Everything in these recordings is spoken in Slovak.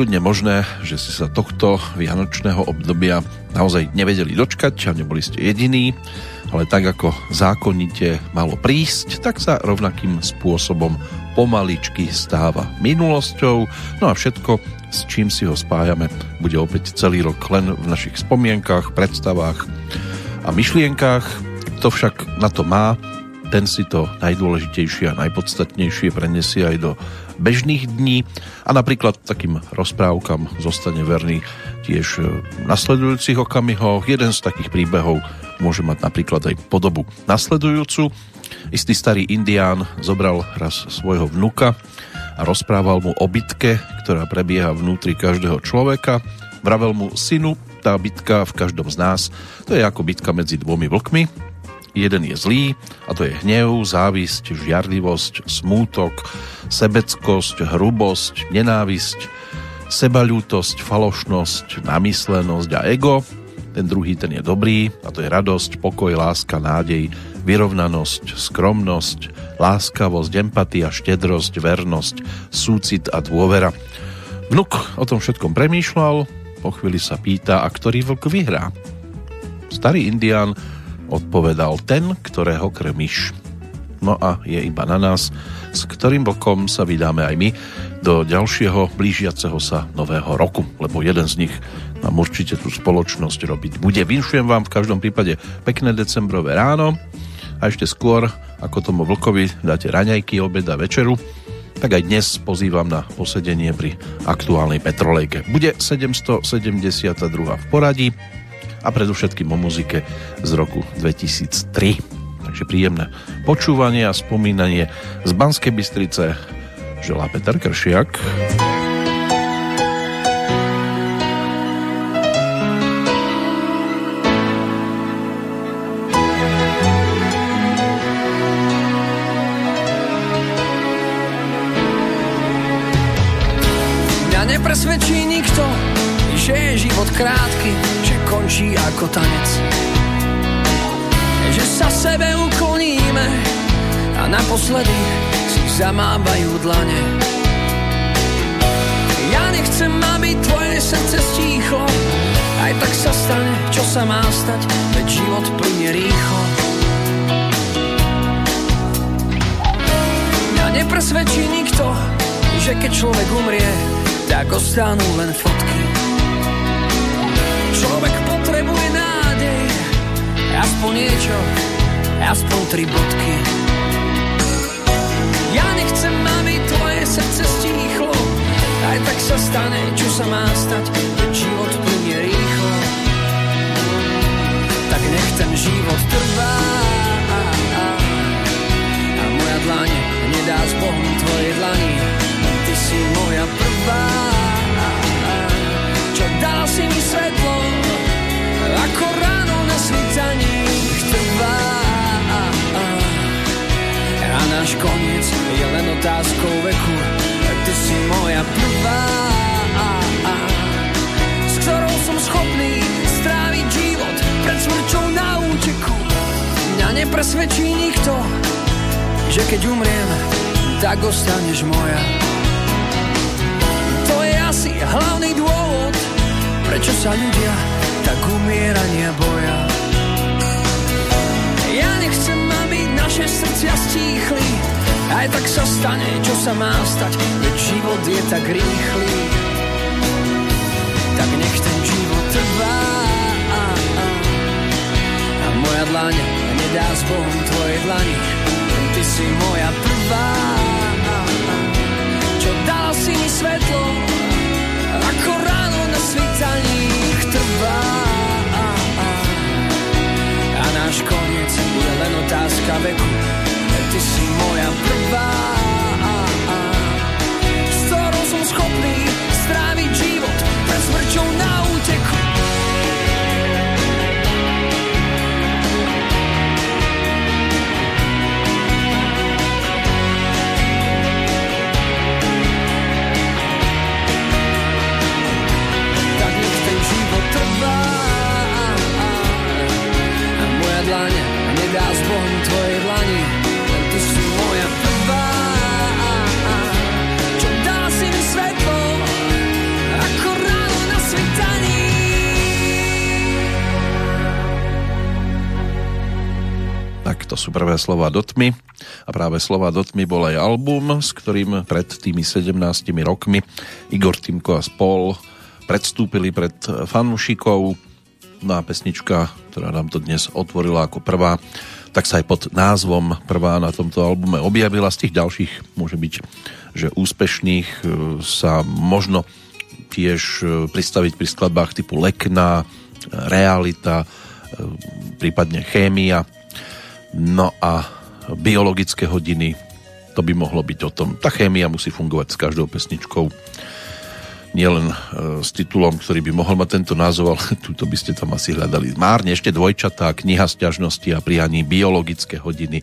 kľudne možné, že si sa tohto vianočného obdobia naozaj nevedeli dočkať a neboli ste jediní, ale tak ako zákonite malo prísť, tak sa rovnakým spôsobom pomaličky stáva minulosťou, no a všetko, s čím si ho spájame, bude opäť celý rok len v našich spomienkach, predstavách a myšlienkách. To však na to má, ten si to najdôležitejšie a najpodstatnejšie prenesie aj do bežných dní a napríklad takým rozprávkam zostane verný tiež v nasledujúcich okamihoch. Jeden z takých príbehov môže mať napríklad aj podobu nasledujúcu. Istý starý indián zobral raz svojho vnuka a rozprával mu o bitke, ktorá prebieha vnútri každého človeka. Vravel mu, synu, tá bitka v každom z nás, to je ako bitka medzi dvomi vlkmi, Jeden je zlý a to je hnev, závisť, žiarlivosť, smútok, sebeckosť, hrubosť, nenávisť, sebalútosť, falošnosť, namyslenosť a ego. Ten druhý, ten je dobrý a to je radosť, pokoj, láska, nádej, vyrovnanosť, skromnosť, láskavosť, empatia, štedrosť, vernosť, súcit a dôvera. Vnuk o tom všetkom premýšľal, po chvíli sa pýta, a ktorý vlk vyhrá. Starý indián odpovedal ten, ktorého krmiš. No a je iba na nás, s ktorým bokom sa vydáme aj my do ďalšieho blížiaceho sa nového roku, lebo jeden z nich nám určite tú spoločnosť robiť bude. Vinšujem vám v každom prípade pekné decembrové ráno a ešte skôr, ako tomu vlkovi dáte raňajky, obed a večeru, tak aj dnes pozývam na posedenie pri aktuálnej petrolejke. Bude 772. v poradí, a predovšetkým o muzike z roku 2003. Takže príjemné počúvanie a spomínanie z Banskej Bystrice želá Peter Kršiak. nepresvedčí nikto, že je život krátky, končí ako tanec. Že sa sebe ukloníme a naposledy si zamávajú dlane. Ja nechcem, aby tvoje srdce stíchlo, aj tak sa stane, čo sa má stať, veď život plyne rýchlo. Mňa nepresvedčí nikto, že keď človek umrie, tak ostanú len fotky. Človek aspoň niečo, aspoň tri bodky. Ja nechcem, aby tvoje srdce stíchlo, aj tak sa stane, čo sa má stať, život plynie rýchlo. Tak nech ten život trvá a moja dlaň nedá s Bohom tvojej dlani. Ty si moja prvá, čo dal si mi svetlo, ako ráno na svitaní trvá. A náš koniec je len otázkou veku, ty si moja prvá, s ktorou som schopný stráviť život pred smrťou na úteku. Mňa nepresvedčí nikto, že keď umriem, tak ostaneš moja. To je asi hlavný dôvod, prečo sa ľudia tak umierania boja. Nechcem, aby naše srdcia stíchli, aj tak sa stane, čo sa má stať, veď život je tak rýchly. Tak nech ten život trvá. A, a, a moja dlaň nedá s Bohom tvoje dlani, ty si moja prvá. A, a, čo dal si mi svetlo, ako ráno na svitaní trvá náš koniec je len otázka veku. Ty si moja prvá. S ktorou som schopný stráviť život pred smrťou na som tvojej dlani, len ty si moja prvá. Čo dal si mi svetlo, ako ráno na svitaní. Tak to sú prvé slova do tmy. A práve slova do tmy bol aj album, s ktorým pred tými 17 rokmi Igor Timko a spol predstúpili pred fanúšikov No a pesnička, ktorá nám to dnes otvorila ako prvá, tak sa aj pod názvom prvá na tomto albume objavila. Z tých ďalších môže byť, že úspešných e, sa možno tiež e, pristaviť pri skladbách typu Lekna, Realita, e, prípadne Chémia, no a biologické hodiny, to by mohlo byť o tom. Tá chémia musí fungovať s každou pesničkou, nielen e, s titulom, ktorý by mohol mať tento názov, ale túto by ste tam asi hľadali. Márne ešte dvojčatá, kniha sťažnosti a prianí biologické hodiny,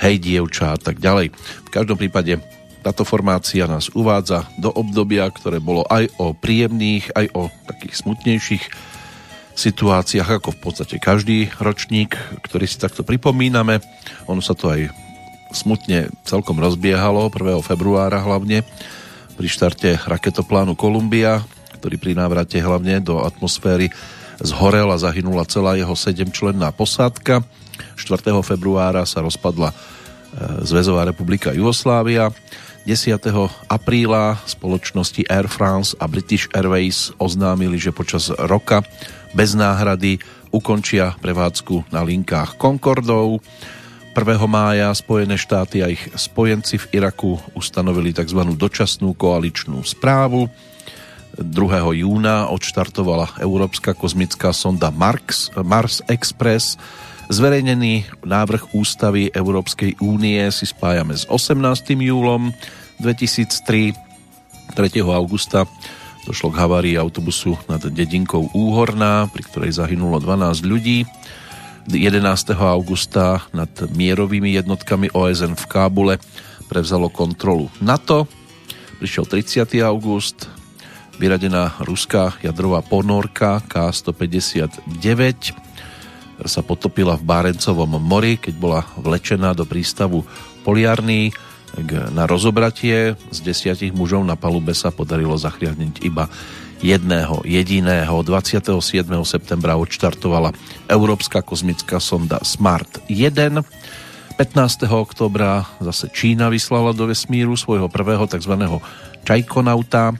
hej dievča a tak ďalej. V každom prípade táto formácia nás uvádza do obdobia, ktoré bolo aj o príjemných, aj o takých smutnejších situáciách, ako v podstate každý ročník, ktorý si takto pripomíname. Ono sa to aj smutne celkom rozbiehalo 1. februára hlavne pri štarte raketoplánu Columbia, ktorý pri návrate hlavne do atmosféry zhorel a zahynula celá jeho sedemčlenná posádka. 4. februára sa rozpadla e, Zväzová republika Jugoslávia. 10. apríla spoločnosti Air France a British Airways oznámili, že počas roka bez náhrady ukončia prevádzku na linkách Concordov. 1. mája Spojené štáty a ich spojenci v Iraku ustanovili tzv. dočasnú koaličnú správu. 2. júna odštartovala Európska kozmická sonda Mars, Mars Express. Zverejnený návrh ústavy Európskej únie si spájame s 18. júlom 2003. 3. augusta došlo k havárii autobusu nad dedinkou Úhorná, pri ktorej zahynulo 12 ľudí. 11. augusta nad mierovými jednotkami OSN v Kábule prevzalo kontrolu NATO. Prišiel 30. august, vyradená ruská jadrová ponorka K-159 sa potopila v Bárencovom mori, keď bola vlečená do prístavu Poliarný na rozobratie. Z desiatich mužov na palube sa podarilo zachrániť iba jedného jediného. 27. septembra odštartovala Európska kozmická sonda Smart 1. 15. oktobra zase Čína vyslala do vesmíru svojho prvého tzv. čajkonauta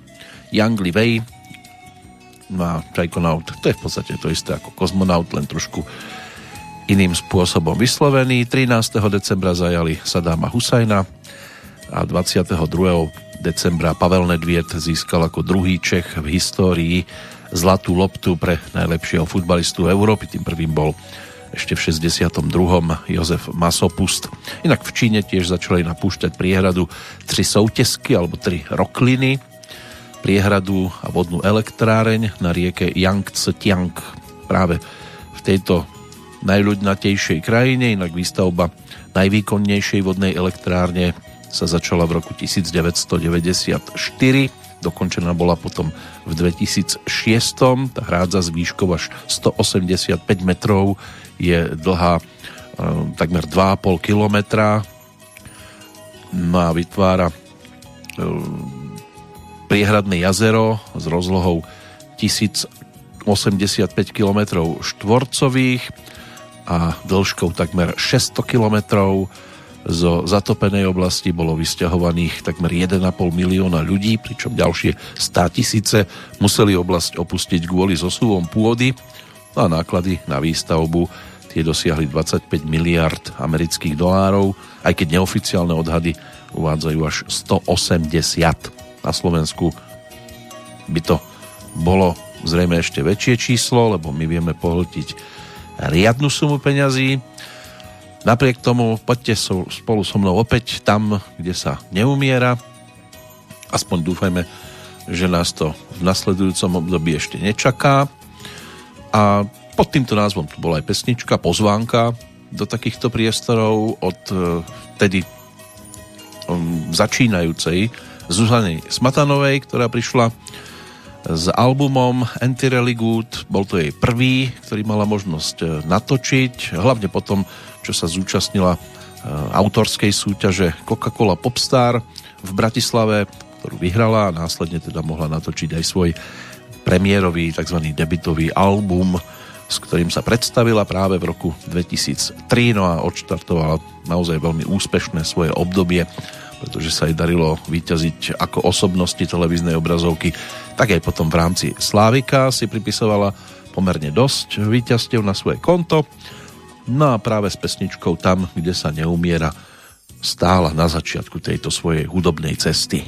Yang Li Wei. No a čajkonaut, to je v podstate to isté ako kozmonaut, len trošku iným spôsobom vyslovený. 13. decembra zajali Sadáma Husajna, a 22. decembra Pavel Nedviet získal ako druhý Čech v histórii zlatú loptu pre najlepšieho futbalistu Európy. Tým prvým bol ešte v 62. Jozef Masopust. Inak v Číne tiež začali napúšťať priehradu tri soutesky alebo tri rokliny, priehradu a vodnú elektráreň na rieke Yangtze Tiang práve v tejto najľudnatejšej krajine, inak výstavba najvýkonnejšej vodnej elektrárne sa začala v roku 1994, dokončená bola potom v 2006. Tá hrádza z výškou až 185 metrov je dlhá e, takmer 2,5 kilometra no a vytvára e, priehradné jazero s rozlohou 1085 km štvorcových a dĺžkou takmer 600 kilometrov zo zatopenej oblasti bolo vysťahovaných takmer 1,5 milióna ľudí, pričom ďalšie 100 tisíce museli oblasť opustiť kvôli zosuvom pôdy no a náklady na výstavbu tie dosiahli 25 miliard amerických dolárov, aj keď neoficiálne odhady uvádzajú až 180. Na Slovensku by to bolo zrejme ešte väčšie číslo, lebo my vieme pohltiť riadnu sumu peňazí, Napriek tomu poďte spolu so mnou opäť tam, kde sa neumiera. Aspoň dúfajme, že nás to v nasledujúcom období ešte nečaká. A pod týmto názvom tu bola aj pesnička, pozvánka do takýchto priestorov od e, vtedy um, začínajúcej Zuzany Smatanovej, ktorá prišla s albumom Anti-Religood. Bol to jej prvý, ktorý mala možnosť e, natočiť. Hlavne potom čo sa zúčastnila e, autorskej súťaže Coca-Cola Popstar v Bratislave, ktorú vyhrala a následne teda mohla natočiť aj svoj premiérový tzv. debitový album s ktorým sa predstavila práve v roku 2003 no a odštartovala naozaj veľmi úspešné svoje obdobie pretože sa jej darilo vyťaziť ako osobnosti televíznej obrazovky, tak aj potom v rámci Slávika si pripisovala pomerne dosť výťazstiev na svoje konto. No a práve s pesničkou Tam, kde sa neumiera, stála na začiatku tejto svojej hudobnej cesty.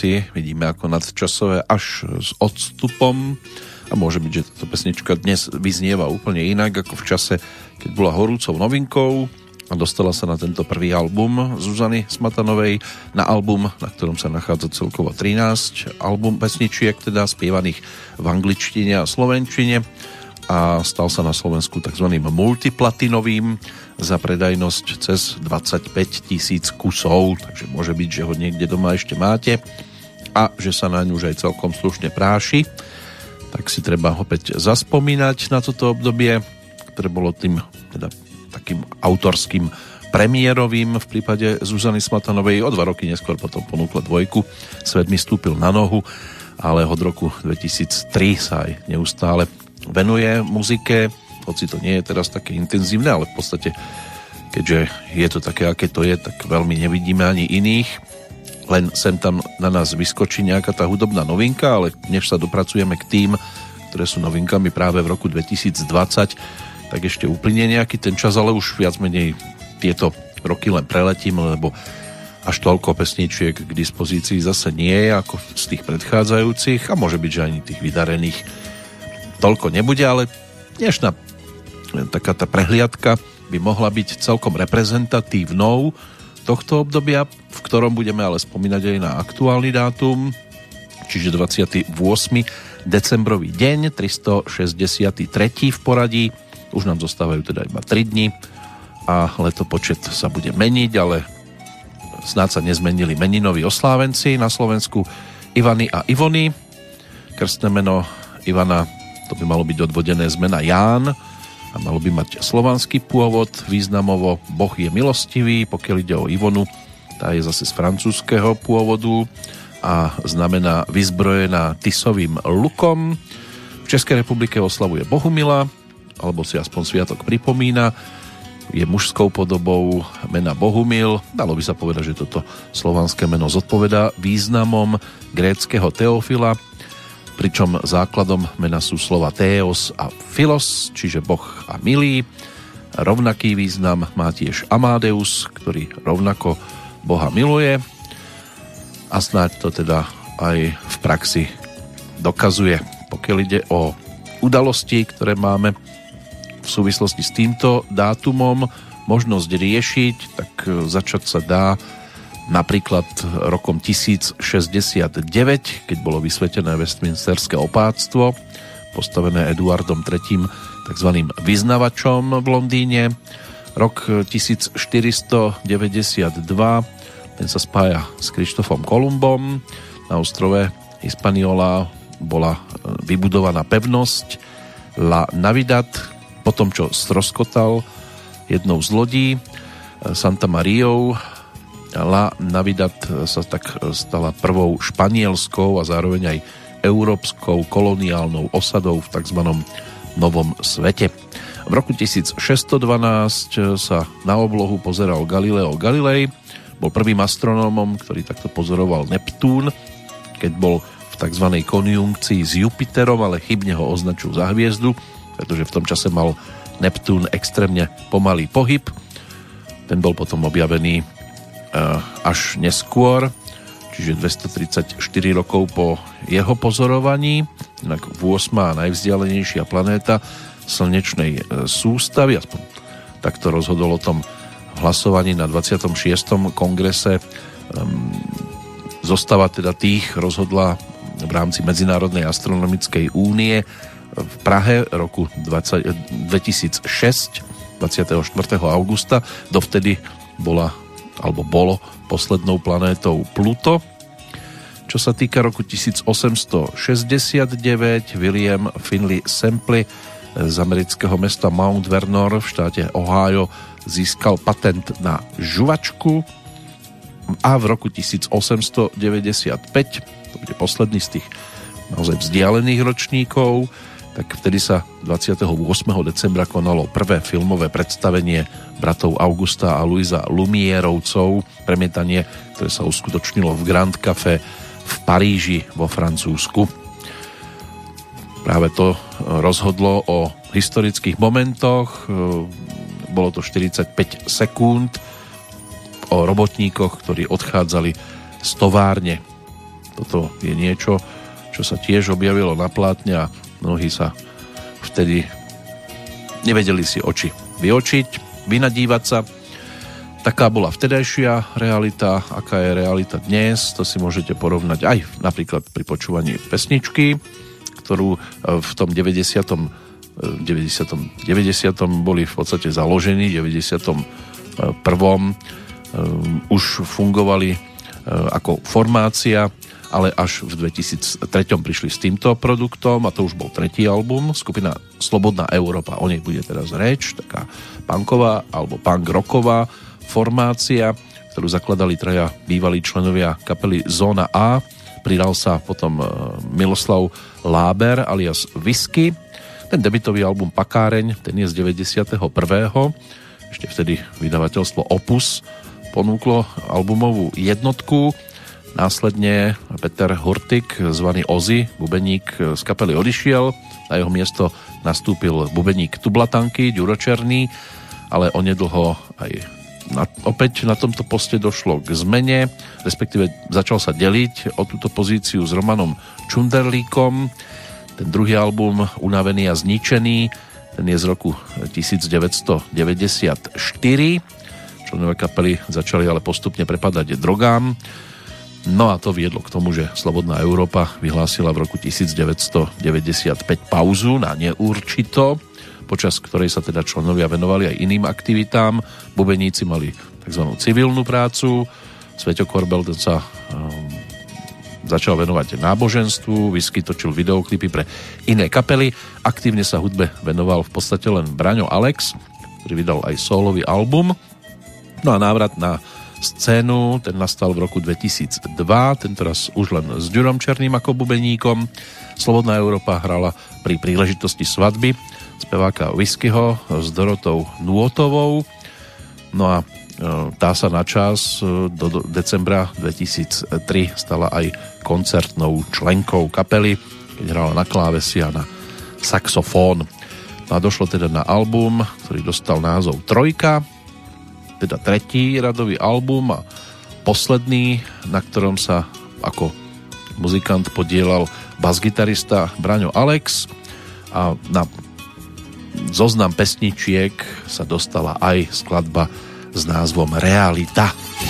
Veci vidíme ako nadčasové až s odstupom a môže byť, že táto pesnička dnes vyznieva úplne inak ako v čase, keď bola horúcou novinkou a dostala sa na tento prvý album Zuzany Smatanovej, na album, na ktorom sa nachádza celkovo 13 album pesničiek, teda spievaných v angličtine a slovenčine a stal sa na Slovensku tzv. multiplatinovým za predajnosť cez 25 tisíc kusov, takže môže byť, že ho niekde doma ešte máte a že sa na ňu už aj celkom slušne práši. Tak si treba opäť zaspomínať na toto obdobie, ktoré bolo tým teda takým autorským premiérovým v prípade Zuzany Smatanovej. O dva roky neskôr potom ponúkla dvojku. Svet mi stúpil na nohu, ale od roku 2003 sa aj neustále venuje muzike hoci to nie je teraz také intenzívne, ale v podstate keďže je to také, aké to je, tak veľmi nevidíme ani iných. Len sem tam na nás vyskočí nejaká tá hudobná novinka, ale než sa dopracujeme k tým, ktoré sú novinkami práve v roku 2020, tak ešte uplynie nejaký ten čas, ale už viac menej tieto roky len preletím, lebo až toľko pesničiek k dispozícii zase nie je ako z tých predchádzajúcich a môže byť, že ani tých vydarených toľko nebude, ale dnešná taká tá prehliadka by mohla byť celkom reprezentatívnou tohto obdobia, v ktorom budeme ale spomínať aj na aktuálny dátum, čiže 28. decembrový deň, 363. v poradí. Už nám zostávajú teda iba 3 dní a letopočet sa bude meniť, ale snáď sa nezmenili meninoví oslávenci na Slovensku Ivany a Ivony. Krstné meno Ivana, to by malo byť odvodené z mena Ján a malo by mať slovanský pôvod, významovo Boh je milostivý, pokiaľ ide o Ivonu, tá je zase z francúzského pôvodu a znamená vyzbrojená tisovým lukom. V Českej republike oslavuje Bohumila, alebo si aspoň sviatok pripomína je mužskou podobou mena Bohumil. Dalo by sa povedať, že toto slovanské meno zodpoveda významom gréckého Teofila, pričom základom mena sú slova Theos a Philos, čiže Boh a milý. Rovnaký význam má tiež Amadeus, ktorý rovnako Boha miluje a snáď to teda aj v praxi dokazuje. Pokiaľ ide o udalosti, ktoré máme v súvislosti s týmto dátumom možnosť riešiť, tak začať sa dá napríklad rokom 1069, keď bolo vysvetené Westminsterské opáctvo, postavené Eduardom III, tzv. vyznavačom v Londýne. Rok 1492, ten sa spája s Krištofom Kolumbom. Na ostrove Hispaniola bola e, vybudovaná pevnosť La Navidad, po tom, čo stroskotal jednou z lodí e, Santa Mariou, La Navidad sa tak stala prvou španielskou a zároveň aj európskou koloniálnou osadou v tzv. Novom svete. V roku 1612 sa na oblohu pozeral Galileo Galilei, bol prvým astronómom, ktorý takto pozoroval Neptún, keď bol v tzv. konjunkcii s Jupiterom, ale chybne ho označil za hviezdu pretože v tom čase mal Neptún extrémne pomalý pohyb. Ten bol potom objavený až neskôr, čiže 234 rokov po jeho pozorovaní, inak 8. najvzdialenejšia planéta slnečnej e, sústavy, aspoň takto rozhodol o tom hlasovaní na 26. kongrese. Zostava teda tých rozhodla v rámci Medzinárodnej astronomickej únie v Prahe roku 20, 2006 24. augusta. Dovtedy bola alebo bolo poslednou planétou Pluto. Čo sa týka roku 1869, William Finley Semple z amerického mesta Mount Vernon v štáte Ohio získal patent na žuvačku a v roku 1895, to bude posledný z tých naozaj vzdialených ročníkov, tak vtedy sa 28. decembra konalo prvé filmové predstavenie bratov Augusta a Luisa Lumierovcov, premietanie, ktoré sa uskutočnilo v Grand Café v Paríži vo Francúzsku. Práve to rozhodlo o historických momentoch, bolo to 45 sekúnd, o robotníkoch, ktorí odchádzali z továrne. Toto je niečo, čo sa tiež objavilo na plátne a Mnohí sa vtedy nevedeli si oči vyočiť, vynadívať sa. Taká bola vtedajšia realita, aká je realita dnes, to si môžete porovnať aj napríklad pri počúvaní pesničky, ktorú e, v tom 90. 90. 90. boli v podstate založení, 91. E, už fungovali e, ako formácia ale až v 2003 prišli s týmto produktom a to už bol tretí album, skupina Slobodná Európa, o nej bude teraz reč, taká punková alebo punk rocková formácia, ktorú zakladali traja bývalí členovia kapely Zóna A, pridal sa potom e, Miloslav Láber alias Whisky, Ten debitový album Pakáreň, ten je z 91. Ešte vtedy vydavateľstvo Opus ponúklo albumovú jednotku. Následne Peter Hurtik, zvaný Ozzy, bubeník z kapely odišiel. Na jeho miesto nastúpil bubeník Tublatanky, Ďuro Černý, ale onedlho aj na, opäť na tomto poste došlo k zmene, respektíve začal sa deliť o túto pozíciu s Romanom Čunderlíkom. Ten druhý album Unavený a zničený, ten je z roku 1994. Členové kapely začali ale postupne prepadať drogám. No a to viedlo k tomu, že Slobodná Európa vyhlásila v roku 1995 pauzu na neurčito, počas ktorej sa teda členovia venovali aj iným aktivitám. Bubeníci mali tzv. civilnú prácu, Sveťo Korbel sa um, začal venovať náboženstvu, whisky točil videoklipy pre iné kapely, aktívne sa hudbe venoval v podstate len Braňo Alex, ktorý vydal aj solový album. No a návrat na scénu, ten nastal v roku 2002, ten teraz už len s Ďurom Černým ako bubeníkom. Slobodná Európa hrala pri príležitosti svadby speváka Whiskyho s Dorotou Nôtovou. No a e, tá sa na čas e, do decembra 2003 stala aj koncertnou členkou kapely, keď hrala na klávesi a na saxofón. No a došlo teda na album, ktorý dostal názov Trojka, teda tretí radový album a posledný, na ktorom sa ako muzikant podielal basgitarista Braňo Alex a na zoznam pesničiek sa dostala aj skladba s názvom Realita. Realita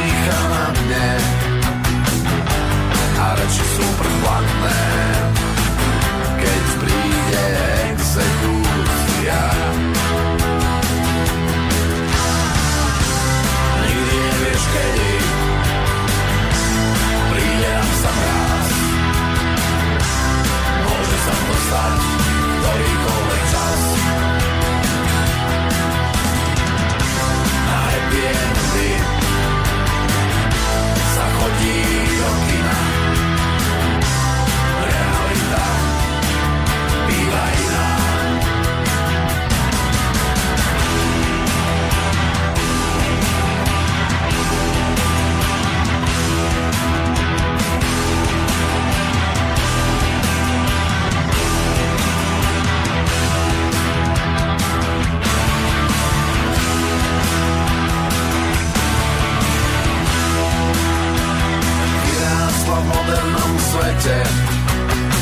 svete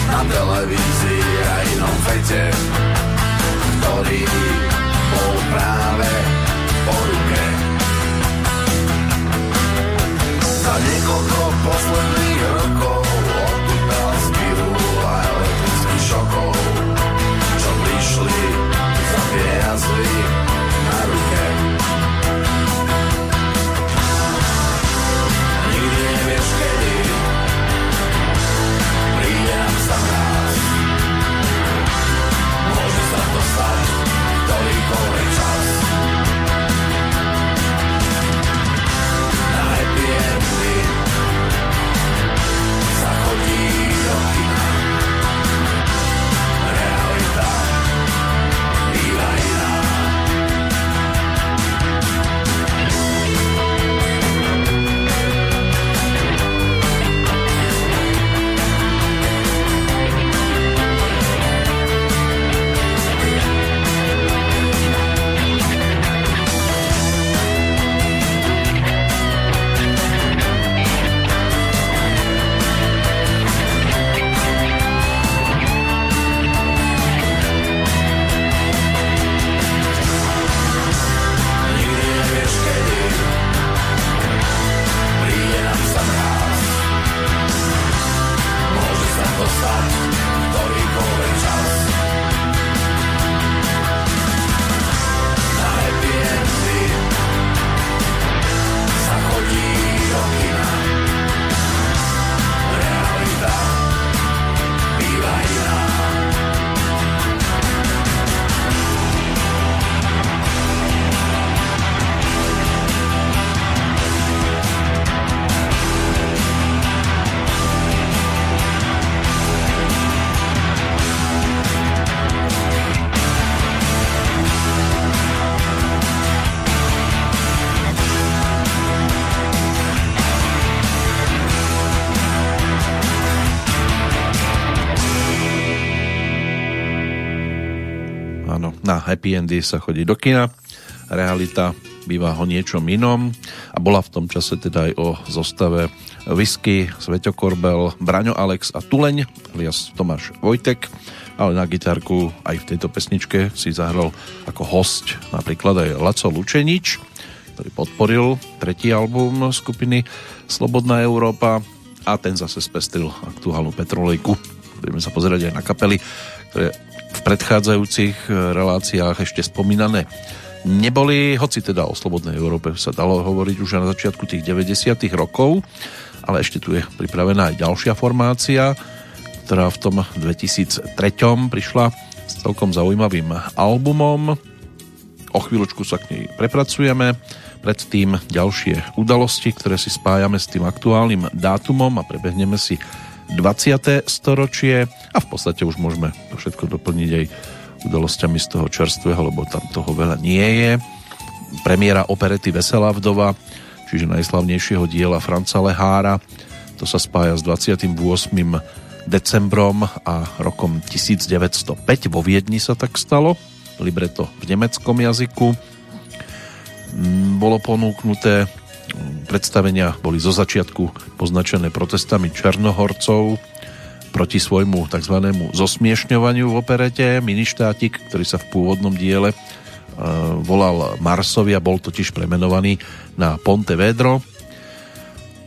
Na televízii a inom fete Ktorý bol práve po ruke. Za niekoľko posledných rokov Odpýtal z pivu a elektrických šokov Čo prišli za tie happy endy sa chodí do kina, realita býva ho niečom inom. A bola v tom čase teda aj o zostave Whisky, Sveťo Korbel, Braňo Alex a Tuleň, alias Tomáš Vojtek, ale na gitarku aj v tejto pesničke si zahral ako host napríklad aj Laco Lučenič, ktorý podporil tretí album skupiny Slobodná Európa a ten zase spestril aktuálnu Petrolejku. Budeme sa pozerať aj na kapely, ktoré v predchádzajúcich reláciách ešte spomínané neboli, hoci teda o Slobodnej Európe sa dalo hovoriť už na začiatku tých 90 rokov, ale ešte tu je pripravená aj ďalšia formácia, ktorá v tom 2003 prišla s celkom zaujímavým albumom. O chvíľočku sa k nej prepracujeme. Predtým ďalšie udalosti, ktoré si spájame s tým aktuálnym dátumom a prebehneme si 20. storočie a v podstate už môžeme to všetko doplniť aj udalosťami z toho čerstvého, lebo tam toho veľa nie je. Premiéra operety Veselá vdova, čiže najslavnejšieho diela Franca Lehára, to sa spája s 28. decembrom a rokom 1905. Vo Viedni sa tak stalo, libreto v nemeckom jazyku. Mm, bolo ponúknuté, predstavenia boli zo začiatku poznačené protestami Černohorcov, proti svojmu tzv. zosmiešňovaniu v operete. Miništátik, ktorý sa v pôvodnom diele e, volal Marsovi a bol totiž premenovaný na Ponte Vedro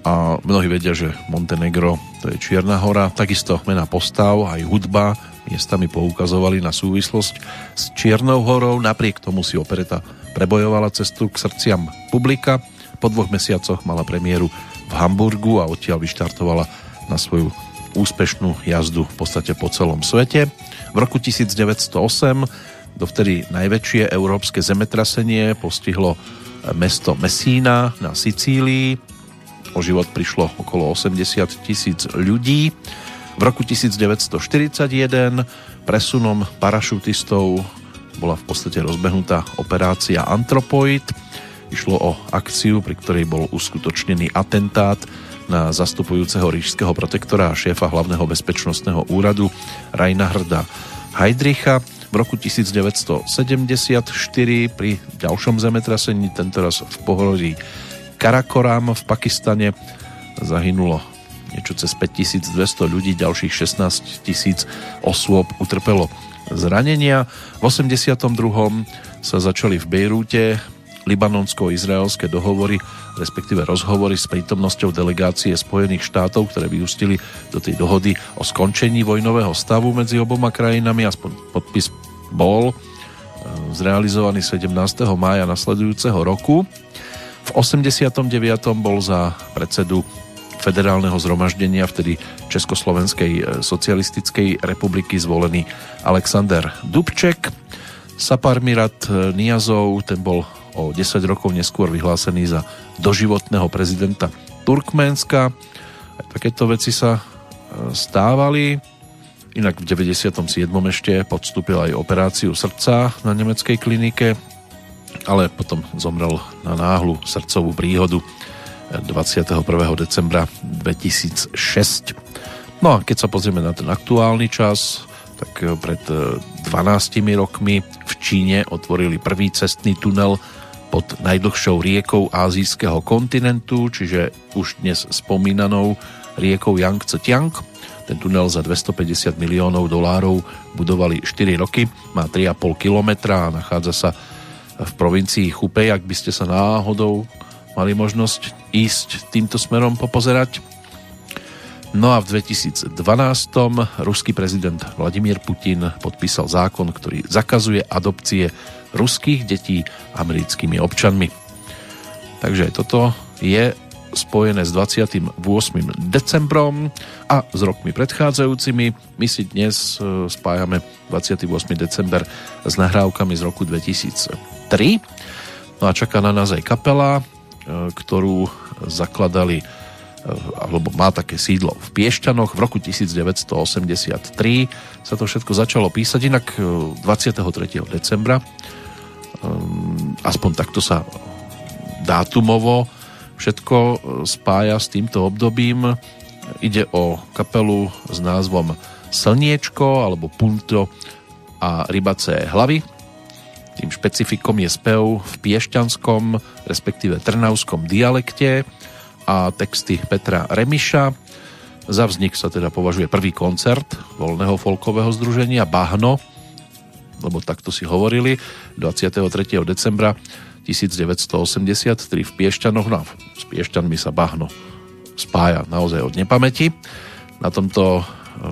a mnohí vedia, že Montenegro to je Čierna hora, takisto mena postav, aj hudba miestami poukazovali na súvislosť s Čiernou horou, napriek tomu si opereta prebojovala cestu k srdciam publika. Po dvoch mesiacoch mala premiéru v Hamburgu a odtiaľ vyštartovala na svoju úspešnú jazdu v podstate po celom svete. V roku 1908 dovtedy najväčšie európske zemetrasenie postihlo mesto Messína na Sicílii. O život prišlo okolo 80 tisíc ľudí. V roku 1941 presunom parašutistov bola v podstate rozbehnutá operácia Antropoid. Išlo o akciu, pri ktorej bol uskutočnený atentát na zastupujúceho rížského protektora a šéfa hlavného bezpečnostného úradu Reinharda Heidricha v roku 1974 pri ďalšom zemetrasení, tentoraz v pohorí Karakoram v Pakistane zahynulo niečo cez 5200 ľudí, ďalších 16 tisíc osôb utrpelo zranenia. V 82. sa začali v Bejrúte libanonsko-izraelské dohovory respektíve rozhovory s prítomnosťou delegácie Spojených štátov, ktoré vyústili do tej dohody o skončení vojnového stavu medzi oboma krajinami. Aspoň podpis bol e, zrealizovaný 17. mája nasledujúceho roku. V 89. bol za predsedu federálneho zhromaždenia vtedy Československej e, socialistickej republiky zvolený Alexander Dubček. Saparmirat e, Niazov, ten bol o 10 rokov neskôr vyhlásený za doživotného prezidenta Turkménska. Aj takéto veci sa e, stávali. Inak v 97. ešte podstúpil aj operáciu srdca na nemeckej klinike, ale potom zomrel na náhlu srdcovú príhodu 21. decembra 2006. No a keď sa pozrieme na ten aktuálny čas, tak e, pred 12 e, rokmi v Číne otvorili prvý cestný tunel pod najdlhšou riekou azijského kontinentu, čiže už dnes spomínanou riekou Yangtze Tiang. Ten tunel za 250 miliónov dolárov budovali 4 roky, má 3,5 kilometra a nachádza sa v provincii Chupej, ak by ste sa náhodou mali možnosť ísť týmto smerom popozerať. No a v 2012 ruský prezident Vladimír Putin podpísal zákon, ktorý zakazuje adopcie ruských detí americkými občanmi. Takže toto je spojené s 28. decembrom a s rokmi predchádzajúcimi. My si dnes e, spájame 28. december s nahrávkami z roku 2003. No a čaká na nás aj kapela, e, ktorú zakladali e, alebo má také sídlo v Piešťanoch. V roku 1983 sa to všetko začalo písať, inak 23. decembra aspoň takto sa dátumovo všetko e, spája s týmto obdobím. Ide o kapelu s názvom Slniečko alebo Punto a rybacé hlavy. Tým špecifikom je spev v piešťanskom, respektíve trnavskom dialekte a texty Petra Remiša. Za vznik sa teda považuje prvý koncert voľného folkového združenia Bahno, lebo takto si hovorili, 23. decembra 1983 v Piešťanoch. No s Piešťanmi sa Bahno spája naozaj od nepamäti. Na tomto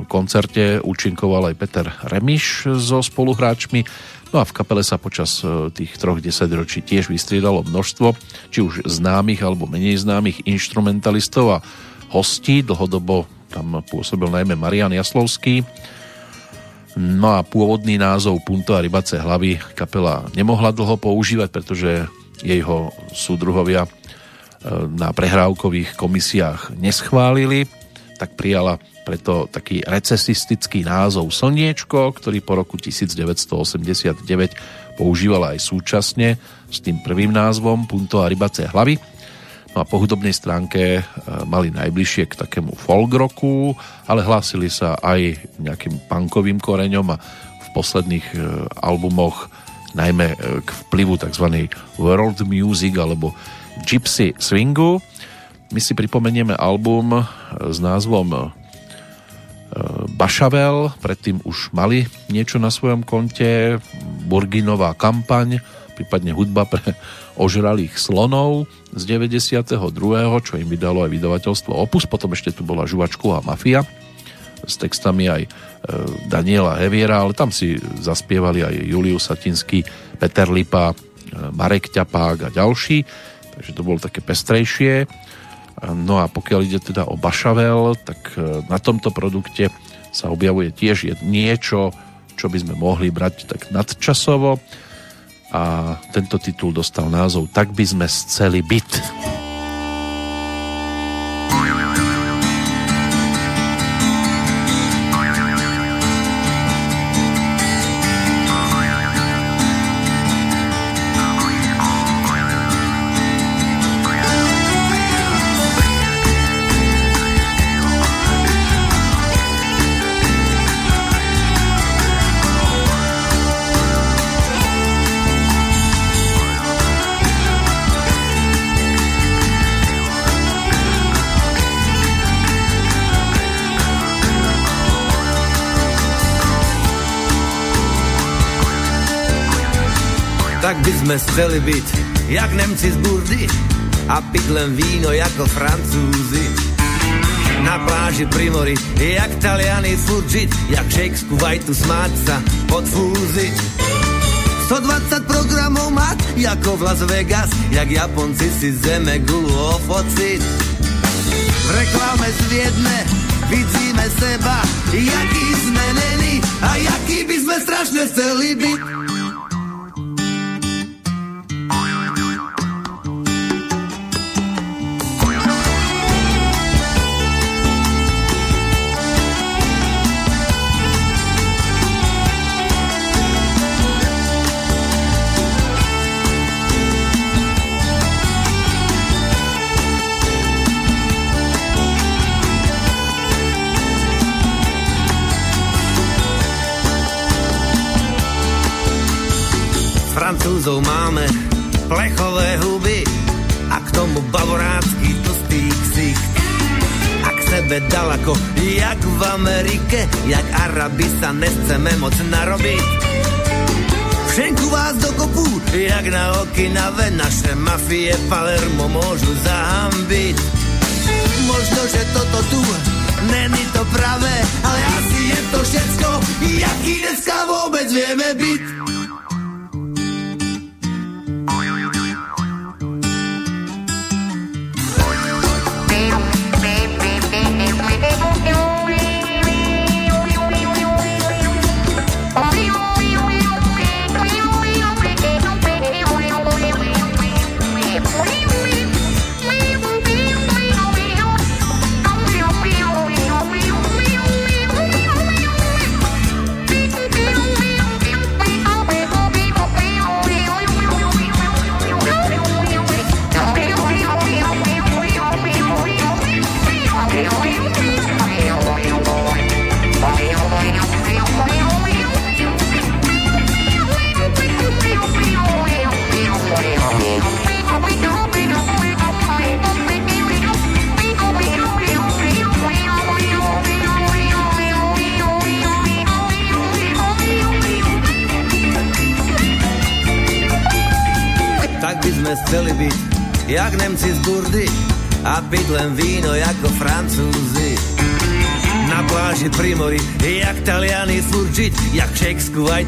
koncerte účinkoval aj Peter Remiš so spoluhráčmi No a v kapele sa počas e, tých troch desaťročí tiež vystriedalo množstvo, či už známych alebo menej známych instrumentalistov a hostí. Dlhodobo tam pôsobil najmä Marian Jaslovský. No a pôvodný názov Punto a rybace hlavy kapela nemohla dlho používať, pretože jeho súdruhovia e, na prehrávkových komisiách neschválili, tak prijala preto taký recesistický názov Slniečko, ktorý po roku 1989 používala aj súčasne s tým prvým názvom Punto a rybace hlavy. No a po hudobnej stránke e, mali najbližšie k takému folk roku, ale hlásili sa aj nejakým punkovým koreňom a v posledných e, albumoch najmä e, k vplyvu tzv. world music alebo gypsy swingu. My si pripomenieme album s názvom Bašavel, predtým už mali niečo na svojom konte, Burginová kampaň, prípadne hudba pre ožralých slonov z 92., čo im vydalo aj vydavateľstvo Opus, potom ešte tu bola Žuvačková mafia. S textami aj e, Daniela Heviera, ale tam si zaspievali aj Julius Satinský, Peter Lipa, e, Marek Ťapák a ďalší, takže to bolo také pestrejšie. No a pokiaľ ide teda o Bašavel, tak e, na tomto produkte sa objavuje tiež niečo, čo by sme mohli brať tak nadčasovo a tento titul dostal názov Tak by sme sceli byt. Sme chceli byť jak Nemci z burdy a piť len víno ako Francúzi. Na pláži pri mori, jak Taliani furt jak šejk z Kuwaitu smáť sa, podfúziť. 120 programov mať, ako v Las Vegas, jak Japonci si zeme gulu ofociť. V reklame zviedne, vidíme seba, jaký sme není a jaký by sme strašne chceli byť. Sebe daleko, jak v Amerike, jak Arabi sa nechceme moc narobiť. Všetku vás dokopu, jak na Okinave, naše mafie Palermo môžu zahambiť. Možno, že toto tu není to pravé, ale asi je to všetko, jaký dneska vôbec vieme byť.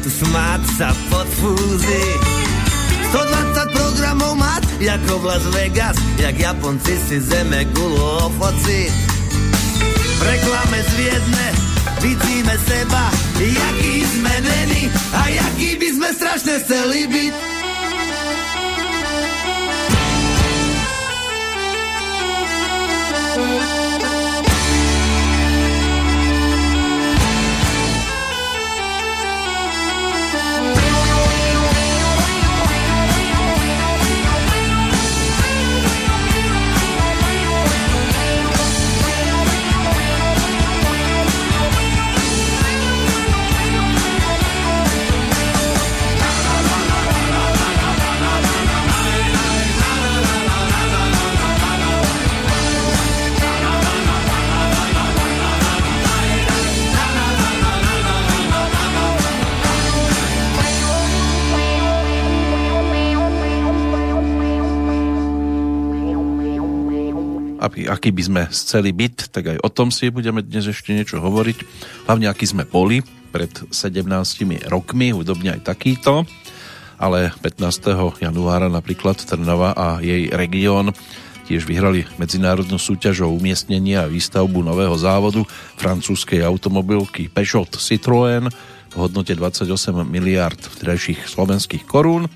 Tu smáť sa pod fúzi. 120 programov mať, ako v Las Vegas, jak Japonci si zeme gulu ofocit. V reklame zviedne, vidíme seba, jaký sme není a jaký by sme strašne chceli byť. Aký by sme chceli byť, tak aj o tom si budeme dnes ešte niečo hovoriť. Hlavne aký sme boli pred 17 rokmi, hudobne aj takýto, ale 15. januára napríklad Trnava a jej región tiež vyhrali medzinárodnú súťaž o umiestnenie a výstavbu nového závodu francúzskej automobilky Peugeot Citroën v hodnote 28 miliard vtedajších slovenských korún.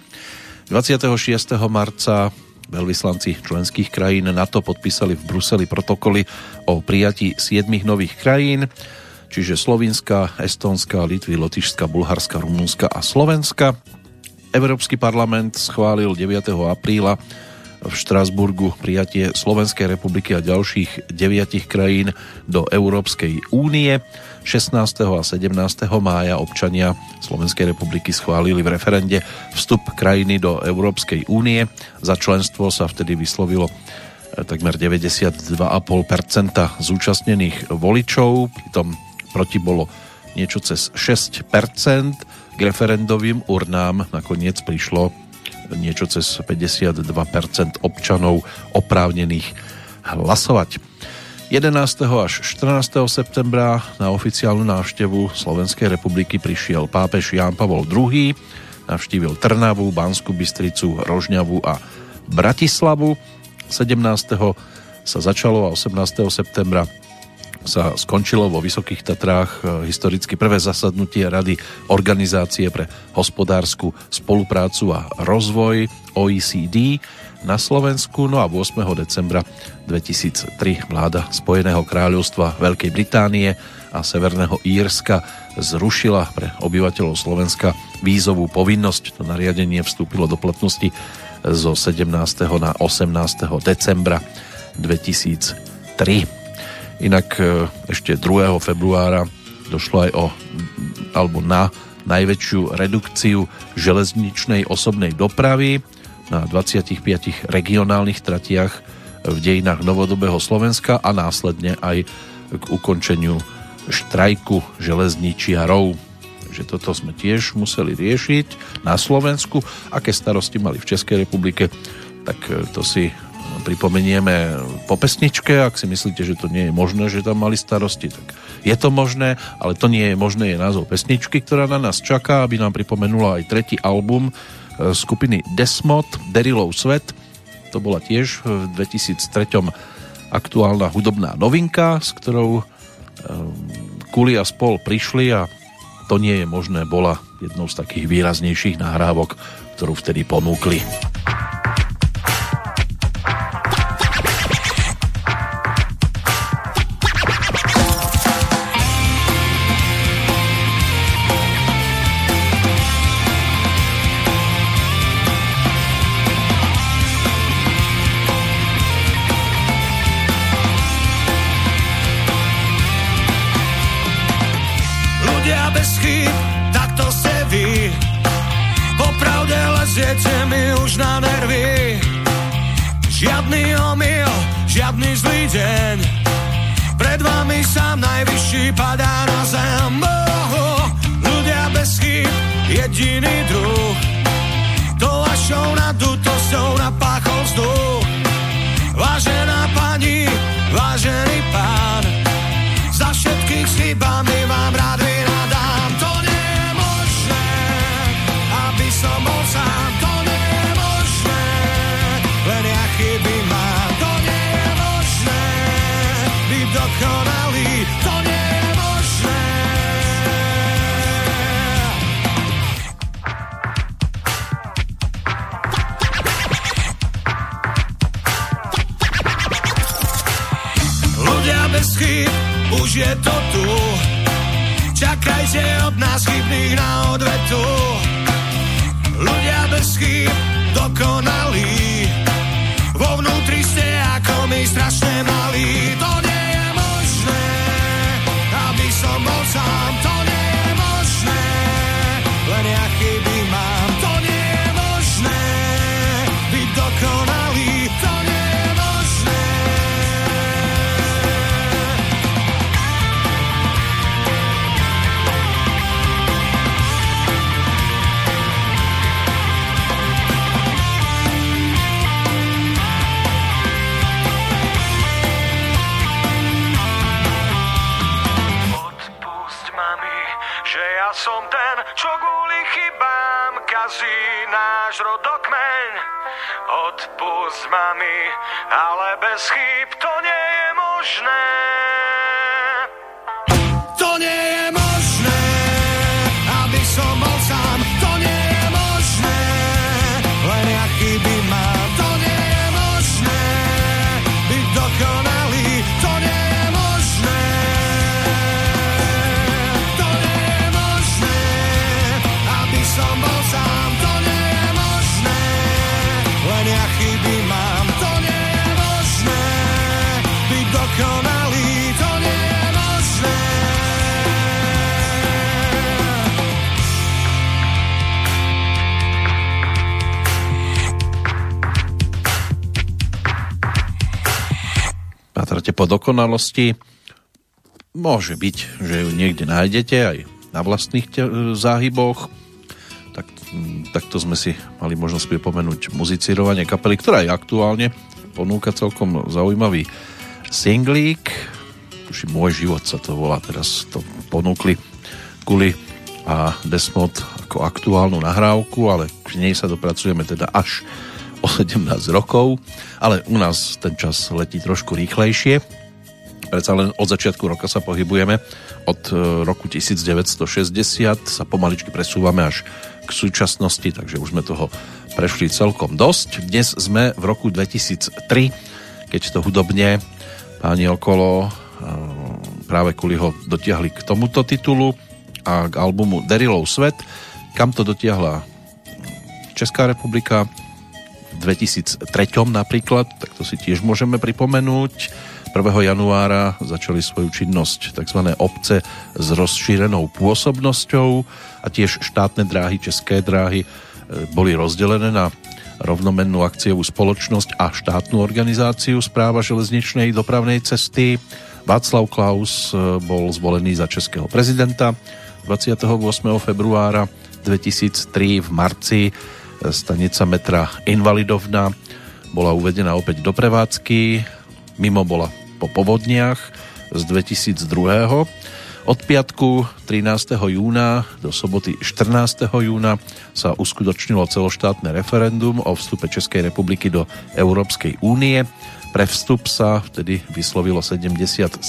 26. marca Veľvyslanci členských krajín NATO podpísali v Bruseli protokoly o prijatí siedmých nových krajín, čiže Slovinska, Estónska, Litvy, Lotyšska, Bulharska, Rumunska a Slovenska. Európsky parlament schválil 9. apríla v Štrasburgu prijatie Slovenskej republiky a ďalších deviatich krajín do Európskej únie. 16. a 17. mája občania Slovenskej republiky schválili v referende vstup krajiny do Európskej únie. Za členstvo sa vtedy vyslovilo eh, takmer 92,5% zúčastnených voličov, pritom proti bolo niečo cez 6%. K referendovým urnám nakoniec prišlo niečo cez 52% občanov oprávnených hlasovať. 11. až 14. septembra na oficiálnu návštevu Slovenskej republiky prišiel pápež Ján Pavol II, navštívil Trnavu, Banskú Bystricu, Rožňavu a Bratislavu. 17. sa začalo a 18. septembra sa skončilo vo Vysokých Tatrách e, historicky prvé zasadnutie Rady Organizácie pre hospodárskú spoluprácu a rozvoj OECD na Slovensku. No a 8. decembra 2003 vláda Spojeného kráľovstva Veľkej Británie a Severného Írska zrušila pre obyvateľov Slovenska vízovú povinnosť. To nariadenie vstúpilo do platnosti zo 17. na 18. decembra 2003. Inak e, ešte 2. februára došlo aj o, alebo na najväčšiu redukciu železničnej osobnej dopravy na 25 regionálnych tratiach v dejinách novodobého Slovenska a následne aj k ukončeniu štrajku železničiarov. Takže toto sme tiež museli riešiť na Slovensku. Aké starosti mali v Českej republike, tak e, to si pripomenieme po pesničke. Ak si myslíte, že to nie je možné, že tam mali starosti, tak je to možné, ale to nie je možné, je názov pesničky, ktorá na nás čaká, aby nám pripomenula aj tretí album skupiny Desmod, Derilov svet. To bola tiež v 2003 aktuálna hudobná novinka, s ktorou Kuli a spol prišli a to nie je možné, bola jednou z takých výraznejších nahrávok, ktorú vtedy ponúkli. Vami sám najvyšší padá na zem. Oh, Ľudia bez chýb, jediný druh. To vašou nadutosťou napadá je to tu. Čakajte od nás chybných na odvetu. Ľudia bez chyb dokonalí. Vo vnútri ste ako my strašne malí. To nie je možné, aby som bol sám. Kazí náš rodokmeň. Odpusť mami, ale bez chyb to nie je možné. Pátrate po dokonalosti. Môže byť, že ju niekde nájdete aj na vlastných te- záhyboch. Tak, takto sme si mali možnosť pripomenúť muzicírovanie kapely, ktorá aj aktuálne ponúka celkom zaujímavý singlík. Tuším, Môj život sa to volá, teraz to ponúkli Kuli a Desmod ako aktuálnu nahrávku, ale k nej sa dopracujeme teda až o 17 rokov, ale u nás ten čas letí trošku rýchlejšie. Predsa len od začiatku roka sa pohybujeme. Od e, roku 1960 sa pomaličky presúvame až k súčasnosti, takže už sme toho prešli celkom dosť. Dnes sme v roku 2003, keď to hudobne páni okolo e, práve kvôli ho dotiahli k tomuto titulu a k albumu Derilov svet. Kam to dotiahla Česká republika, 2003 napríklad, tak to si tiež môžeme pripomenúť. 1. januára začali svoju činnosť tzv. obce s rozšírenou pôsobnosťou a tiež štátne dráhy, české dráhy e, boli rozdelené na rovnomennú akciovú spoločnosť a štátnu organizáciu správa železničnej dopravnej cesty. Václav Klaus e, bol zvolený za českého prezidenta 28. februára 2003 v marci stanica metra Invalidovna bola uvedená opäť do prevádzky, mimo bola po povodniach z 2002. Od piatku 13. júna do soboty 14. júna sa uskutočnilo celoštátne referendum o vstupe Českej republiky do Európskej únie. Pre vstup sa vtedy vyslovilo 77,3%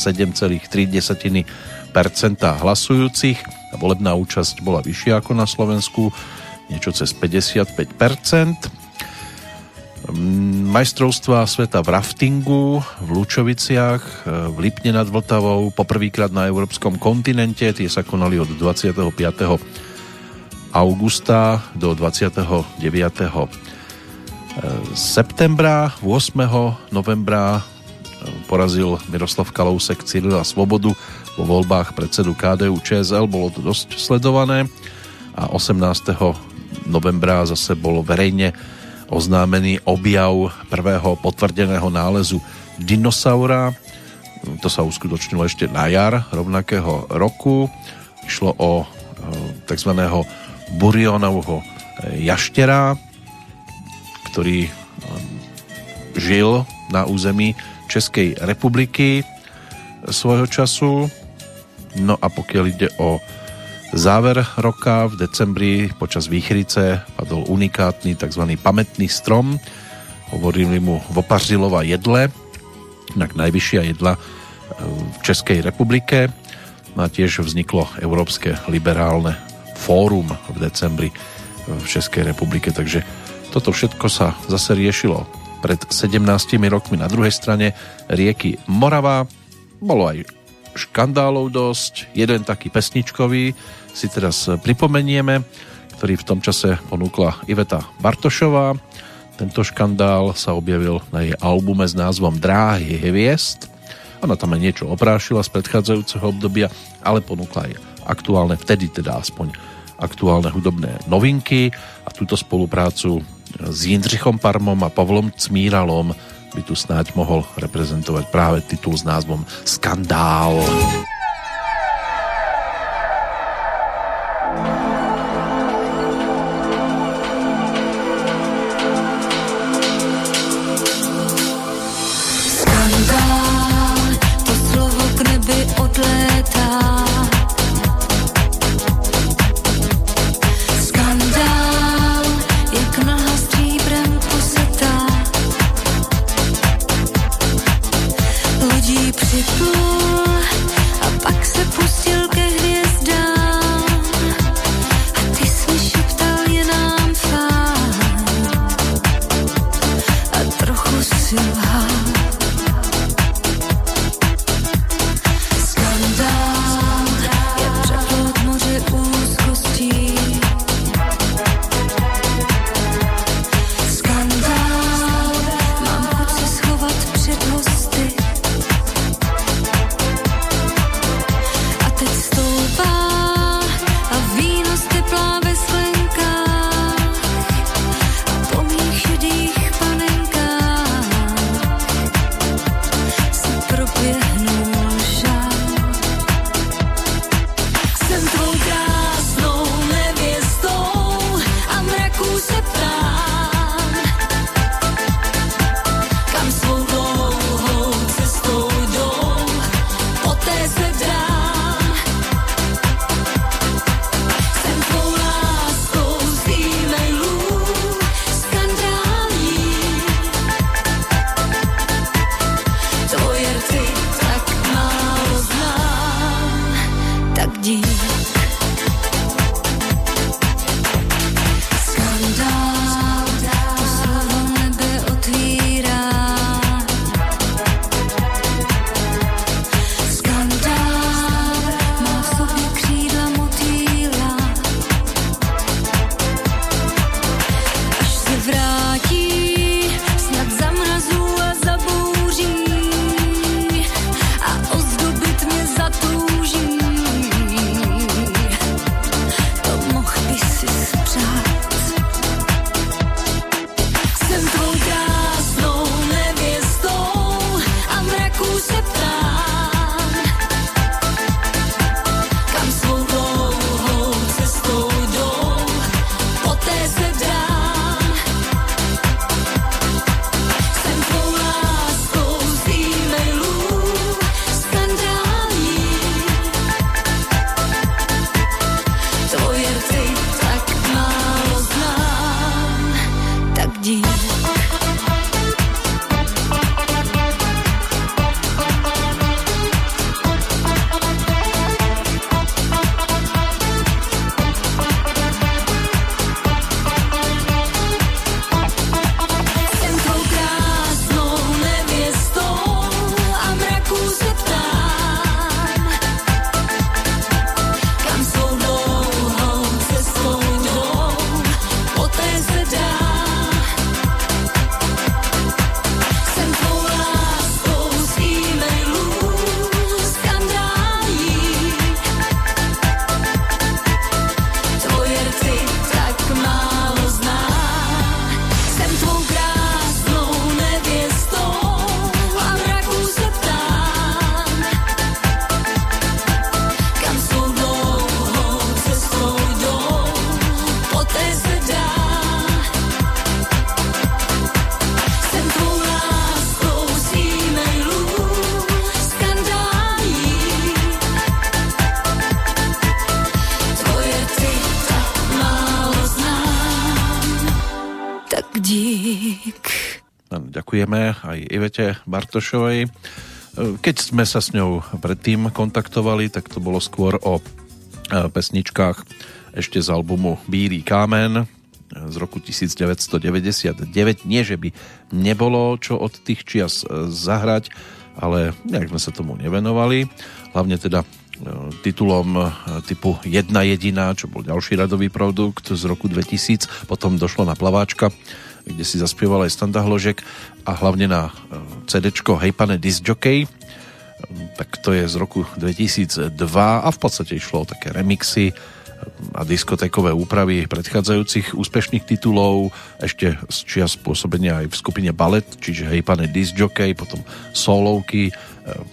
hlasujúcich volebná účasť bola vyššia ako na Slovensku, niečo cez 55%. Majstrovstva sveta v raftingu v Lučoviciach v Lipne nad Vltavou poprvýkrát na európskom kontinente. Tie sa konali od 25. augusta do 29. septembra. 8. novembra porazil Miroslav Kalousek Cyrila Svobodu vo voľbách predsedu KDU ČSL. Bolo to dosť sledované a 18. novembra zase bol verejne oznámený objav prvého potvrdeného nálezu dinosaura. To sa uskutočnilo ešte na jar rovnakého roku. Išlo o tzv. burionovho jaštera, ktorý žil na území Českej republiky svojho času. No a pokiaľ ide o záver roka v decembri počas výchrice padol unikátny tzv. pamätný strom. Hovorili mu Vopařilova jedle, inak najvyššia jedla v Českej republike. A tiež vzniklo Európske liberálne fórum v decembri v Českej republike, takže toto všetko sa zase riešilo pred 17 rokmi na druhej strane rieky Morava. Bolo aj škandálov dosť. Jeden taký pesničkový si teraz pripomenieme, ktorý v tom čase ponúkla Iveta Bartošová. Tento škandál sa objavil na jej albume s názvom Dráhy hviezd. Ona tam aj niečo oprášila z predchádzajúceho obdobia, ale ponúkla aj aktuálne, vtedy teda aspoň aktuálne hudobné novinky a túto spoluprácu s Jindřichom Parmom a Pavlom Cmíralom by tu snáď mohol reprezentovať práve titul s názvom Skandál. Skandál. Ďakujeme aj Ivete Bartošovej. Keď sme sa s ňou predtým kontaktovali, tak to bolo skôr o e, pesničkách ešte z albumu Bílý kámen z roku 1999. Nie, že by nebolo čo od tých čias e, zahrať, ale nejak sme sa tomu nevenovali. Hlavne teda titulom typu Jedna jediná, čo bol ďalší radový produkt z roku 2000. Potom došlo na plaváčka, kde si zaspieval aj Standa Hložek a hlavne na CD Hej pane Disc Jockey, tak to je z roku 2002 a v podstate išlo o také remixy a diskotékové úpravy predchádzajúcich úspešných titulov, ešte z čias pôsobenia aj v skupine Ballet, čiže hej pane disc jockey, potom solovky, e,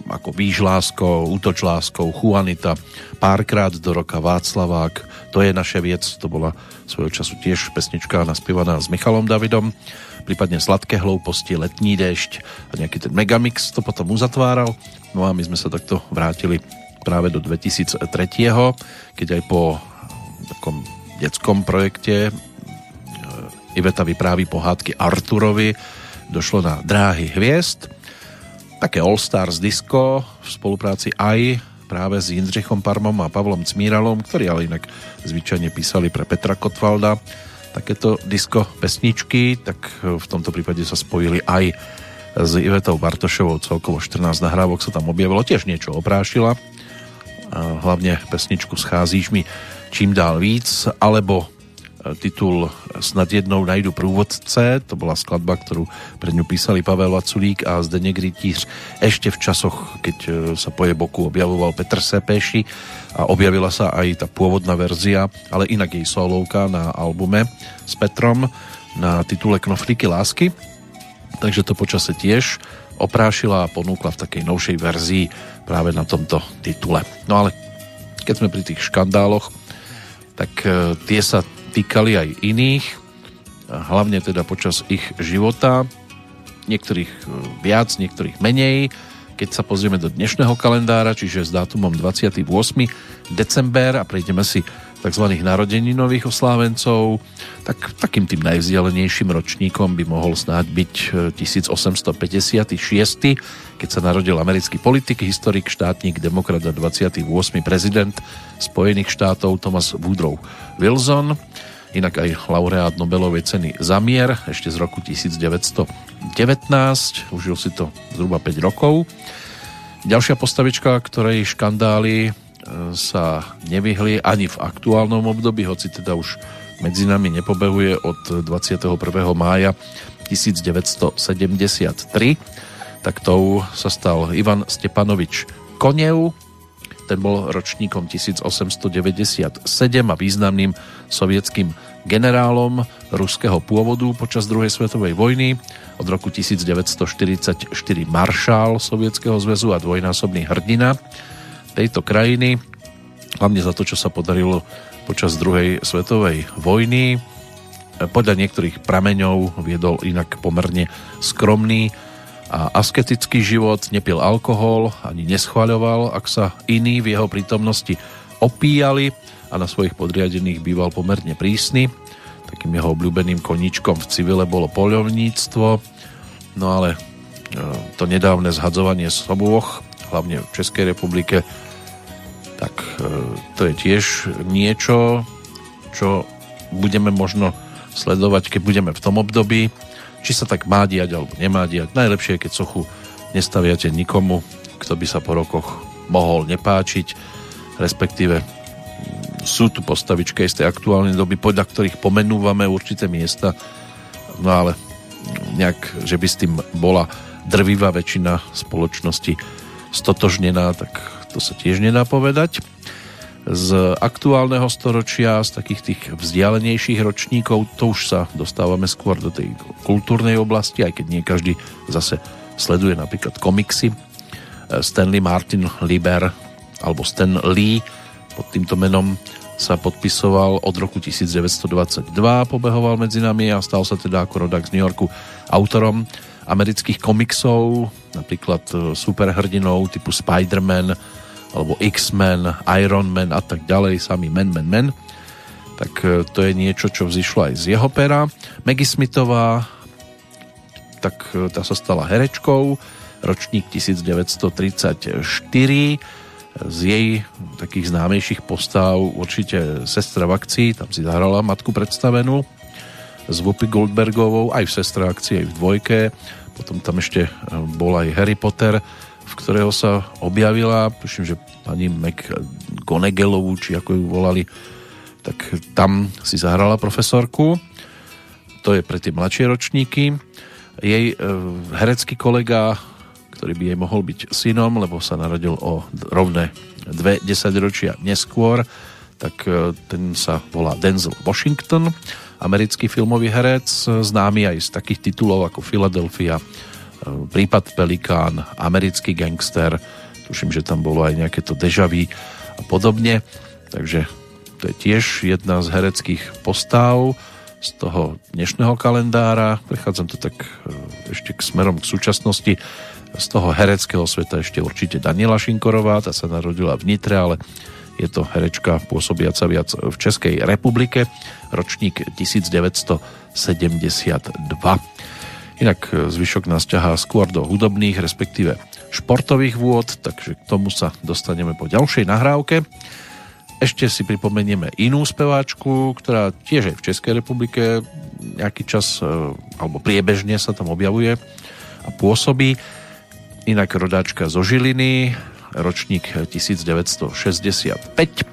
ako Výž láskou, Útoč láskou, Juanita, párkrát do roka Václavák, to je naše viec, to bola svojho času tiež pesnička naspievaná s Michalom Davidom, prípadne Sladké hlouposti, Letní dešť a nejaký ten megamix to potom uzatváral. No a my sme sa takto vrátili práve do 2003, keď aj po takom detskom projekte e, Iveta vypráví pohádky Arturovi došlo na Dráhy hviezd také All Stars disco v spolupráci aj práve s Jindřichom Parmom a Pavlom Cmíralom, ktorí ale inak zvyčajne písali pre Petra Kotvalda takéto disco pesničky, tak v tomto prípade sa spojili aj s Ivetou Bartošovou, celkovo 14 nahrávok sa tam objavilo, tiež niečo oprášila, hlavne pesničku Scházíš mi čím dál víc, alebo e, titul Snad jednou najdu průvodce, to bola skladba, ktorú pre ňu písali Pavel Vaculík a Zdeněk Rytíř ešte v časoch, keď e, sa po jej boku objavoval Petr Sepeši a objavila sa aj tá pôvodná verzia, ale inak jej solovka na albume s Petrom na titule Knoflíky lásky. Takže to počase tiež oprášila a ponúkla v takej novšej verzii práve na tomto titule. No ale keď sme pri tých škandáloch, tak e, tie sa týkali aj iných, hlavne teda počas ich života, niektorých e, viac, niektorých menej. Keď sa pozrieme do dnešného kalendára, čiže s dátumom 28. december a prejdeme si tzv. narodeninových oslávencov, tak takým tým najvzdialenejším ročníkom by mohol snáď byť 1856, e, keď sa narodil americký politik, historik, štátnik, demokrat a 28. prezident Spojených štátov Thomas Woodrow Wilson, inak aj laureát Nobelovej ceny za mier ešte z roku 1919, užil si to zhruba 5 rokov. Ďalšia postavička, ktorej škandály sa nevyhli ani v aktuálnom období, hoci teda už medzi nami nepobehuje od 21. mája 1973. Tak tou sa stal Ivan Stepanovič Konev, ten bol ročníkom 1897 a významným sovietským generálom ruského pôvodu počas druhej svetovej vojny. Od roku 1944 maršál Sovietskeho zväzu a dvojnásobný hrdina tejto krajiny, hlavne za to, čo sa podarilo počas druhej svetovej vojny. Podľa niektorých prameňov viedol inak pomerne skromný a asketický život, nepil alkohol, ani neschvaľoval, ak sa iní v jeho prítomnosti opíjali a na svojich podriadených býval pomerne prísny. Takým jeho obľúbeným koníčkom v civile bolo poľovníctvo, no ale e, to nedávne zhadzovanie sobôch, hlavne v Českej republike, tak e, to je tiež niečo, čo budeme možno sledovať, keď budeme v tom období, či sa tak má diať alebo nemá diať. Najlepšie je, keď sochu nestaviate nikomu, kto by sa po rokoch mohol nepáčiť, respektíve sú tu postavičky z tej aktuálnej doby, podľa ktorých pomenúvame určité miesta, no ale nejak, že by s tým bola drvivá väčšina spoločnosti stotožnená, tak to sa tiež nedá povedať. Z aktuálneho storočia, z takých tých vzdialenejších ročníkov, to už sa dostávame skôr do tej kultúrnej oblasti, aj keď nie každý zase sleduje napríklad komiksy. Stanley Martin Lieber alebo Stan Lee pod týmto menom sa podpisoval od roku 1922, pobehoval medzi nami a stal sa teda ako rodak z New Yorku autorom amerických komiksov, napríklad superhrdinov typu Spider-Man, alebo X-Men, Iron Man a tak ďalej, sami Men, Men, Men. Tak e, to je niečo, čo vzýšlo aj z jeho pera. Maggie Smithová, tak e, tá sa stala herečkou, ročník 1934, z jej takých známejších postav určite Sestra v akcii, tam si zahrala matku predstavenú. S Whoopi Goldbergovou, aj v Sestra akcii, aj v dvojke, potom tam ešte e, bol aj Harry Potter, ktorého sa objavila, tuším, že pani McGonagallovú, či ako ju volali, tak tam si zahrala profesorku. To je pre tie mladšie ročníky. Jej e, herecký kolega, ktorý by jej mohol byť synom, lebo sa narodil o rovné dve desaťročia neskôr, tak e, ten sa volá Denzel Washington, americký filmový herec, známy aj z takých titulov ako Philadelphia, e, Prípad Pelikán, Americký gangster, tuším, že tam bolo aj nejaké to dežavy a podobne, takže to je tiež jedna z hereckých postav z toho dnešného kalendára. Prechádzam to tak e, ešte k smerom k súčasnosti. Z toho hereckého sveta ešte určite Daniela Šinkorová, tá sa narodila v Nitre, ale je to herečka pôsobiaca viac v Českej republike, ročník 1972. Inak e, zvyšok nás ťahá skôr do hudobných, respektíve športových vôd, takže k tomu sa dostaneme po ďalšej nahrávke. Ešte si pripomenieme inú speváčku, ktorá tiež aj v Českej republike nejaký čas e, alebo priebežne sa tam objavuje a pôsobí. Inak rodáčka zo Žiliny, ročník 1965. E,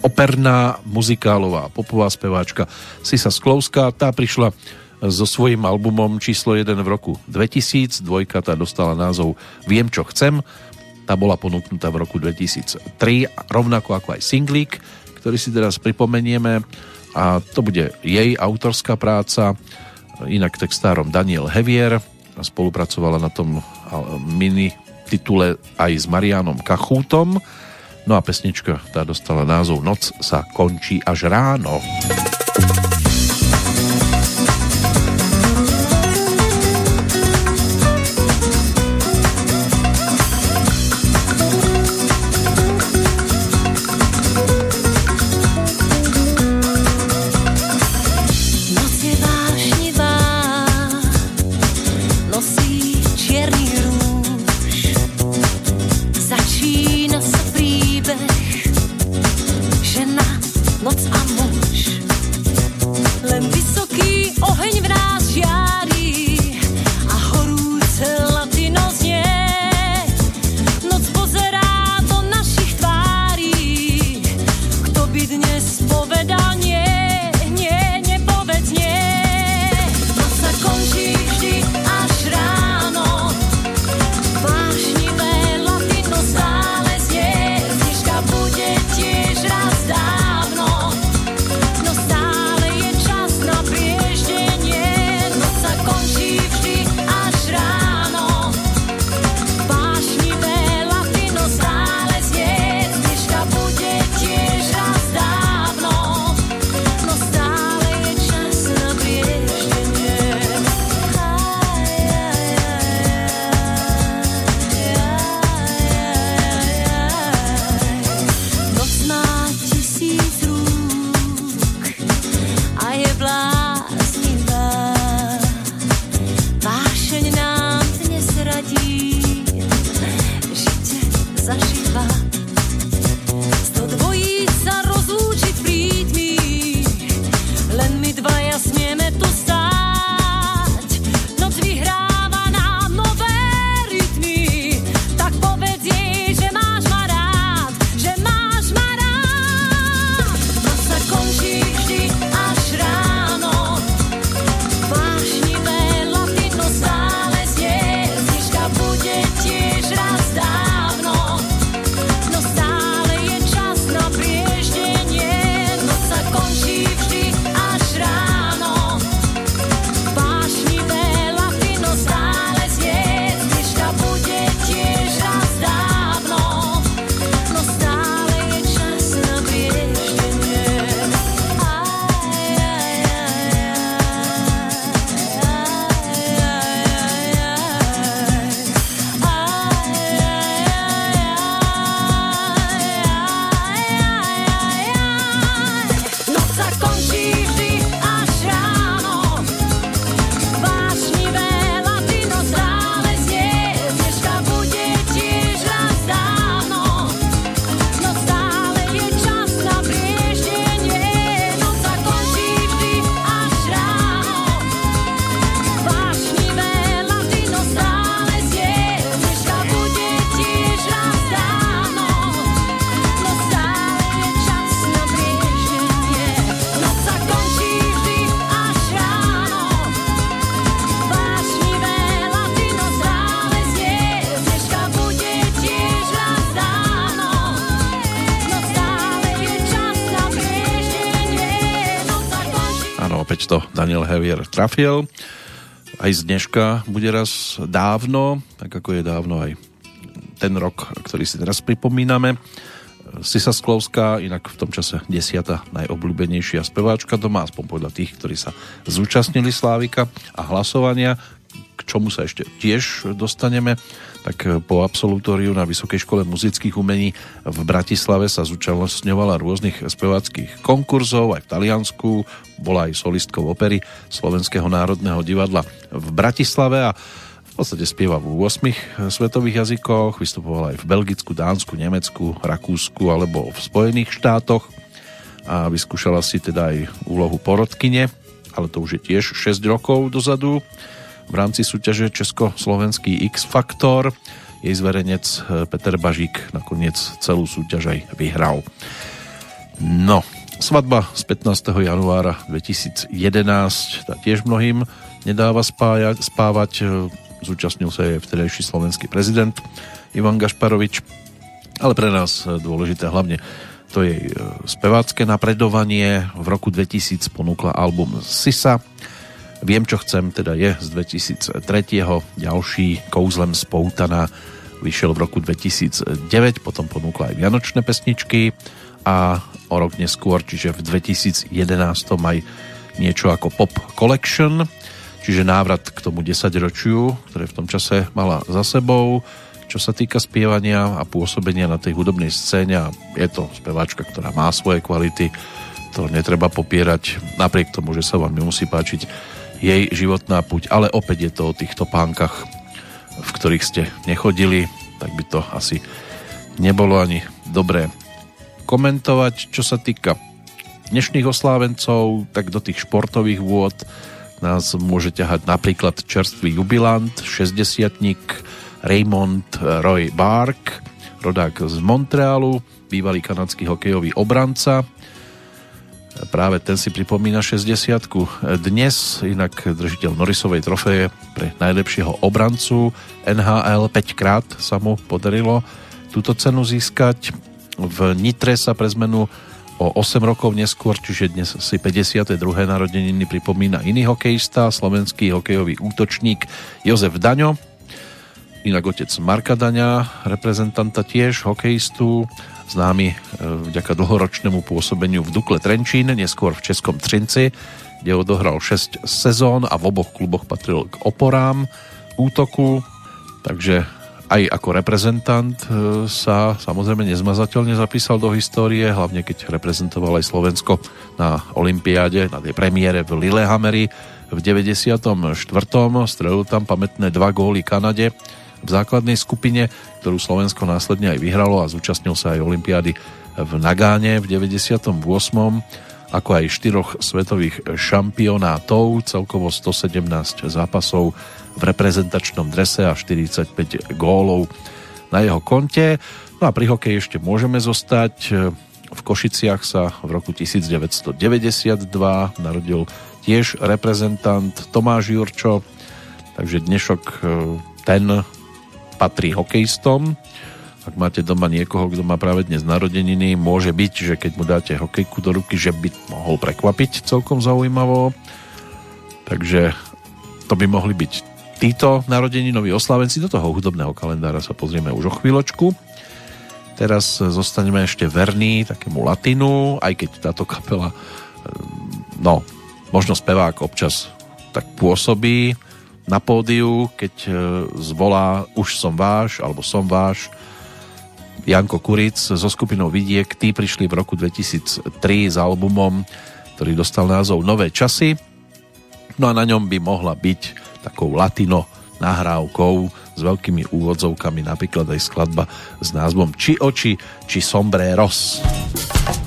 operná, muzikálová, popová speváčka Sisa Sklovská, tá prišla so svojím albumom číslo 1 v roku 2000, dvojka tá dostala názov Viem, čo chcem, tá bola ponúknutá v roku 2003, rovnako ako aj singlík, ktorý si teraz pripomenieme. A to bude jej autorská práca, inak textárom Daniel Hevier, spolupracovala na tom mini titule aj s Marianom Kachútom, no a pesnička tá dostala názov Noc sa končí až ráno. keď Daniel Hevier trafil. Aj z dneška bude raz dávno, tak ako je dávno aj ten rok, ktorý si teraz pripomíname. Sisa Sklovská, inak v tom čase desiata najobľúbenejšia speváčka doma, aspoň podľa tých, ktorí sa zúčastnili Slávika a hlasovania, k čomu sa ešte tiež dostaneme tak po absolutóriu na Vysokej škole muzických umení v Bratislave sa zúčastňovala rôznych speváckých konkurzov aj v Taliansku, bola aj solistkou opery Slovenského národného divadla v Bratislave a v podstate spieva v 8 svetových jazykoch, vystupovala aj v Belgicku, Dánsku, Nemecku, Rakúsku alebo v Spojených štátoch a vyskúšala si teda aj úlohu porodkyne, ale to už je tiež 6 rokov dozadu v rámci súťaže Československý X Factor. Jej zverenec eh, Peter Bažík nakoniec celú súťaž aj vyhral. No, svadba z 15. januára 2011 tá tiež mnohým nedáva spájať, spávať. Zúčastnil sa aj vtedajší slovenský prezident Ivan Gašparovič. Ale pre nás dôležité hlavne to jej spevácké napredovanie. V roku 2000 ponúkla album Sisa, Viem, čo chcem, teda je z 2003. Ďalší Kouzlem spoutaná vyšiel v roku 2009, potom ponúkla aj Vianočné pesničky a o rok neskôr, čiže v 2011 aj niečo ako Pop Collection, čiže návrat k tomu 10 ročiu, ktoré v tom čase mala za sebou, čo sa týka spievania a pôsobenia na tej hudobnej scéne. A je to speváčka, ktorá má svoje kvality, to netreba popierať, napriek tomu, že sa vám nemusí páčiť jej životná puť, ale opäť je to o týchto pánkach, v ktorých ste nechodili, tak by to asi nebolo ani dobré komentovať. Čo sa týka dnešných oslávencov, tak do tých športových vôd nás môže ťahať napríklad čerstvý jubilant, 60 Raymond Roy Bark, rodák z Montrealu, bývalý kanadský hokejový obranca, Práve ten si pripomína 60 Dnes inak držiteľ Norrisovej trofeje pre najlepšieho obrancu NHL 5 krát sa mu podarilo túto cenu získať. V Nitre sa pre zmenu o 8 rokov neskôr, čiže dnes si 52. narodeniny pripomína iný hokejista, slovenský hokejový útočník Jozef Daňo, inak otec Marka Daňa, reprezentanta tiež, hokejistu, známy e, vďaka dlhoročnému pôsobeniu v Dukle Trenčín, neskôr v Českom Třinci, kde odohral 6 sezón a v oboch kluboch patril k oporám útoku, takže aj ako reprezentant e, sa samozrejme nezmazateľne zapísal do histórie, hlavne keď reprezentoval aj Slovensko na Olympiáde, na tej premiére v Lillehammeri v 94. Strelil tam pamätné dva góly Kanade v základnej skupine, ktorú Slovensko následne aj vyhralo a zúčastnil sa aj Olympiády v Nagáne v 98 ako aj štyroch svetových šampionátov, celkovo 117 zápasov v reprezentačnom drese a 45 gólov na jeho konte. No a pri hokeji ešte môžeme zostať. V Košiciach sa v roku 1992 narodil tiež reprezentant Tomáš Jurčo, takže dnešok eh, ten patrí hokejistom. Ak máte doma niekoho, kto má práve dnes narodeniny, môže byť, že keď mu dáte hokejku do ruky, že by mohol prekvapiť celkom zaujímavo. Takže to by mohli byť títo narodeninoví oslávenci. Do toho hudobného kalendára sa pozrieme už o chvíľočku. Teraz zostaneme ešte verní takému latinu, aj keď táto kapela, no, možno spevák občas tak pôsobí, na pódiu, keď e, zvolá Už som váš, alebo som váš. Janko Kuric so skupinou Vidiek, tí prišli v roku 2003 s albumom, ktorý dostal názov Nové časy. No a na ňom by mohla byť takou latino nahrávkou s veľkými úvodzovkami, napríklad aj skladba s názvom Či oči, či sombreros. Ros. zjedla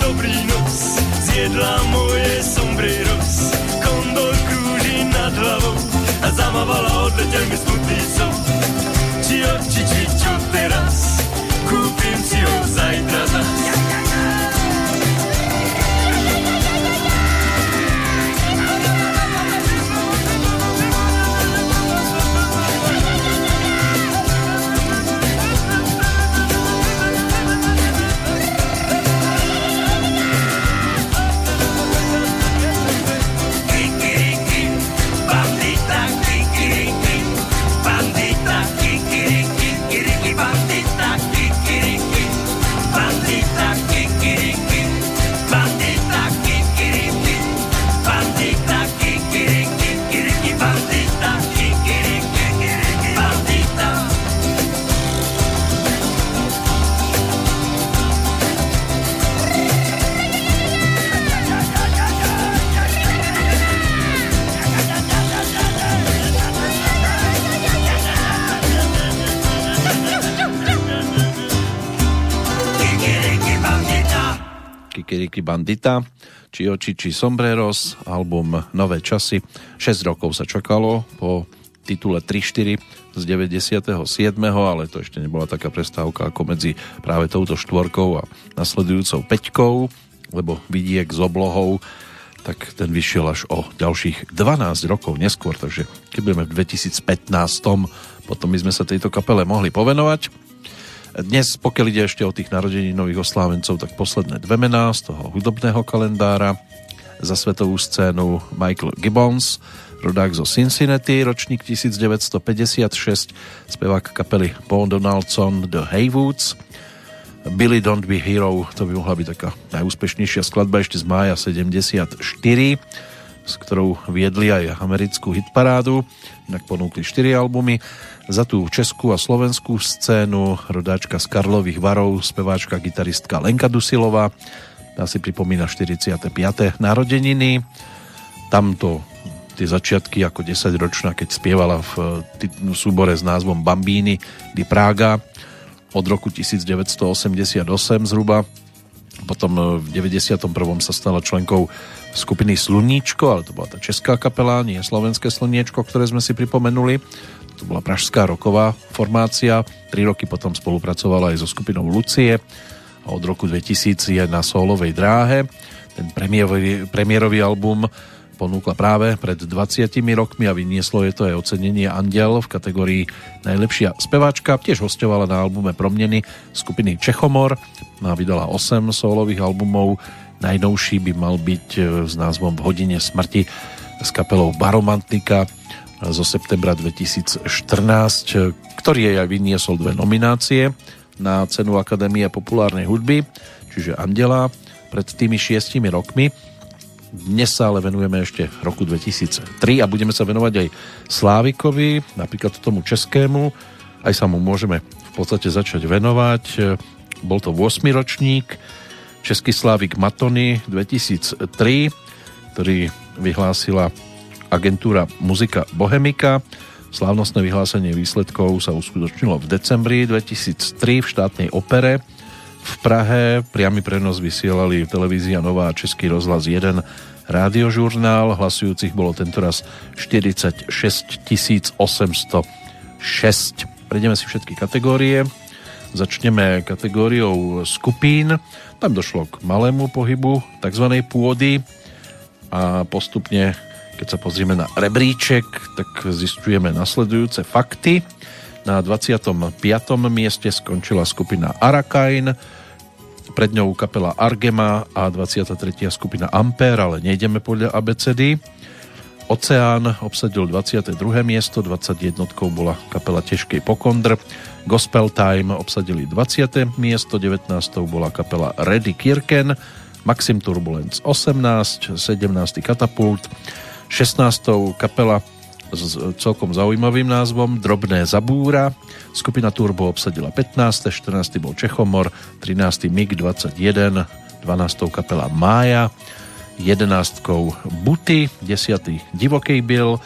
dobrý nos, zjedla moje Bandita, či oči, či sombreros, album Nové časy. 6 rokov sa čakalo po titule 3-4 z 97. ale to ešte nebola taká prestávka ako medzi práve touto štvorkou a nasledujúcou peťkou, lebo vidiek s oblohou tak ten vyšiel až o ďalších 12 rokov neskôr, takže keď budeme v 2015, potom by sme sa tejto kapele mohli povenovať. Dnes, pokiaľ ide ešte o tých narodení nových oslávencov, tak posledné dve mená z toho hudobného kalendára. Za svetovú scénu Michael Gibbons, rodák zo Cincinnati, ročník 1956, spevák kapely Paul Donaldson The Haywoods, Billy Don't Be Hero, to by mohla byť taká najúspešnejšia skladba ešte z mája 74, s ktorou viedli aj americkú hitparádu, inak ponúkli 4 albumy. Za tú českú a slovenskú scénu rodáčka z Karlových varov, speváčka, gitaristka Lenka Dusilová, tá si pripomína 45. narodeniny. Tamto tie začiatky ako 10 ročná, keď spievala v eh, súbore s názvom Bambíny di Praga od roku 1988 zhruba. Potom eh, v 91. sa stala členkou skupiny Sluníčko, ale to bola tá česká kapela, nie slovenské Slniečko, ktoré sme si pripomenuli. To bola pražská roková formácia. Tri roky potom spolupracovala aj so skupinou Lucie a od roku 2000 je na solovej dráhe. Ten premiérový, premiérový album ponúkla práve pred 20 rokmi a vynieslo je to aj ocenenie Andel v kategórii najlepšia speváčka. Tiež hostovala na albume Promneny skupiny Čechomor a vydala 8 solových albumov. Najnovší by mal byť e, s názvom V hodine smrti s kapelou Baromantika zo septembra 2014, e, ktorý aj vyniesol dve nominácie na cenu Akadémie populárnej hudby, čiže Andela pred tými šiestimi rokmi Dnes sa ale venujeme ešte roku 2003 a budeme sa venovať aj Slávikovi, napríklad tomu českému. Aj sa mu môžeme v podstate začať venovať. Bol to 8 ročník, Český Slávik Matony 2003, ktorý vyhlásila agentúra Muzika Bohemika. Slávnostné vyhlásenie výsledkov sa uskutočnilo v decembri 2003 v štátnej opere v Prahe. Priamy prenos vysielali televízia Nová Český rozhlas 1 rádiožurnál. Hlasujúcich bolo tentoraz 46 806. Prejdeme si všetky kategórie. Začneme kategóriou skupín. Tam došlo k malému pohybu tzv. pôdy a postupne, keď sa pozrieme na rebríček, tak zistujeme nasledujúce fakty. Na 25. mieste skončila skupina Arakain, pred ňou kapela Argema a 23. skupina Ampere, ale nejdeme podľa ABCD. Oceán obsadil 22. miesto, 21. bola kapela Težkej Pokondr, Gospel Time obsadili 20. miesto, 19. bola kapela Ready Kirken, Maxim Turbulence 18, 17. Katapult, 16. kapela s celkom zaujímavým názvom Drobné zabúra, skupina Turbo obsadila 15. 14. bol Čechomor, 13. MiG 21, 12. kapela Mája, 11. Buty, 10. Divokej Bill,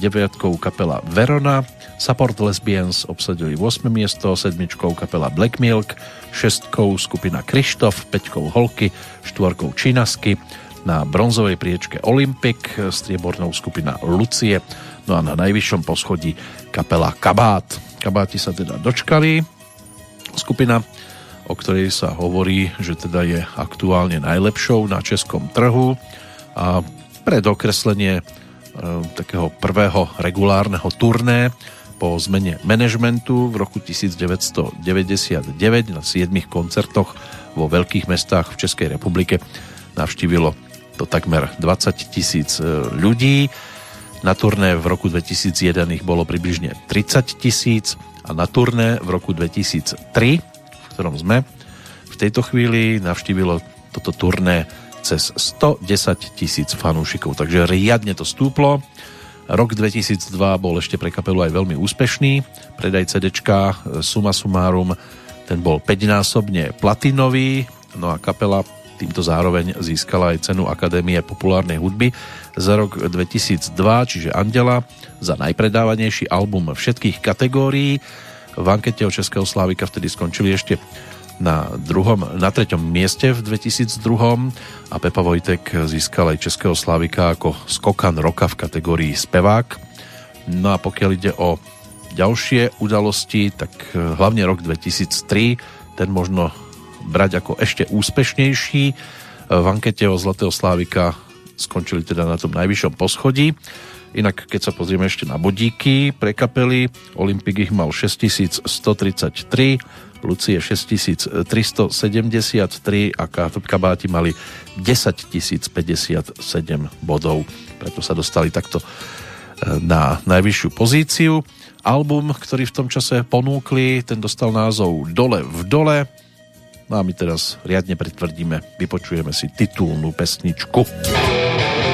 9. kapela Verona, Support Lesbians obsadili 8. miesto, 7. kapela Black Milk, 6. skupina Krištof, 5. Holky, 4. Činasky, na bronzovej priečke Olympic, striebornou skupina Lucie, no a na najvyššom poschodí kapela Kabát. Kabáti sa teda dočkali. Skupina, o ktorej sa hovorí, že teda je aktuálne najlepšou na českom trhu a pred okreslenie e, takého prvého regulárneho turné po zmene manažmentu v roku 1999 na 7 koncertoch vo veľkých mestách v Českej republike navštívilo to takmer 20 tisíc e, ľudí. Na turné v roku 2001 ich bolo približne 30 tisíc a na turné v roku 2003, v ktorom sme, v tejto chvíli navštívilo toto turné cez 110 tisíc fanúšikov, takže riadne to stúplo Rok 2002 bol ešte pre kapelu aj veľmi úspešný. Predaj CD Suma Sumarum, ten bol 5-násobne platinový, no a kapela týmto zároveň získala aj cenu Akadémie populárnej hudby za rok 2002, čiže Andela, za najpredávanejší album všetkých kategórií. V ankete o Českého Slávika vtedy skončili ešte na, druhom, na treťom mieste v 2002 a Pepa Vojtek získal aj Českého Slavika ako skokan roka v kategórii spevák. No a pokiaľ ide o ďalšie udalosti, tak eh, hlavne rok 2003, ten možno brať ako ešte úspešnejší. V ankete o Zlatého Slávika skončili teda na tom najvyššom poschodí. Inak, keď sa pozrieme ešte na bodíky pre kapely, Olympik ich mal 6133, Lucie 6373 a kabáti mali 10 057 bodov. Preto sa dostali takto e, na najvyššiu pozíciu. Album, ktorý v tom čase ponúkli, ten dostal názov Dole v dole. No a my teraz riadne pritvrdíme, vypočujeme si titulnú pesničku. Od rána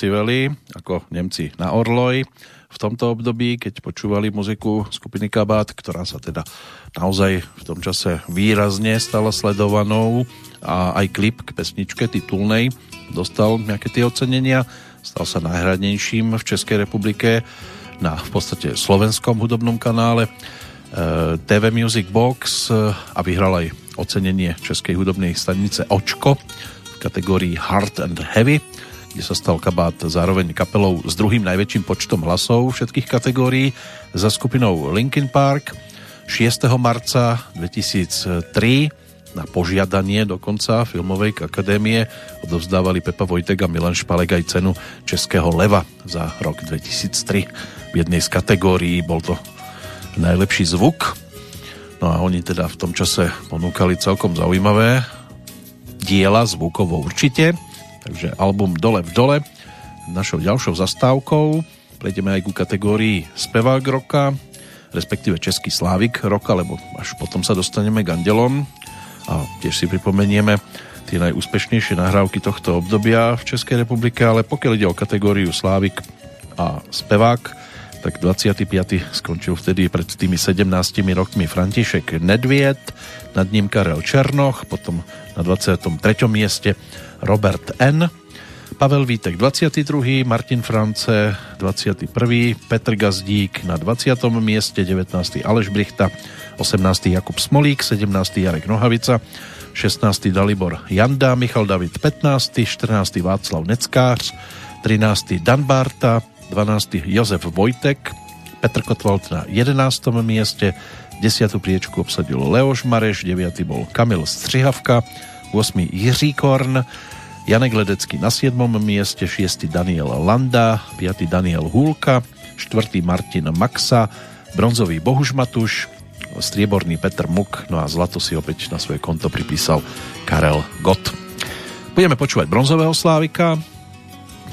civeli, ako Nemci na Orloj, v tomto období, keď počúvali muziku skupiny Kabát, ktorá sa teda naozaj v tom čase výrazne stala sledovanou a aj klip k pesničke titulnej dostal nejaké tie ocenenia. Stal sa najhradnejším v Českej republike na v podstate slovenskom hudobnom kanále eh, TV Music Box eh, a vyhral aj ocenenie Českej hudobnej stanice Očko v kategórii Hard and Heavy kde sa stal Kabát zároveň kapelou s druhým najväčším počtom hlasov všetkých kategórií za skupinou Linkin Park. 6. marca 2003 na požiadanie dokonca Filmovej akadémie odovzdávali Pepa Vojtek a Milan Špalek aj cenu Českého leva za rok 2003. V jednej z kategórií bol to najlepší zvuk. No a oni teda v tom čase ponúkali celkom zaujímavé diela zvukovo určite Takže album Dole v dole. Našou ďalšou zastávkou prejdeme aj ku kategórii spevák roka, respektíve Český slávik roka, lebo až potom sa dostaneme k Andelom a tiež si pripomenieme tie najúspešnejšie nahrávky tohto obdobia v Českej republike, ale pokiaľ ide o kategóriu slávik a spevák, tak 25. skončil vtedy pred tými 17 rokmi František Nedviet, nad ním Karel Černoch, potom na 23. mieste Robert N., Pavel Vítek 22., Martin France 21., Petr Gazdík na 20. mieste, 19. Aleš Brichta, 18. Jakub Smolík, 17. Jarek Nohavica, 16. Dalibor Janda, Michal David 15., 14. Václav Neckář, 13. Dan Barta, 12. Jozef Vojtek, Petr Kotwald na 11. mieste, 10. priečku obsadil Leoš Mareš, 9. bol Kamil Střihavka, 8. Jiří Korn, Janek Ledecký na 7. mieste, 6. Daniel Landa, 5. Daniel Hulka, 4. Martin Maxa, bronzový Bohuž Matuš, strieborný Petr Muk, no a zlato si opäť na svoje konto pripísal Karel Gott. Budeme počúvať bronzového Slávika,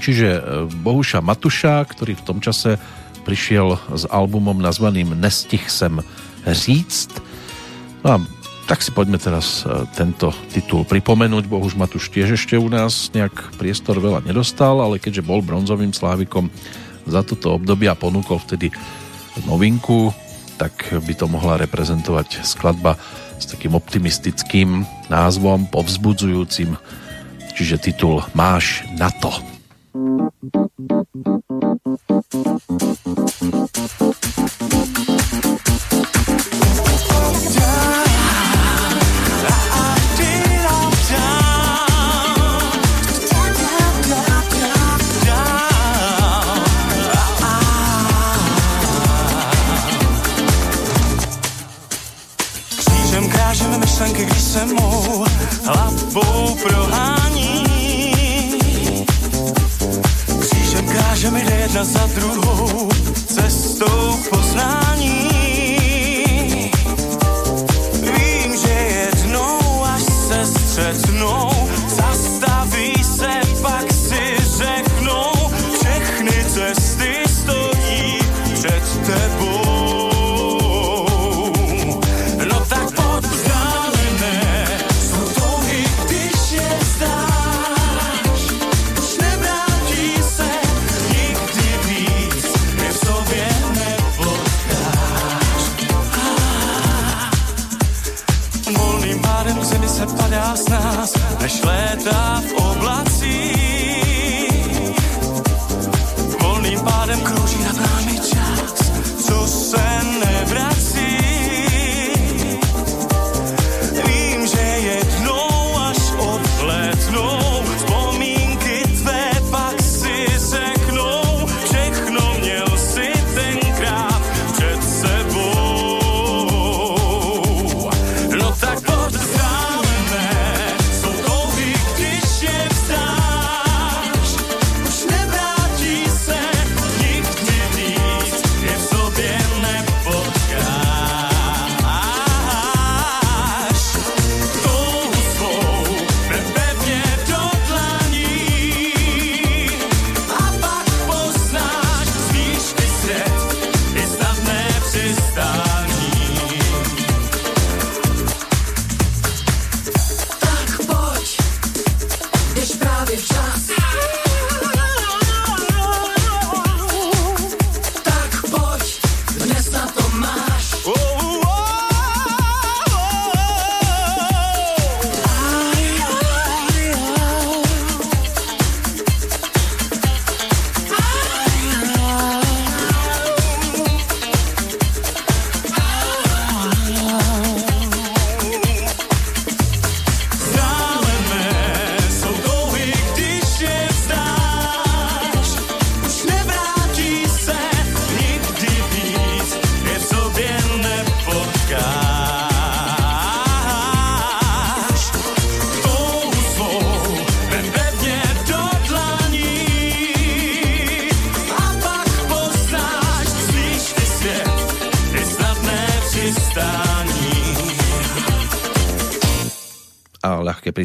čiže e, Bohuša Matuša, ktorý v tom čase prišiel s albumom nazvaným Nestih sem říct. No a tak si poďme teraz e, tento titul pripomenúť. Bohuž Matuš tiež ešte u nás nejak priestor veľa nedostal, ale keďže bol bronzovým slávikom za toto obdobie a ponúkol vtedy novinku, tak by to mohla reprezentovať skladba s takým optimistickým názvom, povzbudzujúcim, čiže titul Máš na to. tak poddamy,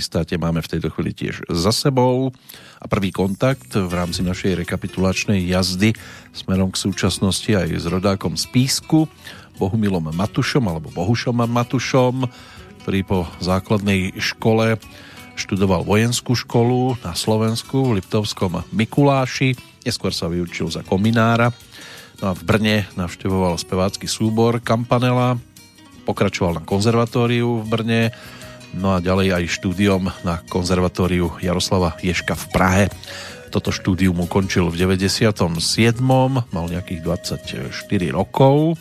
pristáte máme v tejto chvíli tiež za sebou. A prvý kontakt v rámci našej rekapitulačnej jazdy smerom k súčasnosti aj s rodákom z Písku, Bohumilom Matušom alebo Bohušom Matušom, ktorý po základnej škole študoval vojenskú školu na Slovensku v Liptovskom Mikuláši, neskôr sa vyučil za kominára, no a v Brne navštevoval spevácky súbor Kampanela, pokračoval na konzervatóriu v Brne, no a ďalej aj štúdiom na konzervatóriu Jaroslava Ješka v Prahe. Toto štúdium ukončil v 97. mal nejakých 24 rokov.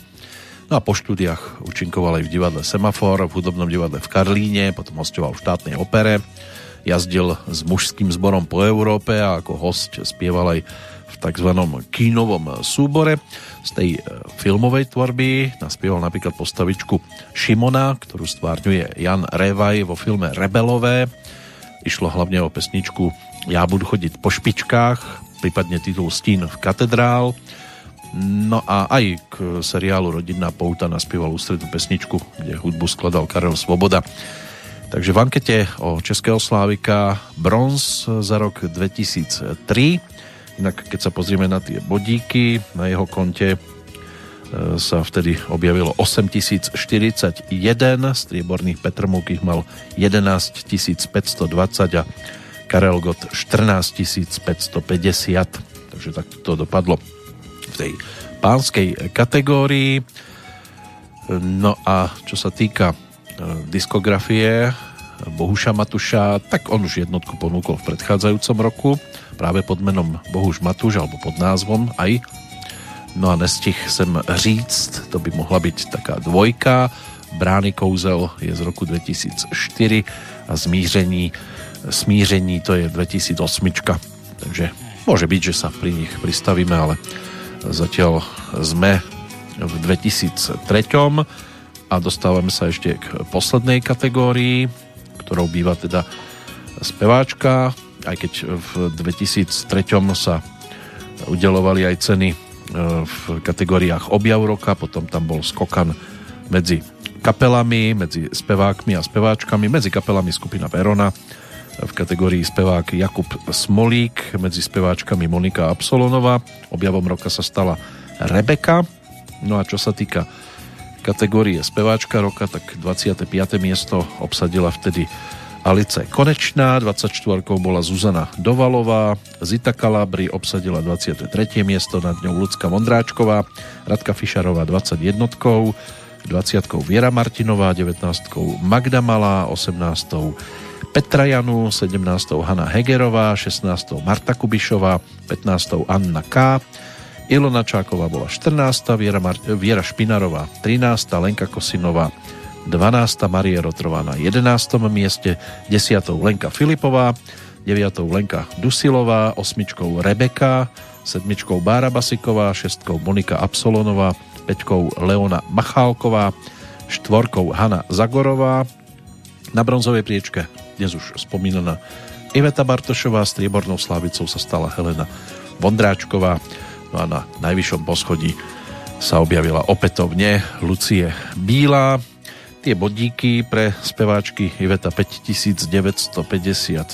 No a po štúdiách účinkoval aj v divadle Semafor, v hudobnom divadle v Karlíne, potom hostoval v štátnej opere, jazdil s mužským zborom po Európe a ako host spieval aj v tzv. kínovom súbore. Z tej e, filmovej tvorby naspieval napríklad postavičku Šimona, ktorú stvárňuje Jan Revaj vo filme Rebelové. Išlo hlavne o pesničku Ja budu chodiť po špičkách, prípadne titul Stín v katedrál. No a aj k seriálu Rodinná pouta naspieval ústrednú pesničku, kde hudbu skladal Karel Svoboda. Takže v ankete o Českého Slávika bronz za rok 2003 Inak keď sa pozrieme na tie bodíky, na jeho konte sa vtedy objavilo 8041, strieborných Petr Múk ich mal 11 520 a Karel Gott 14 550. Takže tak to dopadlo v tej pánskej kategórii. No a čo sa týka e, diskografie Bohuša Matuša, tak on už jednotku ponúkol v predchádzajúcom roku práve pod menom Bohuž Matuš alebo pod názvom aj. No a nestih sem říct, to by mohla byť taká dvojka. Brány kouzel je z roku 2004 a zmíření, smíření to je 2008. Takže môže byť, že sa pri nich pristavíme, ale zatiaľ sme v 2003 a dostávame sa ešte k poslednej kategórii, ktorou býva teda speváčka, aj keď v 2003 sa udelovali aj ceny v kategóriách objav roka, potom tam bol skokan medzi kapelami, medzi spevákmi a speváčkami, medzi kapelami skupina Verona, v kategórii spevák Jakub Smolík, medzi speváčkami Monika Absolonová. Objavom roka sa stala Rebeka. No a čo sa týka kategórie speváčka roka, tak 25. miesto obsadila vtedy Alice Konečná, 24 bola Zuzana Dovalová, Zita Kalabri obsadila 23. miesto, nad ňou Lucka Mondráčková, Radka Fišarová 21. 20. Viera Martinová, 19. Magda Malá, 18. Petra Janu, 17. Hanna Hegerová, 16. Marta Kubišová, 15. Anna K. Ilona Čáková bola 14. Viera, Mar- Viera Špinarová 13. Lenka Kosinová 12. Marie Rotrová na 11. mieste, 10. Lenka Filipová, 9. Lenka Dusilová, 8. Rebeka, 7. Bára Basiková, 6. Monika Absolonová, 5. Leona Machálková, 4. Hanna Zagorová, na bronzovej priečke dnes už spomínaná Iveta Bartošová, striebornou slávicou sa stala Helena Vondráčková, no a na najvyššom poschodí sa objavila opätovne Lucie Bílá, Tie bodíky pre speváčky Iveta 5953,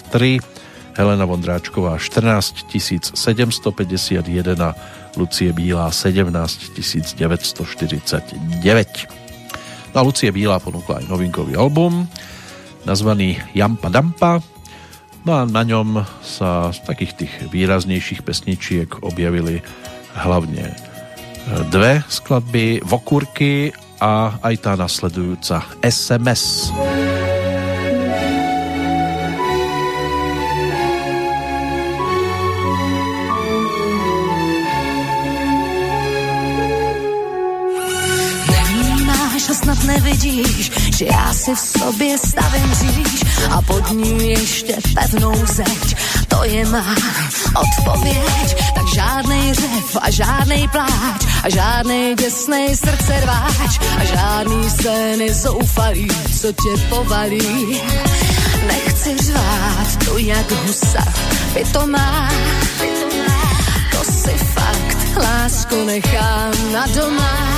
Helena Vondráčková 14 751 a Lucie Bílá 17 949. No a Lucie Bílá ponúkla aj novinkový album nazvaný Jampa Dampa no a na ňom sa z takých tých výraznejších pesničiek objavili hlavne dve skladby Vokúrky a aj tá nasledujúca SMS. snad nevidíš, že já si v sobě stavím říš a pod ní ještě pevnou zeď. To je má odpověď, tak žádnej řev a žádnej pláč a žádnej děsnej srdce rváč a žádný scény zoufalý, co tě povalí. Nechci řvát tu jak husa, by to má, to si fakt, lásku nechám na doma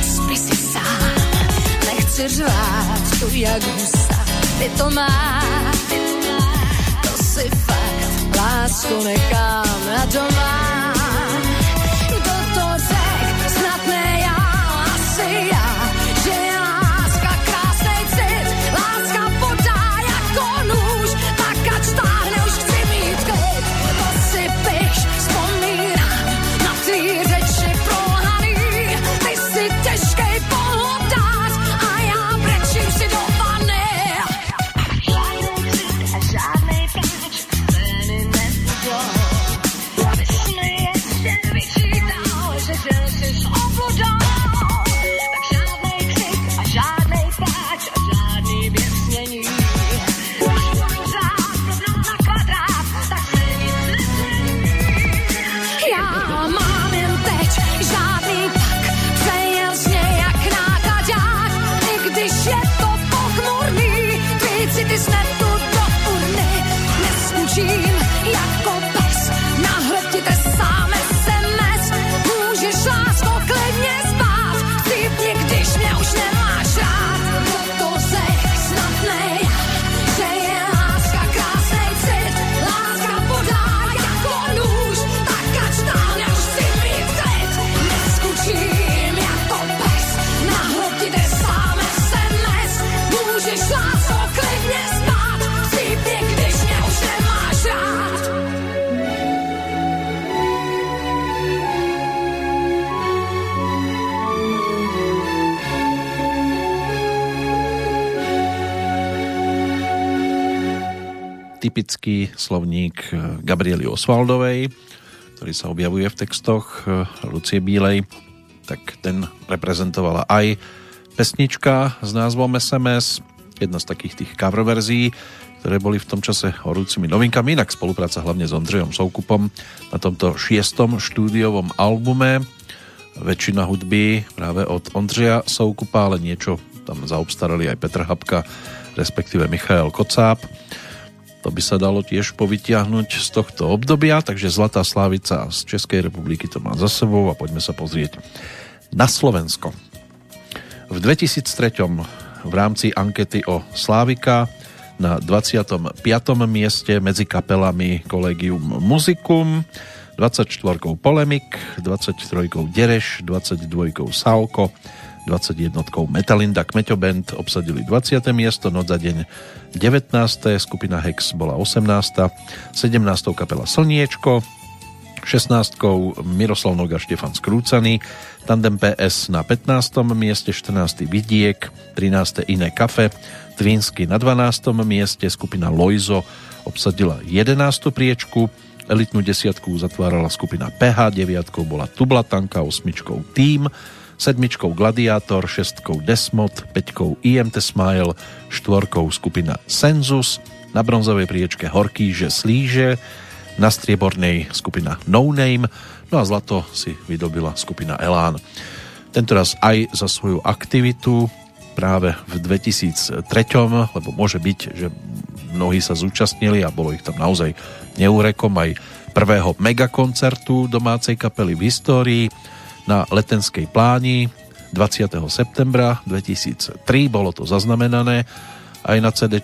tu jak husa, ty to má, to si fakt, lásku nechám na doma. Typický slovník eh, Gabriely Osvaldovej, ktorý sa objavuje v textoch eh, Lucie Bílej, tak ten reprezentovala aj pesnička s názvom SMS, jedna z takých tých cover verzií, ktoré boli v tom čase horúcimi novinkami, inak spolupráca hlavne s Ondřejom Soukupom na tomto šiestom štúdiovom albume. Väčšina hudby práve od Ondřeja Soukupa, ale niečo tam zaobstarali aj Petr Habka, respektíve Michael Kocáb. To by sa dalo tiež povytiahnuť z tohto obdobia, takže Zlatá Slávica z Českej republiky to má za sebou a poďme sa pozrieť na Slovensko. V 2003 v rámci ankety o Slávika na 25. mieste medzi kapelami Collegium Musicum, 24. Polemik, 23. Dereš, 22. Salko, 21. Metalinda Kmeťo Band obsadili 20. miesto, noc za deň 19. skupina Hex bola 18. 17. kapela Slniečko, 16. Miroslav Noga Štefan Skrúcaný, Tandem PS na 15. mieste, 14. Vidiek, 13. Iné kafe, Tvinsky na 12. mieste, skupina Loizo obsadila 11. priečku, elitnú desiatku zatvárala skupina PH, 9. bola Tublatanka, 8. Team, sedmičkou Gladiátor, šestkou Desmod, peťkou IMT Smile, štvorkou skupina Sensus, na bronzovej priečke Horký, že slíže, na striebornej skupina No Name, no a zlato si vydobila skupina Elán. tentoraz aj za svoju aktivitu práve v 2003, lebo môže byť, že mnohí sa zúčastnili a bolo ich tam naozaj neúrekom aj prvého megakoncertu domácej kapely v histórii na Letenskej pláni 20. septembra 2003. Bolo to zaznamenané aj na cd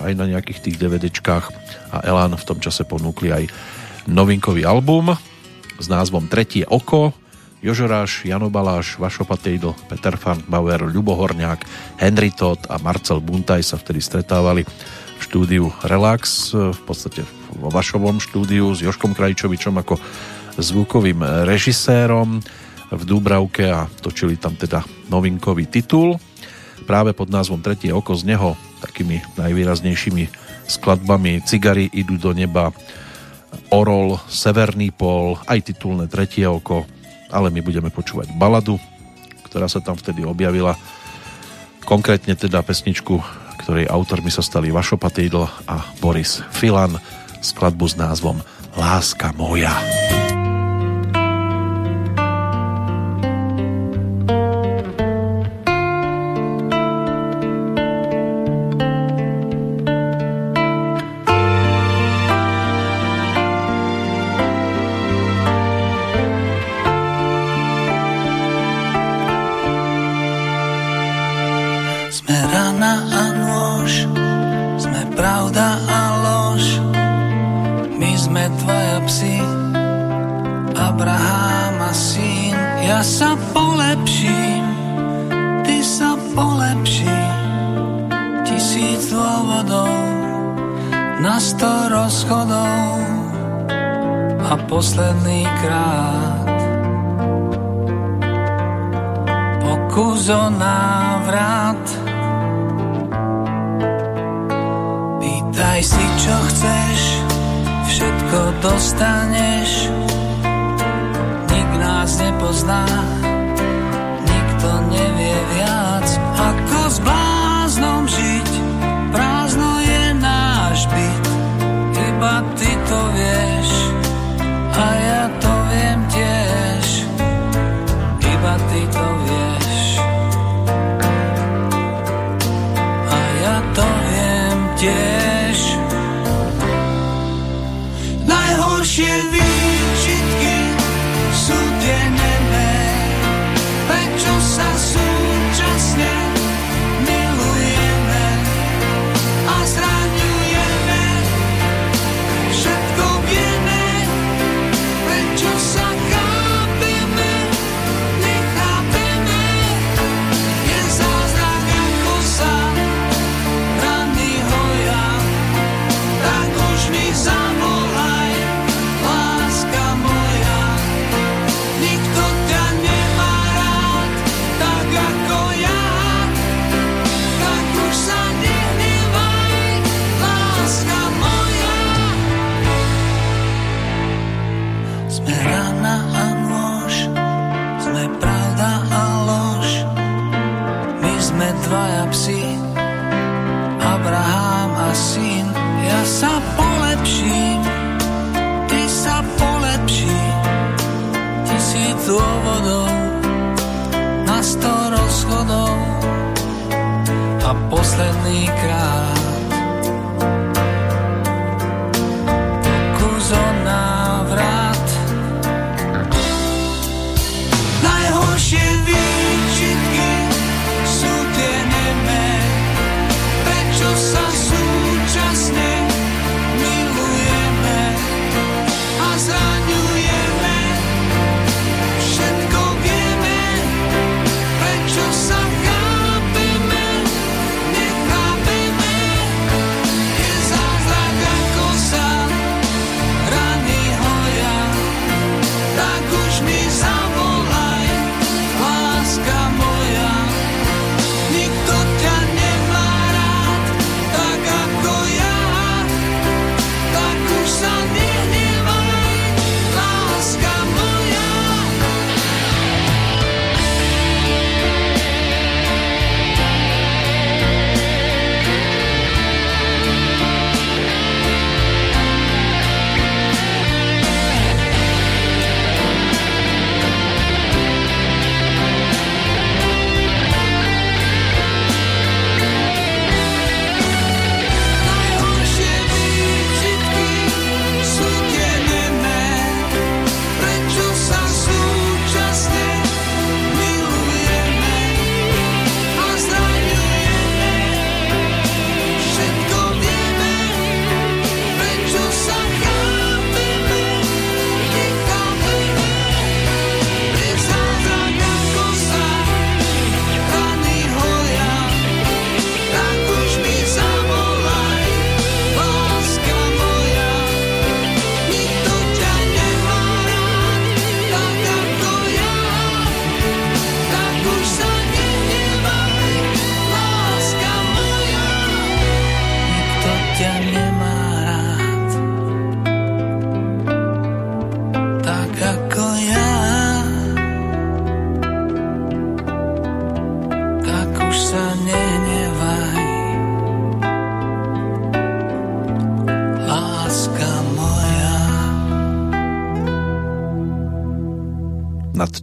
aj na nejakých tých DVDčkách a Elan v tom čase ponúkli aj novinkový album s názvom Tretie oko. Jožoráš, Jano Baláš, Vašo Patejdl, Peter Bauer, Ľubo Henry Todd a Marcel Buntaj sa vtedy stretávali v štúdiu Relax, v podstate vo Vašovom štúdiu s Joškom Krajčovičom ako zvukovým režisérom v Dúbravke a točili tam teda novinkový titul práve pod názvom Tretie oko z neho takými najvýraznejšími skladbami Cigary idú do neba Orol, Severný pol, aj titulné Tretie oko, ale my budeme počúvať baladu, ktorá sa tam vtedy objavila. Konkrétne teda pesničku, ktorej autormi sa stali Vašo Patejdl a Boris Filan, skladbu s názvom Láska moja. Láska moja.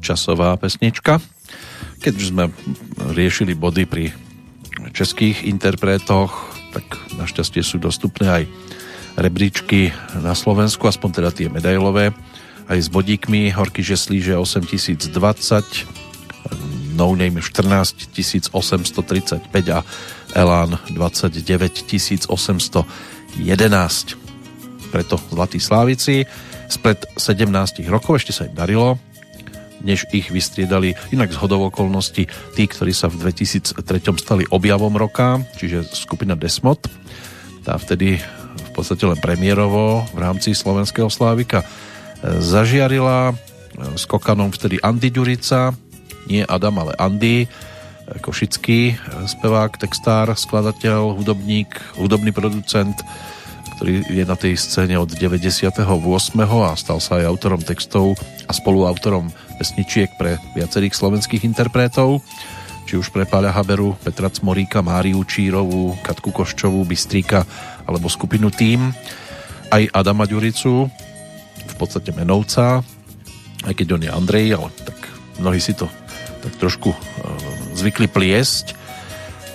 Nadčasová pesnička. Keď sme riešili body pri českých interpretoch, tak našťastie sú dostupné aj rebríčky na Slovensku, aspoň teda tie medailové, aj s bodíkmi. Horky Žeslíže 8020, No Name 14 835 a Elán 29 811. Preto Zlatí Slávici spred 17 rokov, ešte sa im darilo, než ich vystriedali inak z hodov okolností tí, ktorí sa v 2003 stali objavom roka, čiže skupina Desmod. Tá vtedy v podstate len premiérovo v rámci slovenského slávika e, zažiarila e, s vtedy Andy Ďurica, nie Adam, ale Andy, e, košický spevák, textár, skladateľ, hudobník, hudobný producent, ktorý je na tej scéne od 98. a stal sa aj autorom textov a spoluautorom pesničiek pre viacerých slovenských interpretov či už pre Páľa Haberu, Petra Cmoríka, Máriu Čírovú, Katku Koščovú, Bystríka alebo skupinu Tým, aj Adama Ďuricu, v podstate menovca, aj keď on je Andrej, ale tak mnohí si to tak trošku e, zvykli pliesť.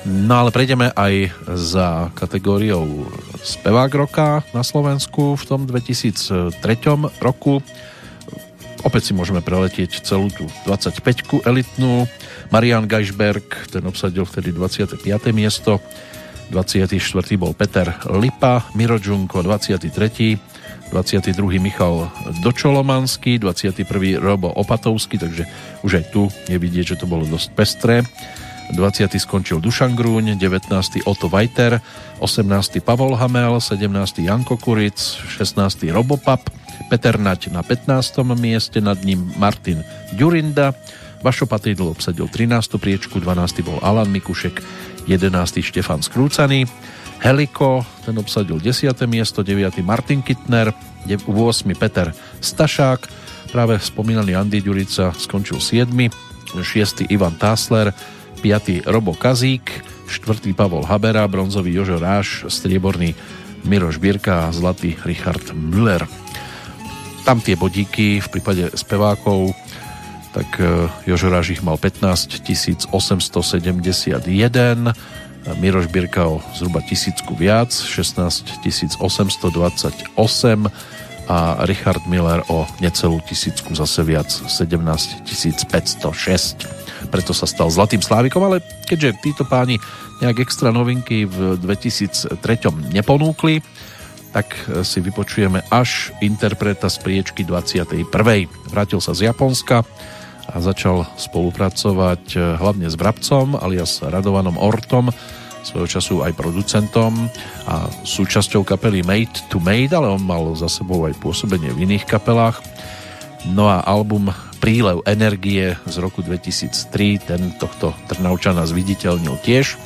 No ale prejdeme aj za kategóriou spevák roka na Slovensku v tom 2003 roku. Opäť si môžeme preletieť celú tú 25 elitnú. Marian Geisberg, ten obsadil vtedy 25. miesto. 24. bol Peter Lipa, Miro Džunko 23. 22. Michal Dočolomanský, 21. Robo Opatovský, takže už aj tu je vidieť, že to bolo dosť pestré. 20. skončil Dušan Grúň, 19. Otto Vajter, 18. Pavol Hamel, 17. Janko Kuric, 16. Robopap, Peter Nať na 15. mieste, nad ním Martin Ďurinda, Vašo Patridl obsadil 13. priečku, 12. bol Alan Mikušek, 11. Štefan Skrúcaný, Heliko, ten obsadil 10. miesto, 9. Martin Kittner, 8. Peter Stašák, práve spomínaný Andy Ďurica skončil 7. 6. Ivan Tásler, 5. Robo Kazík, 4. Pavol Habera, bronzový Jožo Ráš, strieborný Miroš Bírka a zlatý Richard Müller. Tam tie bodíky v prípade spevákov tak e, Jožo Ráž ich mal 15 871, Miroš Birka o zhruba tisícku viac, 16 828 a Richard Miller o necelú tisícku zase viac, 17 506. Preto sa stal Zlatým Slávikom, ale keďže títo páni nejak extra novinky v 2003 neponúkli, tak si vypočujeme až interpreta z priečky 21. Vrátil sa z Japonska, a začal spolupracovať eh, hlavne s Brabcom alias Radovanom Ortom, svojho času aj producentom a súčasťou kapely Made to Made, ale on mal za sebou aj pôsobenie v iných kapelách. No a album Prílev energie z roku 2003, ten tohto Trnavčana zviditeľnil tiež.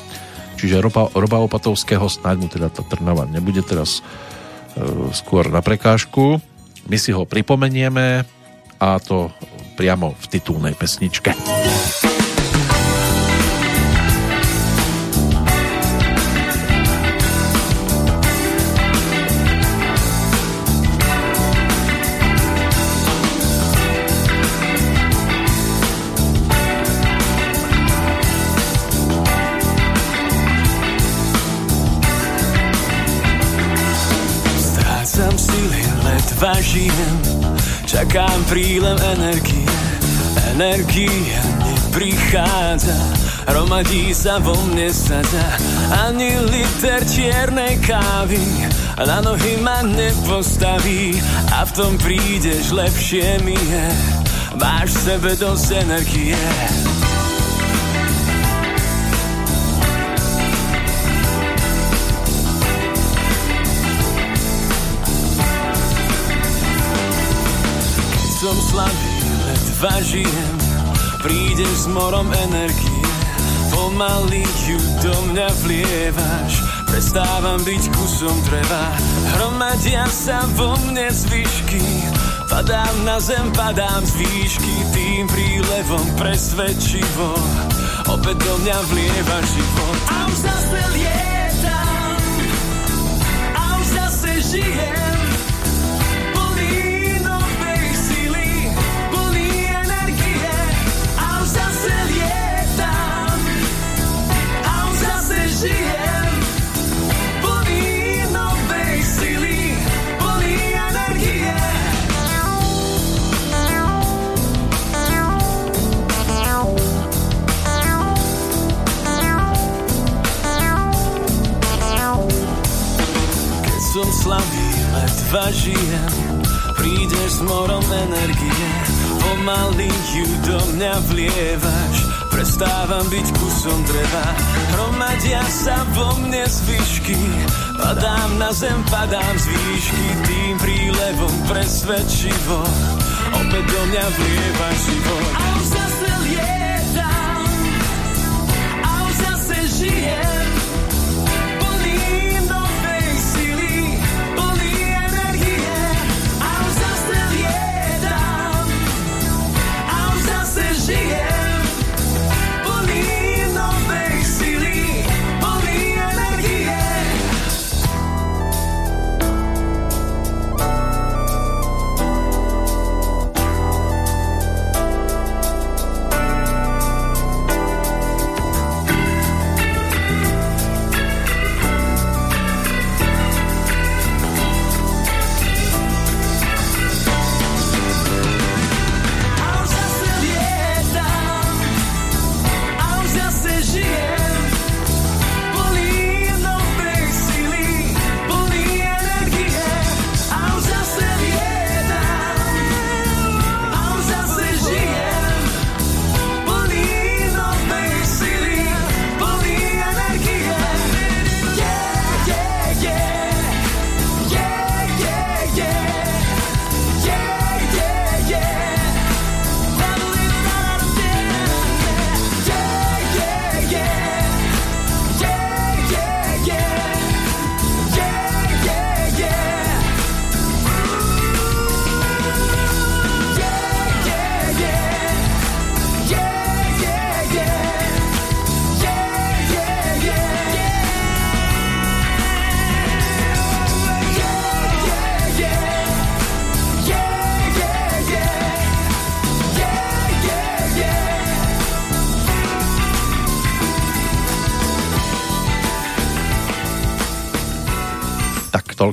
Čiže Roba, Roba Opatovského snáď mu teda tá Trnava nebude teraz e, skôr na prekážku. My si ho pripomenieme a to priamo v titulnej pesničke. Čakám prílev energie. Energia neprichádza. Hromadí sa vo mne sadza. Ani liter čiernej kávy Na nohy ma nepostaví. A v tom prídeš, lepšie mi je. Máš v sebe dosť energie som slabý, ledva žijem. Prídeš s morom energie Pomaly ju do mňa vlievaš. Prestávam byť kusom dreva Hromadia sa vo mne zvyšky Padám na zem, padám z výšky Tým prílevom presvedčivo. Opäť do mňa vlieva život. A už zase lietam A už zase žijem som slabý, ledva žijem. Prídeš s morom energie Pomaly ju do mňa vlievaš. Prestávam byť kusom dreva Hromadia sa vo mne zvyšky Padám na zem, padám z výšky Tým prílevom presvedčivo. Opäť do mňa vlievaš život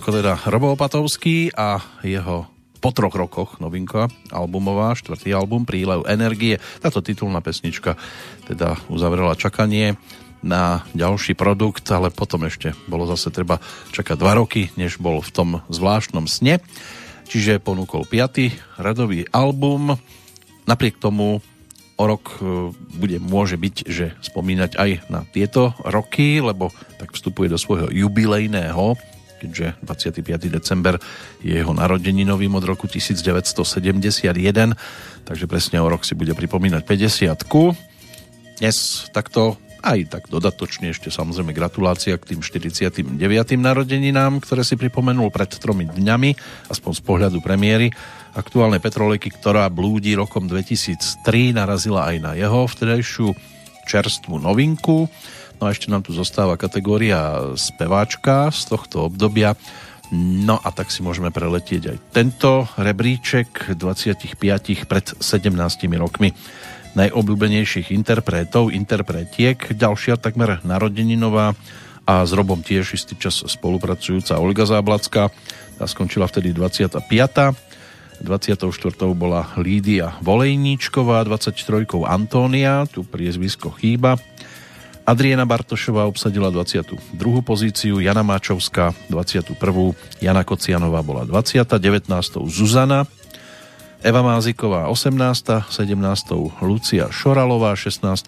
Toľko teda Robo Opatovský a jeho po troch rokoch novinka albumová, štvrtý album Prílev energie. Táto titulná pesnička teda uzavrela čakanie na ďalší produkt, ale potom ešte bolo zase treba čakať dva roky, než bol v tom zvláštnom sne. Čiže ponúkol piaty radový album. Napriek tomu o rok e, bude, môže byť, že spomínať aj na tieto roky, lebo tak vstupuje do svojho jubilejného keďže 25. december je jeho narodeninovým od roku 1971, takže presne o rok si bude pripomínať 50 Dnes takto aj tak dodatočne ešte samozrejme gratulácia k tým 49. narodeninám, ktoré si pripomenul pred tromi dňami, aspoň z pohľadu premiéry aktuálnej petrolejky, ktorá blúdi rokom 2003, narazila aj na jeho vtedajšiu čerstvú novinku. No a ešte nám tu zostáva kategória speváčka z tohto obdobia. No a tak si môžeme preletieť aj tento rebríček 25 pred 17 rokmi najobľúbenejších interpretov, interpretiek. Ďalšia takmer narodeninová a s Robom tiež istý čas spolupracujúca Olga Záblacka. Tá skončila vtedy 25. 24. bola Lídia Volejníčková, 23. Antónia, tu priezvisko chýba, Adriana Bartošová obsadila 22. pozíciu, Jana Máčovská 21. Jana Kocianová bola 20. 19. Zuzana, Eva Máziková 18. 17. Lucia Šoralová 16.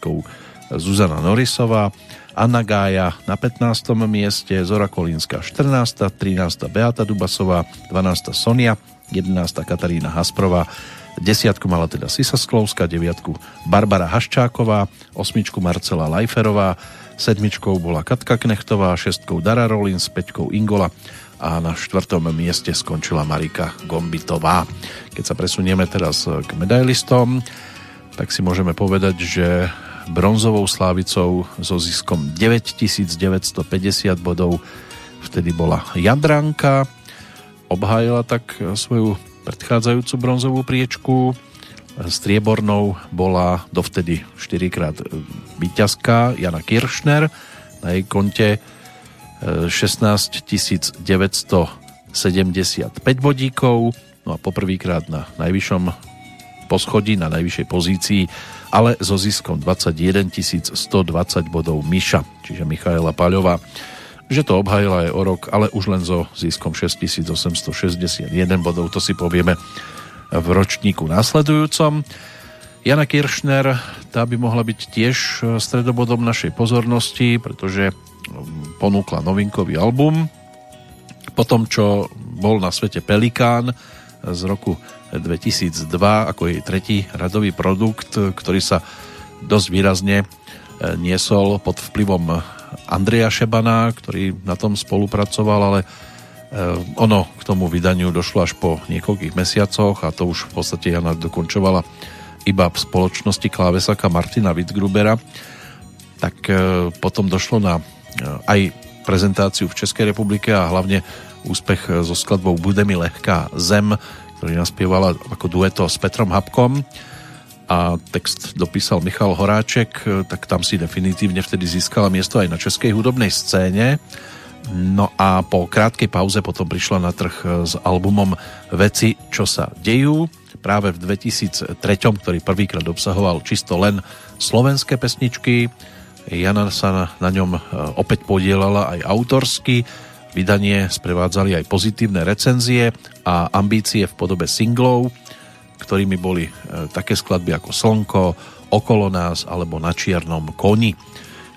Zuzana Norisová, Anna Gája na 15. mieste, Zora Kolínska 14. 13. Beata Dubasová, 12. Sonia, 11. Katarína Hasprová, Desiatku mala teda Sisa Sklovská, deviatku Barbara Haščáková, osmičku Marcela Lajferová, sedmičkou bola Katka Knechtová, šestkou Dara Rollins, peťkou Ingola a na štvrtom mieste skončila Marika Gombitová. Keď sa presunieme teraz k medailistom, tak si môžeme povedať, že bronzovou slávicou so ziskom 9950 bodov vtedy bola Jadranka, obhájila tak svoju predchádzajúcu bronzovú priečku. Striebornou bola dovtedy 4 krát výťazka Jana Kiršner na jej konte 16 975 bodíkov. No a poprvýkrát na najvyššom poschodí, na najvyššej pozícii ale so ziskom 21 120 bodov Miša, čiže Michaela Paľová že to obhajila aj o rok, ale už len so ziskom 6861 bodov, to si povieme v ročníku následujúcom. Jana Kiršner, tá by mohla byť tiež stredobodom našej pozornosti, pretože ponúkla novinkový album. Po tom, čo bol na svete Pelikán z roku 2002 ako jej tretí radový produkt, ktorý sa dosť výrazne e, niesol pod vplyvom Andreja Šebana, ktorý na tom spolupracoval, ale e, ono k tomu vydaniu došlo až po niekoľkých mesiacoch a to už v podstate Jana dokončovala iba v spoločnosti klávesaka Martina Wittgrubera. Tak e, potom došlo na aj prezentáciu v Českej republike a hlavne úspech so skladbou Bude mi lehká zem, ktorý naspievala ako dueto s Petrom Habkom a text dopísal Michal Horáček, tak tam si definitívne vtedy získala miesto aj na českej hudobnej scéne. No a po krátkej pauze potom prišla na trh s albumom Veci, čo sa dejú. Práve v 2003, ktorý prvýkrát obsahoval čisto len slovenské pesničky. Jana sa na ňom e, opäť podielala aj autorsky. Vydanie sprevádzali aj pozitívne recenzie a ambície v podobe singlov ktorými boli e, také skladby ako Slnko, Okolo nás alebo Na čiernom koni.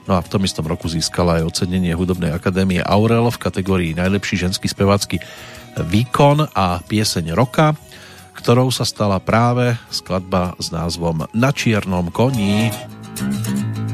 No a v tom istom roku získala aj ocenenie Hudobnej akadémie Aurel v kategórii Najlepší ženský spevácky výkon a pieseň roka, ktorou sa stala práve skladba s názvom Na čiernom koni. na čiernom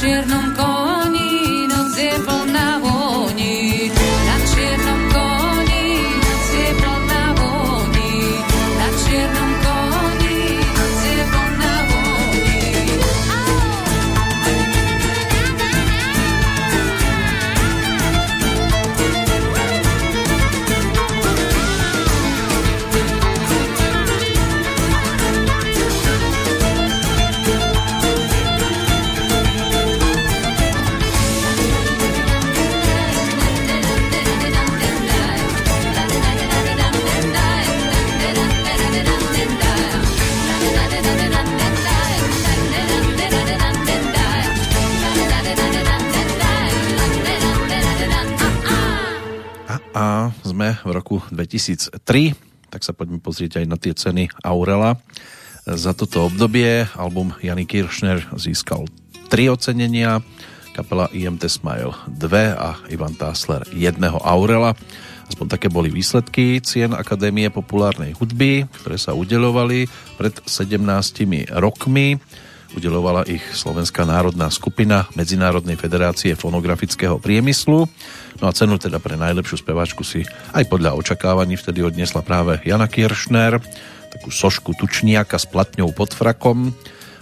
koni, 2003, tak sa poďme pozrieť aj na tie ceny Aurela. Za toto obdobie album Jany Kiršner získal tri ocenenia, kapela IMT Smile 2 a Ivan Tásler jedného Aurela. Aspoň také boli výsledky cien Akadémie populárnej hudby, ktoré sa udelovali pred 17 rokmi. Udelovala ich Slovenská národná skupina Medzinárodnej federácie fonografického priemyslu. No a cenu teda pre najlepšiu speváčku si aj podľa očakávaní vtedy odniesla práve Jana Kiršner, takú sošku tučniaka s platňou pod frakom.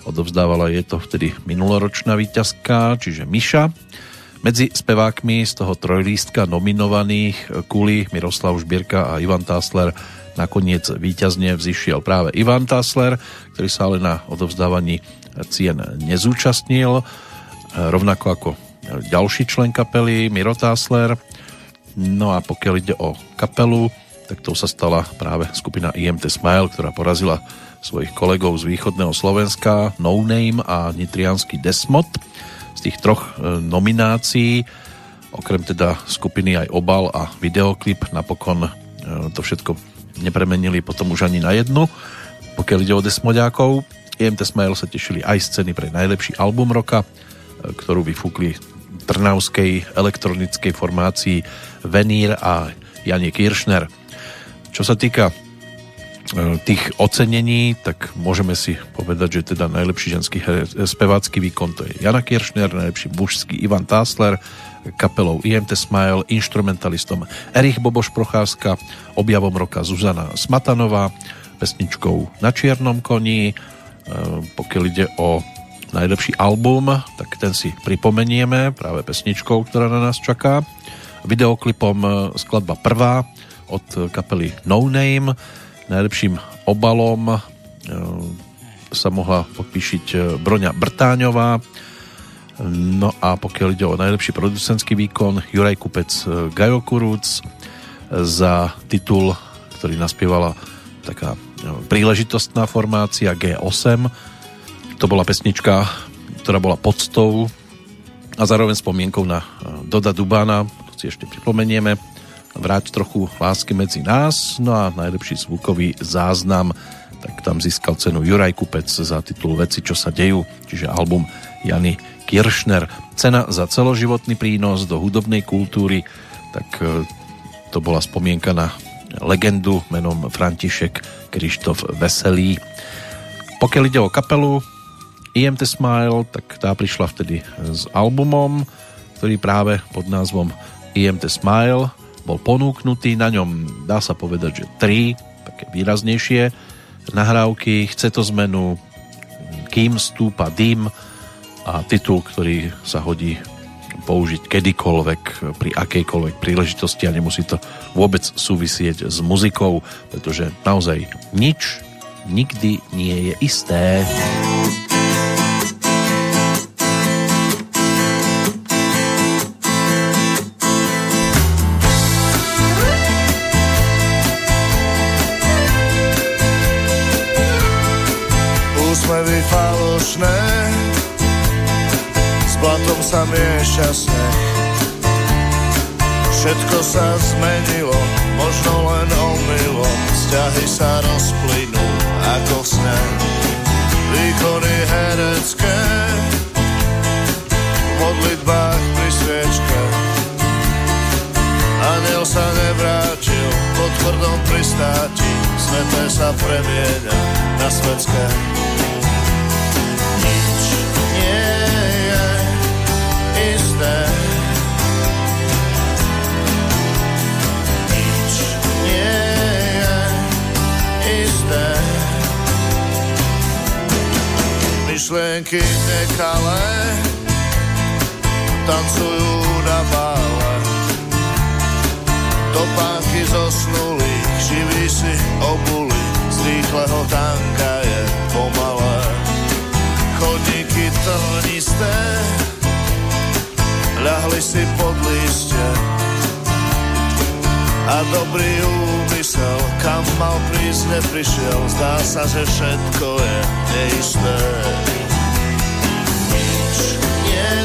Odovzdávala je to vtedy minuloročná víťazka, čiže Miša. Medzi spevákmi z toho trojlístka nominovaných Kuli, Miroslav Žbierka a Ivan Tásler nakoniec víťazne vzýšiel práve Ivan Tásler, ktorý sa ale na odovzdávaní cien nezúčastnil, rovnako ako ďalší člen kapely Miro Tásler. No a pokiaľ ide o kapelu, tak to sa stala práve skupina IMT Smile, ktorá porazila svojich kolegov z východného Slovenska No Name a nitrianský Desmod. Z tých troch e, nominácií, okrem teda skupiny aj obal a videoklip, napokon e, to všetko nepremenili potom už ani na jednu. Pokiaľ ide o Desmodiákov, IMT Smile sa tešili aj z ceny pre najlepší album roka, e, ktorú vyfúkli trnavskej elektronickej formácii Venír a Janie Kiršner. Čo sa týka e, tých ocenení, tak môžeme si povedať, že teda najlepší ženský spevácky výkon to je Jana Kiršner, najlepší mužský Ivan Tásler, kapelou IMT Smile, instrumentalistom Erich Boboš Procházka, objavom roka Zuzana Smatanová, pesničkou Na čiernom koni, pokiaľ ide o najlepší album, tak ten si pripomenieme práve pesničkou, ktorá na nás čaká. Videoklipom e, skladba prvá od kapely No Name. Najlepším obalom e, sa mohla podpíšiť e, Broňa Brtáňová. No a pokiaľ ide o najlepší producentský výkon, Juraj Kupec Gajo Kurúc za titul, ktorý naspievala taká príležitostná formácia G8 to bola pesnička, ktorá bola podstou a zároveň spomienkou na eh, Doda Dubána, to si ešte pripomenieme, vráť trochu lásky medzi nás, no a najlepší zvukový záznam, tak tam získal cenu Juraj Kupec za titul Veci, čo sa dejú, čiže album Jany Kiršner. Cena za celoživotný prínos do hudobnej kultúry, tak eh, to bola spomienka na legendu menom František Krištof Veselý. Pokiaľ ide o kapelu, IMT Smile, tak tá prišla vtedy s albumom, ktorý práve pod názvom IMT Smile bol ponúknutý. Na ňom dá sa povedať, že tri také výraznejšie nahrávky. Chce to zmenu, kým stúpa dym a titul, ktorý sa hodí použiť kedykoľvek, pri akejkoľvek príležitosti a nemusí to vôbec súvisieť s muzikou, pretože naozaj nič nikdy nie je isté. úsmevy falošné blatom sa mieša sneh Všetko sa zmenilo, možno len omylom. Vzťahy sa rozplynú ako v sne. Výkony herecké V modlitbách pri sviečke. Aniel sa nevrátil po tvrdom pristáti. Sveté sa premieňa na svetské Spomienky nekalé tancujú na bále. Topánky zosnulých, živí si obuli, z rýchleho tanka je pomalé. Chodníky trnisté, ľahli si pod lístie a dobrý úmysel, kam mal prísť, neprišiel. Zdá sa, že všetko je neisté. Nič nie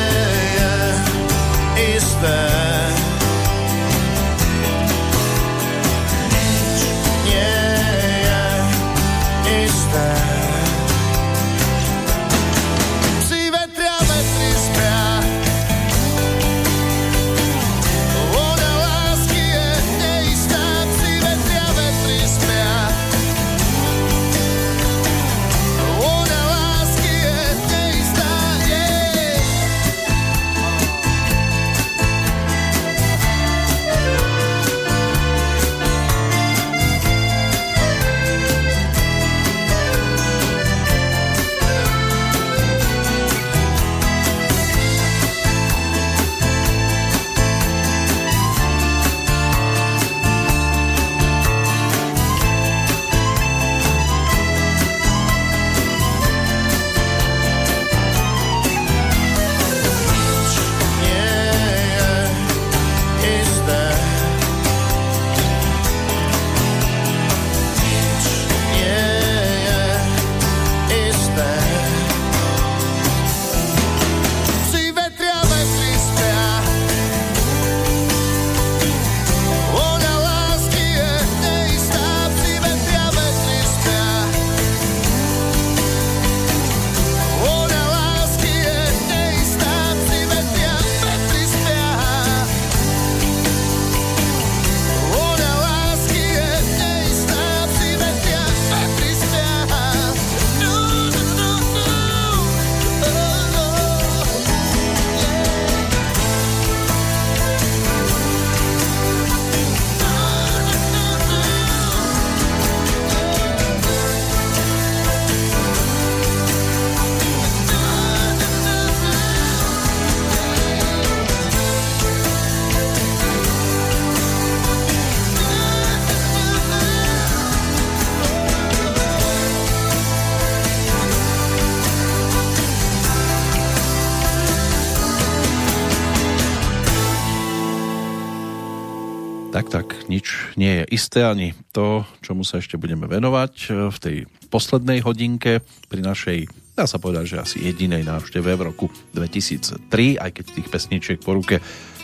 isté ani to, čomu sa ešte budeme venovať e, v tej poslednej hodinke pri našej, dá sa povedať, že asi jedinej návšteve v roku 2003, aj keď tých pesničiek po ruke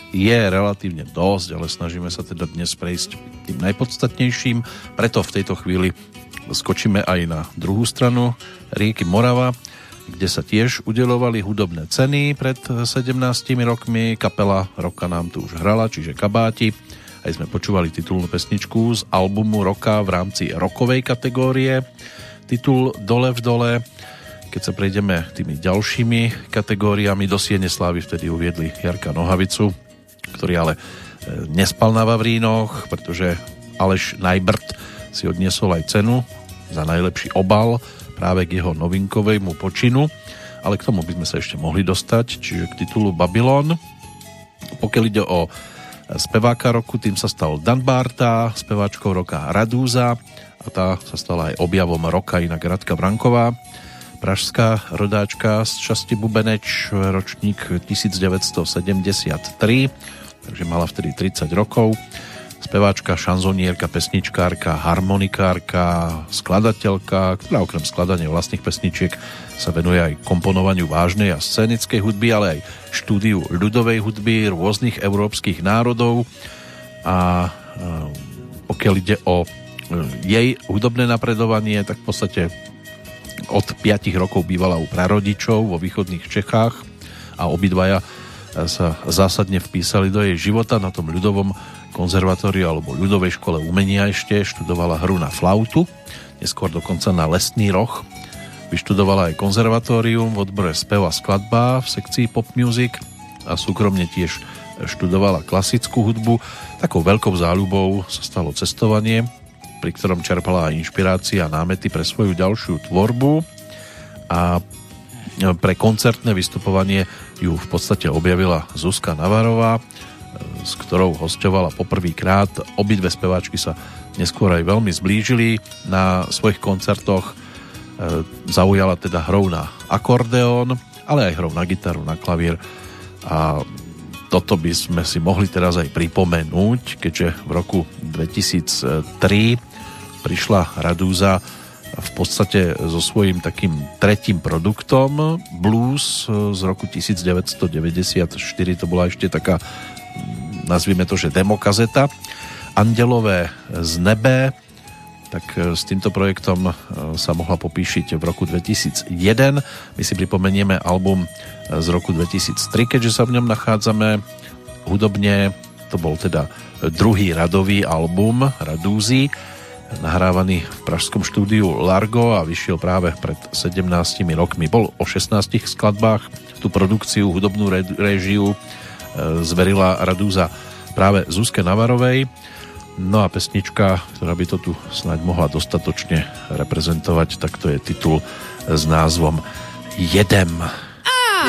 je relatívne dosť, ale snažíme sa teda dnes prejsť tým najpodstatnejším. Preto v tejto chvíli skočíme aj na druhú stranu rieky Morava, kde sa tiež udelovali hudobné ceny pred 17 rokmi. Kapela roka nám tu už hrala, čiže Kabáti aj sme počúvali titulnú pesničku z albumu roka v rámci rokovej kategórie. Titul Dole v dole. Keď sa prejdeme tými ďalšími kategóriami, do Siene Slávy vtedy uviedli Jarka Nohavicu, ktorý ale e, nespal na Vavrínoch, pretože Aleš Najbrt si odniesol aj cenu za najlepší obal práve k jeho novinkovému počinu, ale k tomu by sme sa ešte mohli dostať, čiže k titulu Babylon. Pokiaľ ide o speváka roku, tým sa stal Dan Barta, speváčkou roka Radúza a tá sa stala aj objavom roka inak Radka Branková, pražská rodáčka z časti Bubeneč, ročník 1973, takže mala vtedy 30 rokov speváčka, šanzonierka, pesničkárka, harmonikárka, skladateľka, ktorá okrem skladania vlastných pesničiek sa venuje aj komponovaniu vážnej a scénickej hudby, ale aj štúdiu ľudovej hudby rôznych európskych národov. A pokiaľ ide o e, jej hudobné napredovanie, tak v podstate od 5 rokov bývala u prarodičov vo východných Čechách a obidvaja sa zásadne vpísali do jej života na tom ľudovom konzervatóriu alebo ľudovej škole umenia ešte, študovala hru na flautu, neskôr dokonca na lesný roh. Vyštudovala aj konzervatórium v odbore spev a skladba v sekcii pop music a súkromne tiež študovala klasickú hudbu. Takou veľkou záľubou sa stalo cestovanie, pri ktorom čerpala aj inšpirácia a námety pre svoju ďalšiu tvorbu a pre koncertné vystupovanie ju v podstate objavila Zuzka Navarová, s ktorou hostovala poprvýkrát. Obidve speváčky sa neskôr aj veľmi zblížili na svojich koncertoch. Zaujala teda hrou na akordeón, ale aj hrou na gitaru, na klavír a toto by sme si mohli teraz aj pripomenúť, keďže v roku 2003 prišla Radúza v podstate so svojím takým tretím produktom blues z roku 1994 to bola ešte taká nazvime to, že demokazeta Andelové z nebe tak e, s týmto projektom e, sa mohla popíšiť v roku 2001. My si pripomenieme album e, z roku 2003, keďže sa v ňom nachádzame hudobne. To bol teda druhý radový album Radúzy, nahrávaný v pražskom štúdiu Largo a vyšiel práve pred 17 rokmi. Bol o 16 skladbách. Tú produkciu, hudobnú režiu zverila Radúza práve Zuzke Navarovej No a pesnička, ktorá by to tu snáď mohla dostatočne reprezentovať, tak to je titul s názvom Jedem. Ah!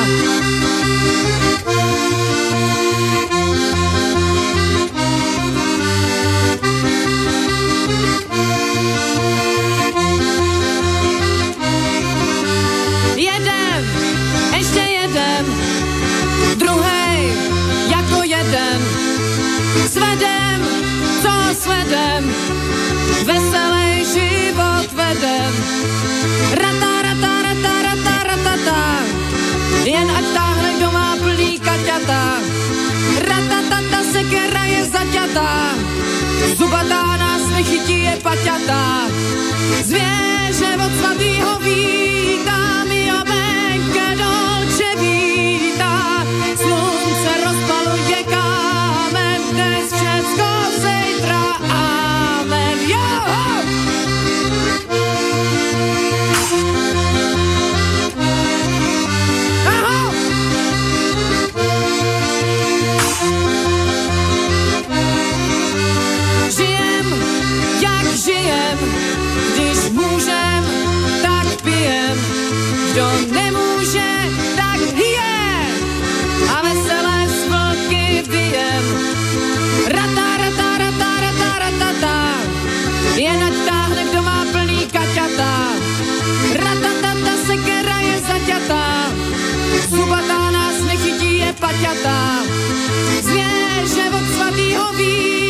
Svedem, veselý život vedem. Rata, rata, rata, rata, rata, rata, jen ať táhne, kdo má plný kaťata. Rata, tata, sekera je zaťatá, zubatá nás nechytí je paťatá. Je paťatá. Zvěře od svatýho vítá,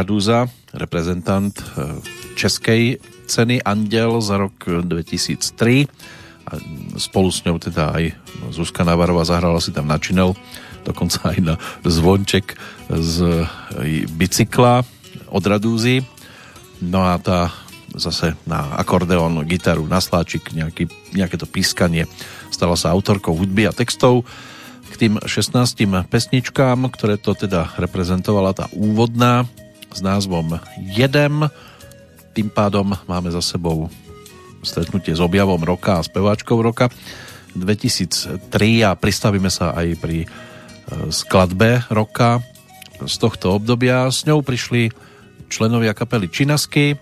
Radúza, reprezentant eh, českej ceny Andel za rok 2003 a spolu s ňou teda aj Zuzka Navarová zahrala si tam na činel, dokonca aj na zvonček z eh, bicykla od Radúzy. No a tá zase na akordeón, gitaru, na sláčik, nejaký, nejaké to pískanie. Stala sa autorkou hudby a textov k tým 16 pesničkám, ktoré to teda reprezentovala tá úvodná s názvom Jedem. Tým pádom máme za sebou stretnutie s objavom roka a speváčkou roka 2003 a pristavíme sa aj pri e, skladbe roka z tohto obdobia. S ňou prišli členovia kapely Činasky,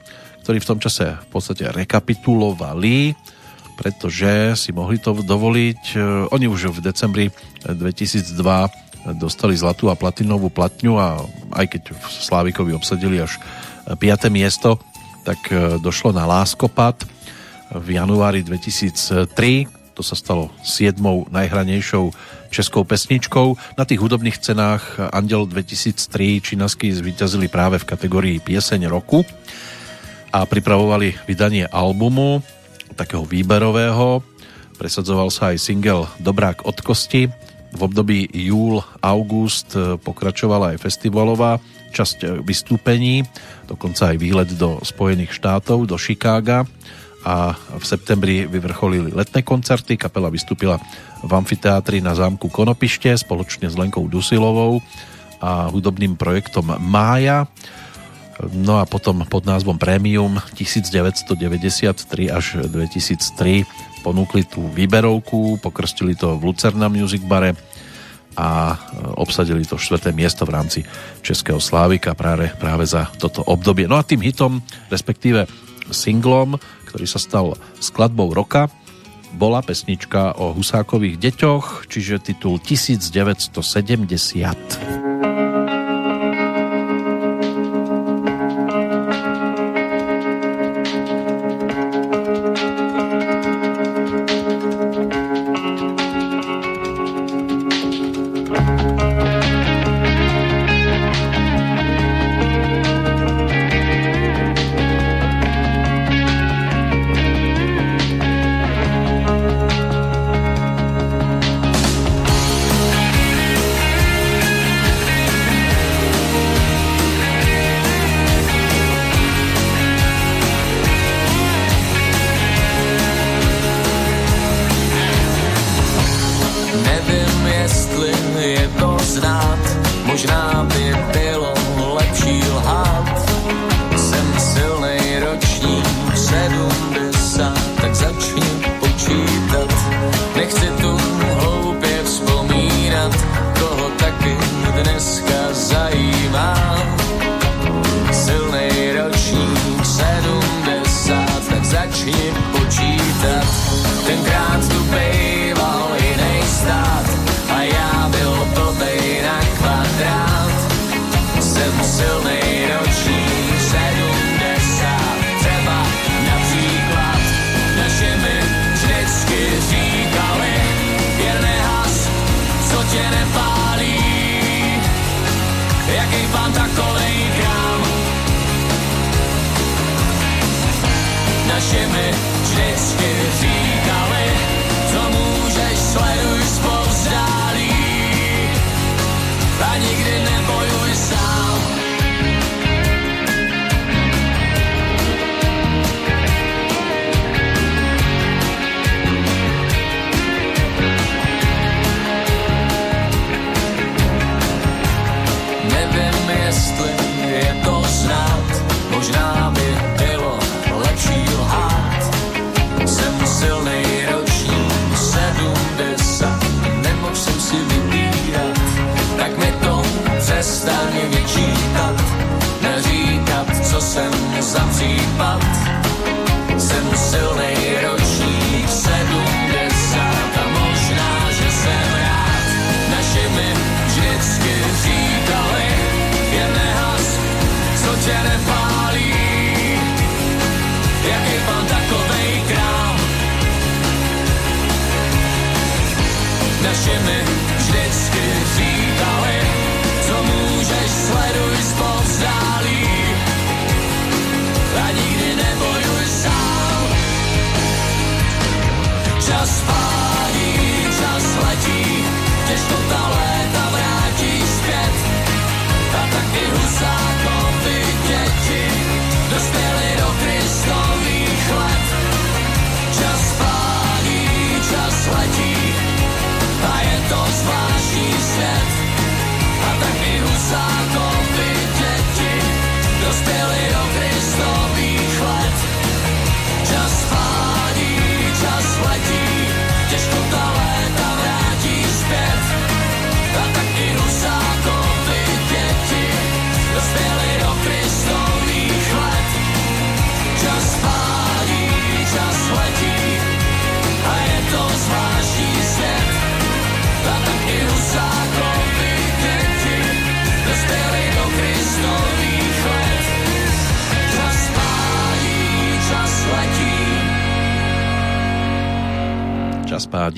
ktorí v tom čase v podstate rekapitulovali pretože si mohli to dovoliť. E, Oni už v decembri 2002 dostali zlatú a platinovú platňu a aj keď v Slávikovi obsadili až 5. miesto, tak e, došlo na Láskopad v januári 2003. To sa stalo siedmou najhranejšou českou pesničkou. Na tých hudobných cenách Andel 2003 činasky zvíťazili práve v kategórii Pieseň roku a pripravovali vydanie albumu takého výberového. Presadzoval sa aj single Dobrák od kosti. V období júl-august pokračovala aj festivalová časť vystúpení, dokonca aj výlet do Spojených štátov, do Chicaga a v septembri vyvrcholili letné koncerty. Kapela vystúpila v amfiteátri na zámku Konopište spoločne s Lenkou Dusilovou a hudobným projektom Mája. No a potom pod názvom Premium 1993 až 2003 ponúkli tú výberovku, pokrstili to v Lucerna Music Bare a obsadili to štvrté miesto v rámci Českého Slávika práve, práve za toto obdobie. No a tým hitom, respektíve singlom, ktorý sa stal skladbou roka, bola pesnička o Husákových deťoch, čiže titul 1970.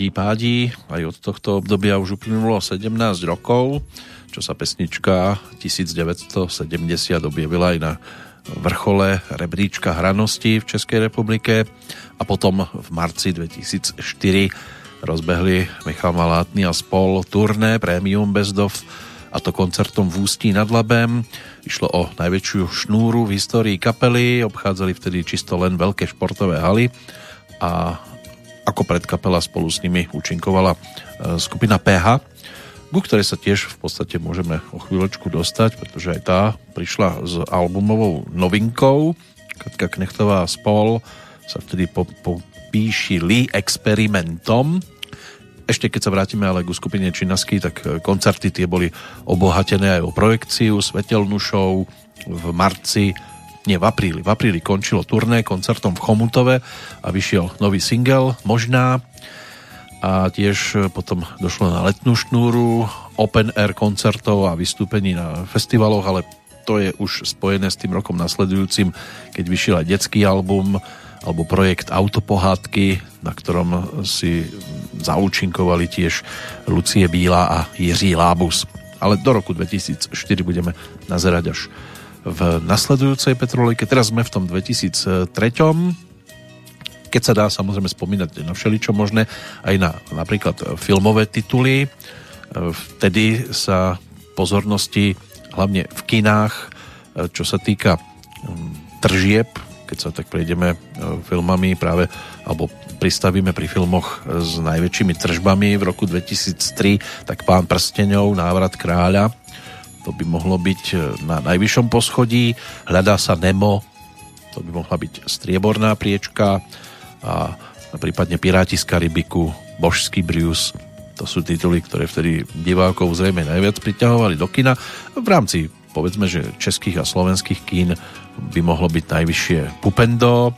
Pádí, pádí. Aj od tohto obdobia už uplynulo 17 rokov, čo sa pesnička 1970 objavila aj na vrchole rebríčka hranosti v Českej republike a potom v marci 2004 rozbehli Michal Malátny a spol turné Premium Bezdov a to koncertom v Ústí nad Labem. Išlo o najväčšiu šnúru v histórii kapely, obchádzali vtedy čisto len veľké športové haly a ako predkapela spolu s nimi účinkovala e, skupina PH, ku ktorej sa tiež v podstate môžeme o chvíľočku dostať, pretože aj tá prišla s albumovou novinkou. Katka Knechtová spol sa vtedy po, popíšili experimentom. Ešte keď sa vrátime ale ku skupine Činasky, tak e, koncerty tie boli obohatené aj o projekciu, svetelnú show v marci nie v apríli, v apríli končilo turné koncertom v Chomutove a vyšiel nový single Možná a tiež potom došlo na letnú šnúru open air koncertov a vystúpení na festivaloch, ale to je už spojené s tým rokom nasledujúcim, keď vyšiel aj detský album alebo projekt Autopohádky, na ktorom si zaúčinkovali tiež Lucie Bíla a Jiří Lábus. Ale do roku 2004 budeme nazerať až v nasledujúcej Petrolejke. Teraz sme v tom 2003 keď sa dá samozrejme spomínať na všeličo možné, aj na napríklad filmové tituly. Vtedy sa pozornosti hlavne v kinách, čo sa týka mm, tržieb, keď sa tak prejdeme e, filmami práve, alebo pristavíme pri filmoch s najväčšími tržbami v roku 2003, tak Pán prstenov, Návrat kráľa, to by mohlo byť e, na najvyššom poschodí. Hľadá sa Nemo, to by mohla byť strieborná priečka a prípadne Piráti z Karibiku, Božský Brius, to sú tituly, ktoré vtedy divákov zrejme najviac priťahovali do kina. V rámci, povedzme, že českých a slovenských kín by mohlo byť najvyššie Pupendo,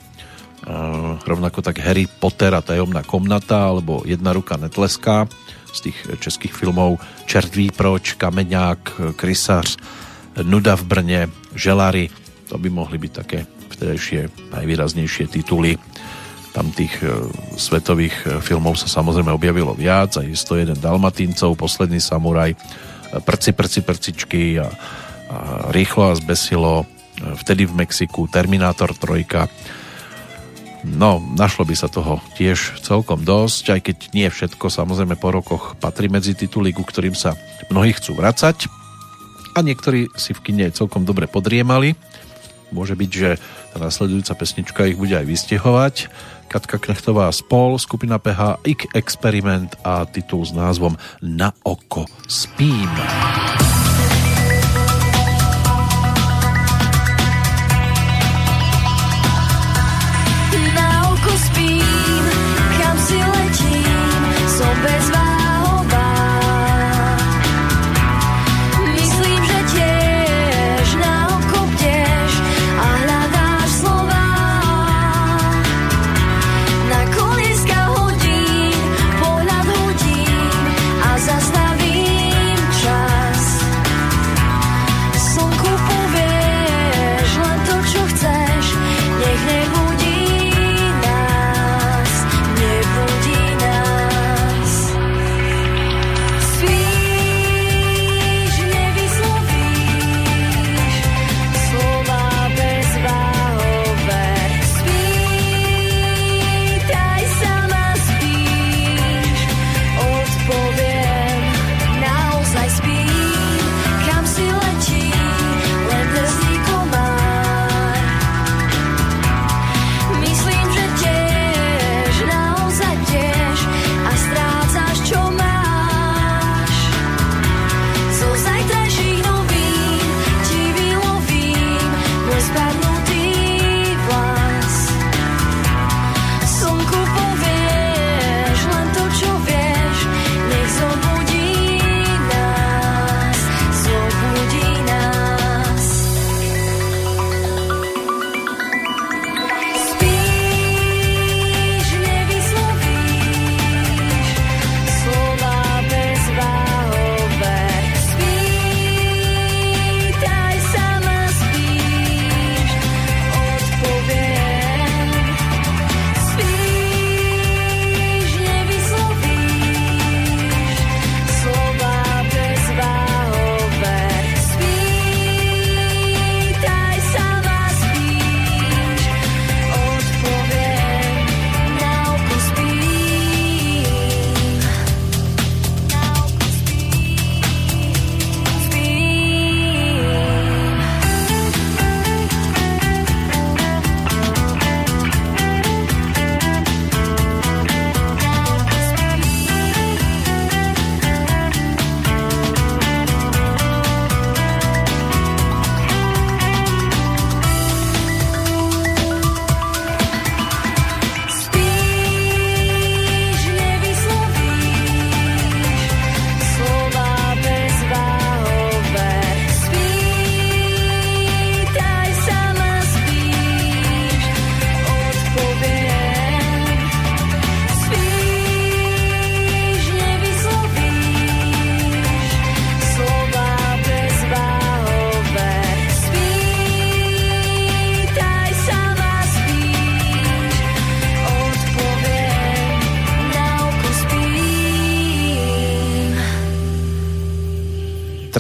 rovnako tak Harry Potter a tajomná komnata, alebo Jedna ruka netleská z tých českých filmov. Čertví proč, Kameňák, Krysař, Nuda v Brne, Želary, to by mohli byť také vtedajšie najvýraznejšie tituly. Tam tých e, svetových e, filmov sa samozrejme objavilo viac, aj 101 Dalmatíncov, Posledný samuraj, Prci, prci, prcičky a, a Rýchlo a zbesilo, vtedy v Mexiku, Terminátor 3, No, našlo by sa toho tiež celkom dosť, aj keď nie všetko samozrejme po rokoch patrí medzi tituly, ku ktorým sa mnohí chcú vracať a niektorí si v kine celkom dobre podriemali. Môže byť, že tá nasledujúca pesnička ich bude aj vystihovať. Katka Knechtová spol, skupina PH, Ik Experiment a titul s názvom Na oko spím. čas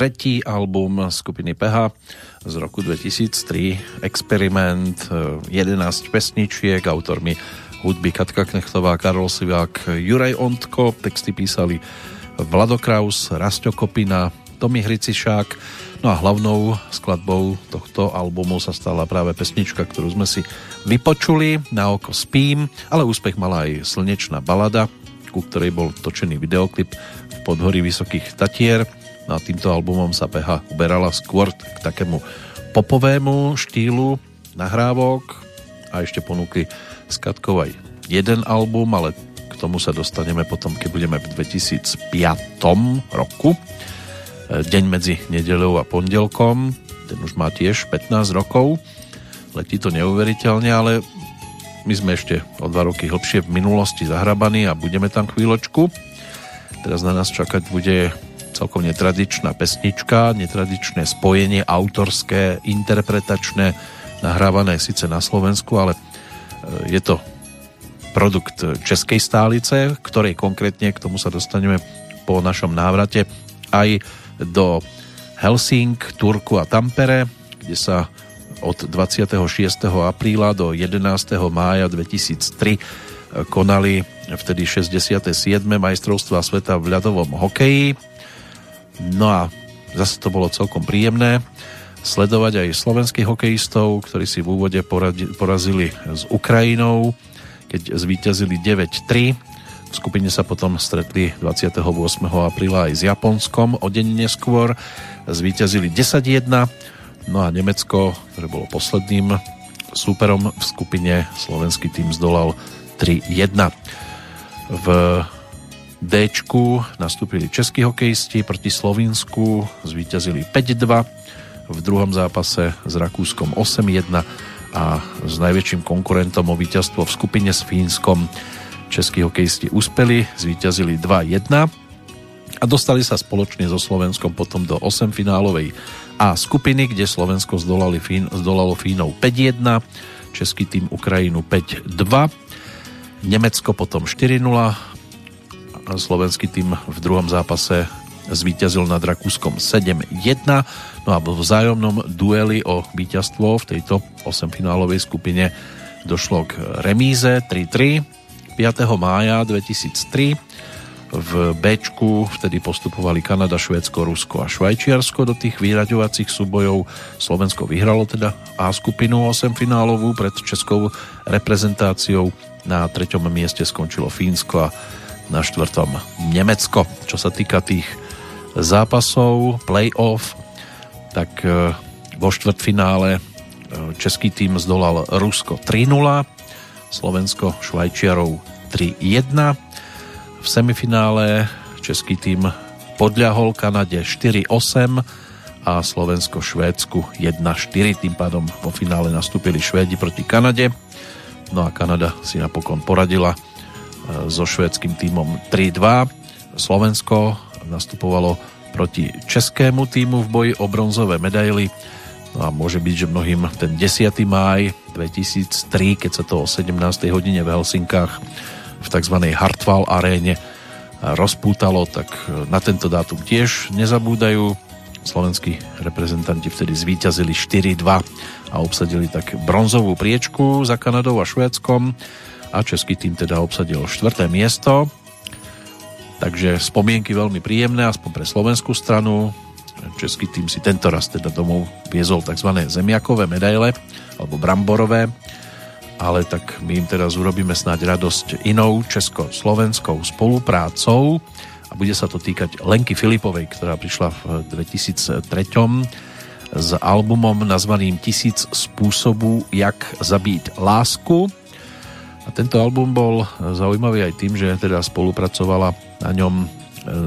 tretí album skupiny PH z roku 2003, Experiment, 11 pesničiek, autormi hudby Katka Knechtová, Karol Sivák, Juraj Ontko, texty písali Vlado Kraus, Rastio Kopina, Tomi Hricišák, no a hlavnou skladbou tohto albumu sa stala práve pesnička, ktorú sme si vypočuli, Na oko spím, ale úspech mala aj slnečná balada, ku ktorej bol točený videoklip v podhorí Vysokých Tatier. A týmto albumom sa PH uberala skôr k takému popovému štýlu nahrávok a ešte ponúkli s Katkou aj jeden album, ale k tomu sa dostaneme potom, keď budeme v 2005 roku. E, deň medzi nedeľou a pondelkom, ten už má tiež 15 rokov. Letí to neuveriteľne, ale my sme ešte o dva roky hlbšie v minulosti zahrabaní a budeme tam chvíľočku. Teraz na nás čakať bude celkom netradičná pesnička, netradičné spojenie, autorské, interpretačné, nahrávané síce na Slovensku, ale je to produkt Českej stálice, ktorej konkrétne, k tomu sa dostaneme po našom návrate, aj do Helsing, Turku a Tampere, kde sa od 26. apríla do 11. mája 2003 konali vtedy 67. majstrovstva sveta v ľadovom hokeji. No a zase to bolo celkom príjemné sledovať aj slovenských hokejistov, ktorí si v úvode porazili s Ukrajinou, keď zvíťazili 9-3. V skupine sa potom stretli 28. apríla aj s Japonskom, o deň neskôr zvíťazili 10-1, no a Nemecko, ktoré bolo posledným súperom v skupine, slovenský tým zdolal 3-1. V D nastúpili českí hokejisti proti Slovinsku, zvíťazili 5-2 v druhom zápase s Rakúskom 8-1 a s najväčším konkurentom o víťazstvo v skupine s Fínskom českí hokejisti uspeli, zvíťazili 2-1 a dostali sa spoločne so Slovenskom potom do 8 finálovej A skupiny, kde Slovensko zdolali Fín, zdolalo Fínov 5-1, český tým Ukrajinu 5-2, Nemecko potom 4-0, slovenský tým v druhom zápase zvíťazil nad Rakúskom 7-1 no a vo vzájomnom dueli o víťazstvo v tejto 8-finálovej skupine došlo k remíze 3-3 5. mája 2003 v B vtedy postupovali Kanada, Švédsko, Rusko a Švajčiarsko do tých vyraďovacích súbojov. Slovensko vyhralo teda A skupinu 8 finálovú pred českou reprezentáciou. Na treťom mieste skončilo Fínsko a na štvrtom Nemecko. Čo sa týka tých zápasov, play-off, tak e, vo štvrtfinále e, český tým zdolal Rusko 3-0, Slovensko Švajčiarov 3-1. V semifinále český tým podľahol Kanade 4-8 a Slovensko Švédsku 1-4. Tým pádom vo finále nastúpili Švédi proti Kanade. No a Kanada si napokon poradila so švédským týmom 3-2. Slovensko nastupovalo proti českému týmu v boji o bronzové medaily. No a môže byť, že mnohým ten 10. máj 2003, keď sa to o 17. hodine v Helsinkách v tzv. Hartwall aréne rozpútalo, tak na tento dátum tiež nezabúdajú. Slovenskí reprezentanti vtedy zvíťazili 4-2 a obsadili tak bronzovú priečku za Kanadou a Švédskom a český tým teda obsadil 4. miesto Takže spomienky veľmi príjemné, aspoň pre slovenskú stranu. Český tým si tento raz teda domov viezol tzv. zemiakové medaile, alebo bramborové, ale tak my im teraz urobíme snáď radosť inou česko-slovenskou spoluprácou a bude sa to týkať Lenky Filipovej, ktorá prišla v 2003 s albumom nazvaným Tisíc spôsobů, jak zabít lásku a tento album bol zaujímavý aj tým, že teda spolupracovala na ňom e,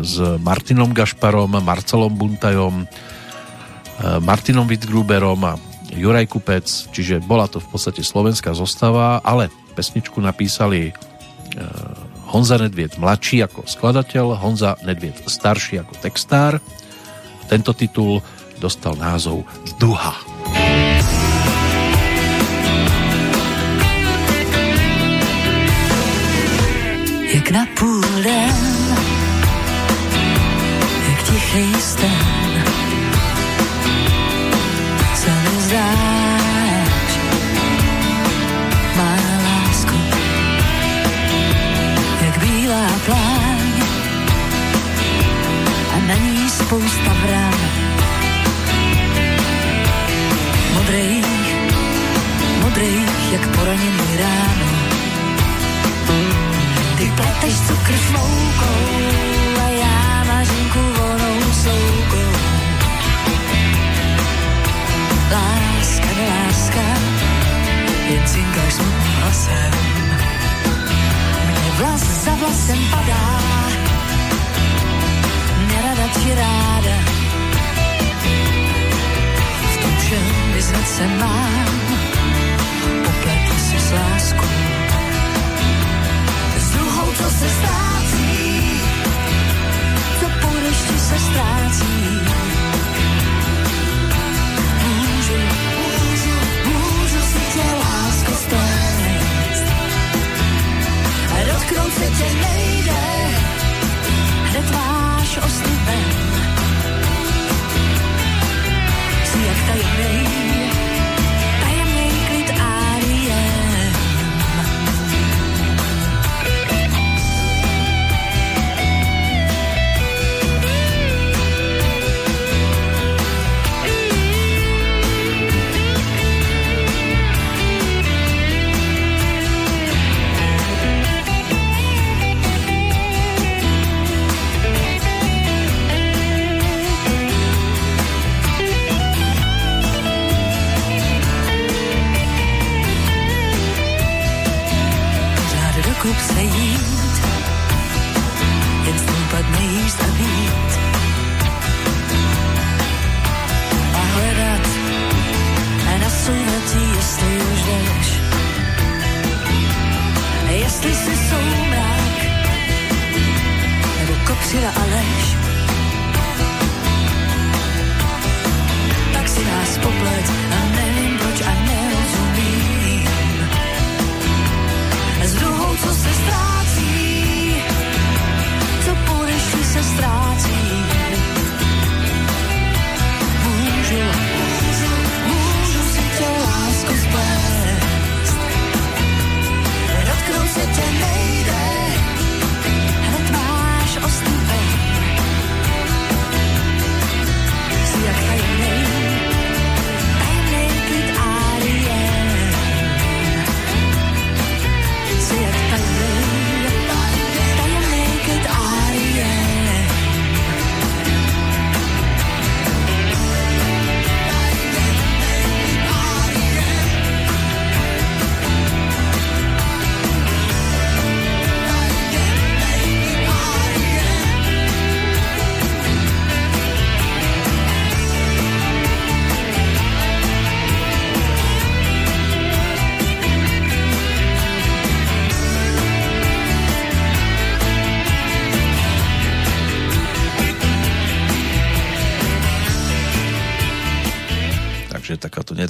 s Martinom Gašparom, Marcelom Buntajom, e, Martinom Wittgruberom a Juraj Kupec, čiže bola to v podstate slovenská zostava, ale pesničku napísali Honza Nedviet mladší ako skladateľ, Honza Nedviet starší ako textár. Tento titul dostal názov Duha. jak na půl den, jak tichý sten. Se mi zdáš, má lásku, jak bílá pláň. A na ní spousta vrát. Modrých, modrých, jak poraněný ráno Pleteš cukr s moukou a já mažinku vonou soukou. Láska, láska, jen cinkáš smutným hlasem. Mne vlas za vlasem padá, nerada ti ráda. V tom všem vyznat se mám, popletl si s láskou. Co se ztrácí, co po dešti se ztrácí. Můžu, můžu, můžu si tě lásko splést. Dotknout se tě nejde, hned máš ostupem. Jsi jak tajemnej,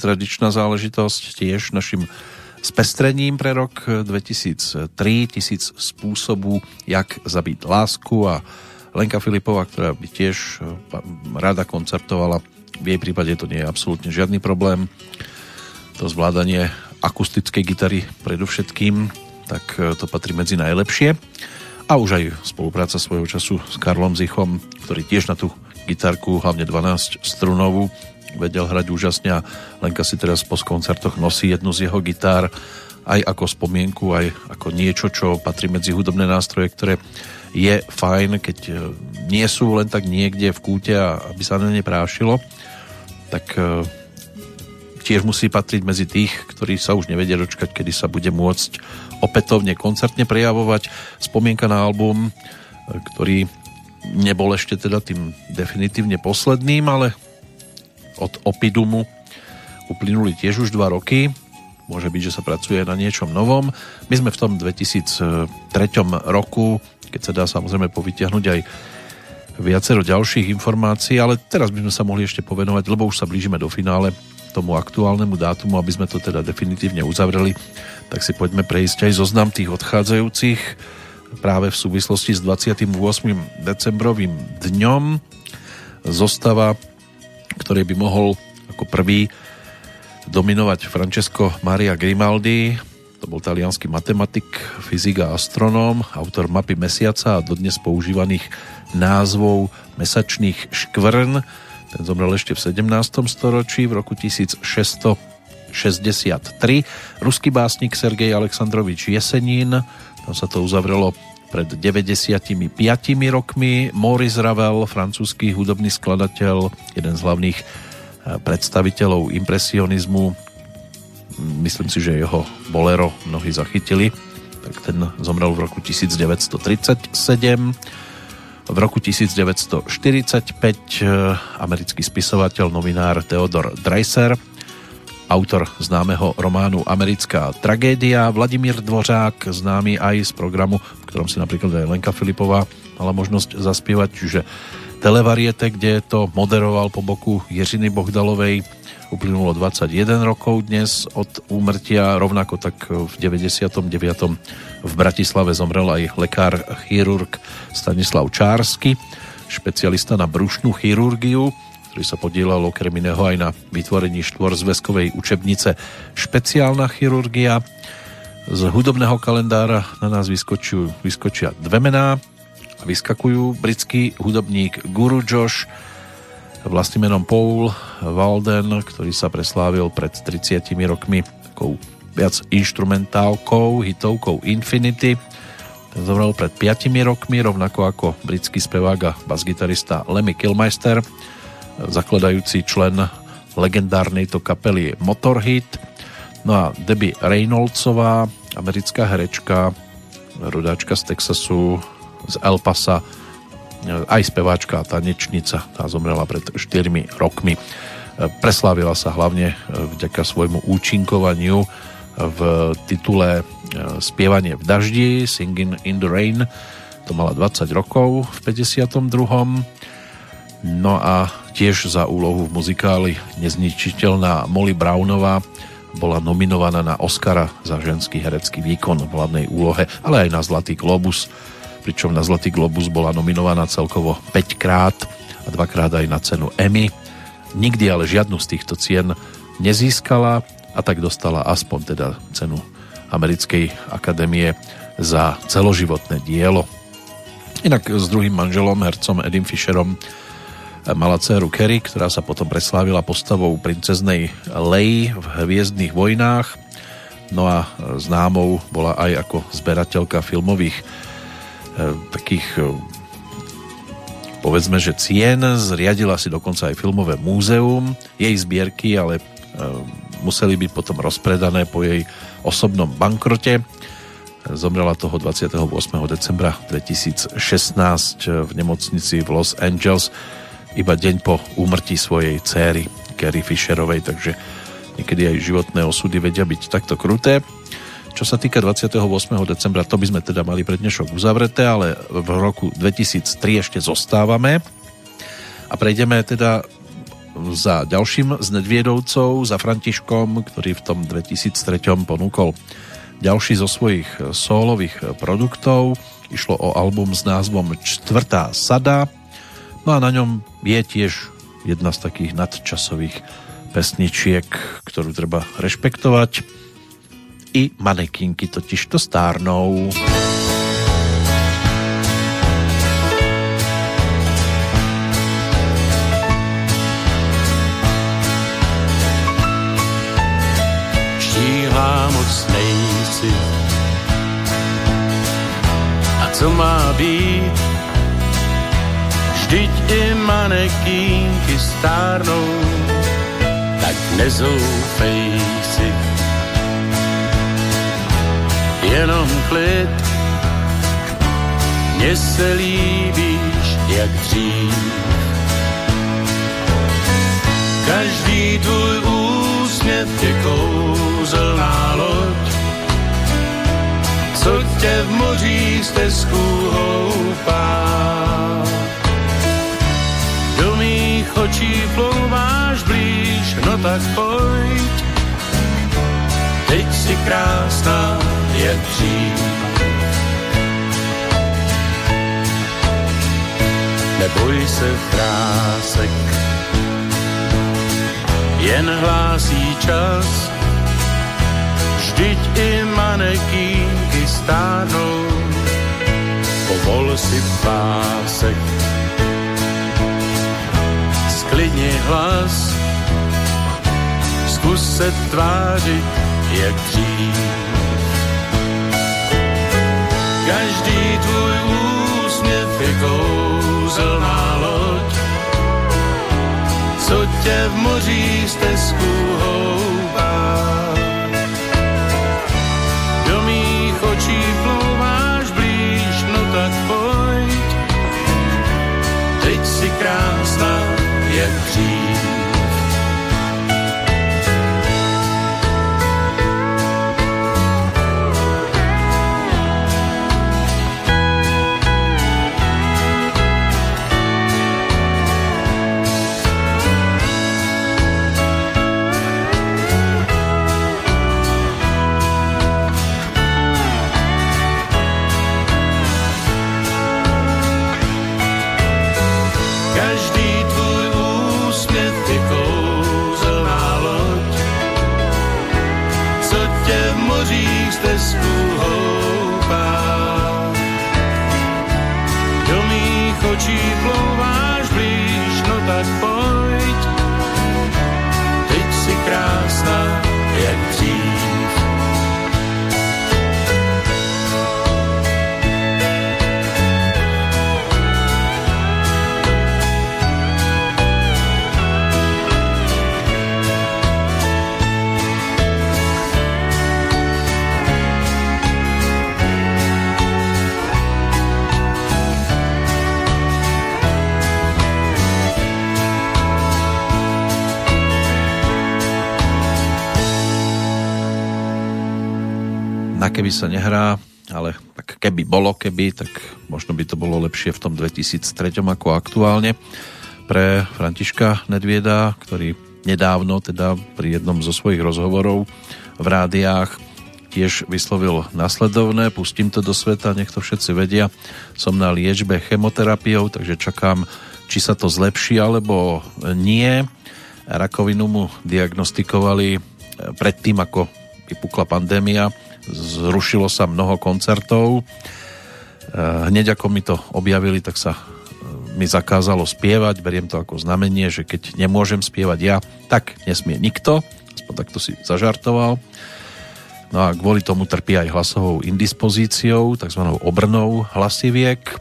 takáto netradičná záležitosť tiež našim spestrením pre rok 2003 tisíc spôsobu, jak zabiť lásku a Lenka Filipová, ktorá by tiež eh, rada koncertovala v jej prípade to nie je absolútne žiadny problém. To zvládanie akustickej gitary predovšetkým tak eh, to patrí medzi najlepšie. A už aj spolupráca svojho času s Karlom Zichom, ktorý tiež na tú gitarku, hlavne 12 strunovú, vedel hrať úžasne a Lenka si teraz po koncertoch nosí jednu z jeho gitár aj ako spomienku, aj ako niečo, čo patrí medzi hudobné nástroje, ktoré je fajn, keď e, nie sú len tak niekde v kúte a aby sa na ne prášilo, tak e, tiež musí patriť medzi tých, ktorí sa už nevedia dočkať, kedy sa bude môcť opätovne koncertne prejavovať. Spomienka na album, e, ktorý nebol ešte teda tým definitívne posledným, ale od Opidumu uplynuli tiež už dva roky. Môže byť, že sa pracuje na niečom novom. My sme v tom 2003 roku, keď sa dá samozrejme povytiahnuť aj viacero ďalších informácií, ale teraz by sme sa mohli ešte povenovať, lebo už sa blížime do finále tomu aktuálnemu dátumu, aby sme to teda definitívne uzavreli, tak si poďme prejsť aj zoznam tých odchádzajúcich práve v súvislosti s 28. decembrovým dňom. Zostava ktorý by mohol ako prvý dominovať Francesco Maria Grimaldi, To bol talianský matematik, fyzik a astronóm, autor mapy mesiaca a dodnes používaných názvov mesačných škvrn. Ten zomrel ešte v 17. storočí v roku 1663. Ruský básnik Sergej Aleksandrovič Jesenín, tam sa to uzavrelo pred 95 rokmi. Maurice Ravel, francúzsky hudobný skladateľ, jeden z hlavných eh, predstaviteľov impresionizmu. Myslím si, že jeho bolero mnohí zachytili. Tak ten zomrel v roku 1937. V roku 1945 eh, americký spisovateľ, novinár Theodor Dreiser autor známeho románu Americká tragédia, Vladimír Dvořák, známy aj z programu, v ktorom si napríklad aj Lenka Filipová mala možnosť zaspievať, čiže televariete, kde to moderoval po boku Jeřiny Bohdalovej. Uplynulo 21 rokov dnes od úmrtia, rovnako tak v 99. v Bratislave zomrel aj lekár chirurg Stanislav Čársky, špecialista na brušnú chirurgiu, ktorý sa podielal okrem iného aj na vytvorení štvorzväzkovej učebnice Špeciálna chirurgia. Z hudobného kalendára na nás vyskočujú, vyskočia dve mená. Vyskakujú britský hudobník Guru Josh, vlastným menom Paul Walden, ktorý sa preslávil pred 30 rokmi takou viac instrumentálkou, hitovkou Infinity. Ten zomrel pred 5 rokmi, rovnako ako britský spevák a basgitarista Lemmy Kilmeister zakladajúci člen legendárnej to kapely Motorhit. No a Debbie Reynoldsová, americká herečka, rodáčka z Texasu, z El Pasa, aj speváčka a tanečnica, tá zomrela pred 4 rokmi. Preslávila sa hlavne vďaka svojmu účinkovaniu v titule Spievanie v daždi, Singing in the Rain, to mala 20 rokov v 52. No a tiež za úlohu v muzikáli nezničiteľná Molly Brownová bola nominovaná na Oscara za ženský herecký výkon v hlavnej úlohe, ale aj na Zlatý globus, pričom na Zlatý globus bola nominovaná celkovo 5 krát a dvakrát aj na cenu Emmy. Nikdy ale žiadnu z týchto cien nezískala a tak dostala aspoň teda cenu Americkej akadémie za celoživotné dielo. Inak s druhým manželom, hercom Edim Fisherom, mala dceru Kerry, ktorá sa potom preslávila postavou princeznej Lei v Hviezdnych vojnách. No a známou bola aj ako zberateľka filmových e, takých e, povedzme, že cien. Zriadila si dokonca aj filmové múzeum. Jej zbierky ale e, museli byť potom rozpredané po jej osobnom bankrote. Zomrela toho 28. decembra 2016 v nemocnici v Los Angeles iba deň po úmrtí svojej céry Carrie Fisherovej, takže niekedy aj životné osudy vedia byť takto kruté. Čo sa týka 28. decembra, to by sme teda mali pred dnešok uzavreté, ale v roku 2003 ešte zostávame a prejdeme teda za ďalším z Nedviedovcov, za Františkom, ktorý v tom 2003 ponúkol ďalší zo svojich sólových produktov. Išlo o album s názvom Čtvrtá sada, No a na ňom je tiež jedna z takých nadčasových pesničiek, ktorú treba rešpektovať. I manekinky totiž to stárnou. Štíhlá moc nejsi. A co má být, Vždyť i manekínky stárnou, tak nezoufej si. Jenom klid, mně se líbíš jak dřív. Každý tvůj úsměv tak pojď. Teď si krásná, jak dřív. Neboj se krásek, jen hlásí čas, Vždyť i manekínky stárnou, povol si pásek. Sklidni hlas, zkus se tvářit, jak dřív. Každý tvůj úsměv je kouzelná loď, co tě v moří stezku houbá. Do mých očí plouváš blíž, no tak pojď, teď si krásná, jak dřív. hloupá. Do mých očí plouváš blíž, no tak pojď, teď si krásna. Keby sa nehrá, ale tak keby bolo keby, tak možno by to bolo lepšie v tom 2003 ako aktuálne pre Františka Nedvieda, ktorý nedávno teda pri jednom zo svojich rozhovorov v rádiách tiež vyslovil nasledovné, pustím to do sveta, nech to všetci vedia. Som na liečbe chemoterapiou, takže čakám, či sa to zlepší alebo nie. Rakovinu mu diagnostikovali predtým, ako vypukla pandémia zrušilo sa mnoho koncertov. E, hneď ako mi to objavili, tak sa e, mi zakázalo spievať, beriem to ako znamenie, že keď nemôžem spievať ja, tak nesmie nikto, aspoň takto si zažartoval. No a kvôli tomu trpí aj hlasovou indispozíciou, tzv. obrnou hlasiviek. E,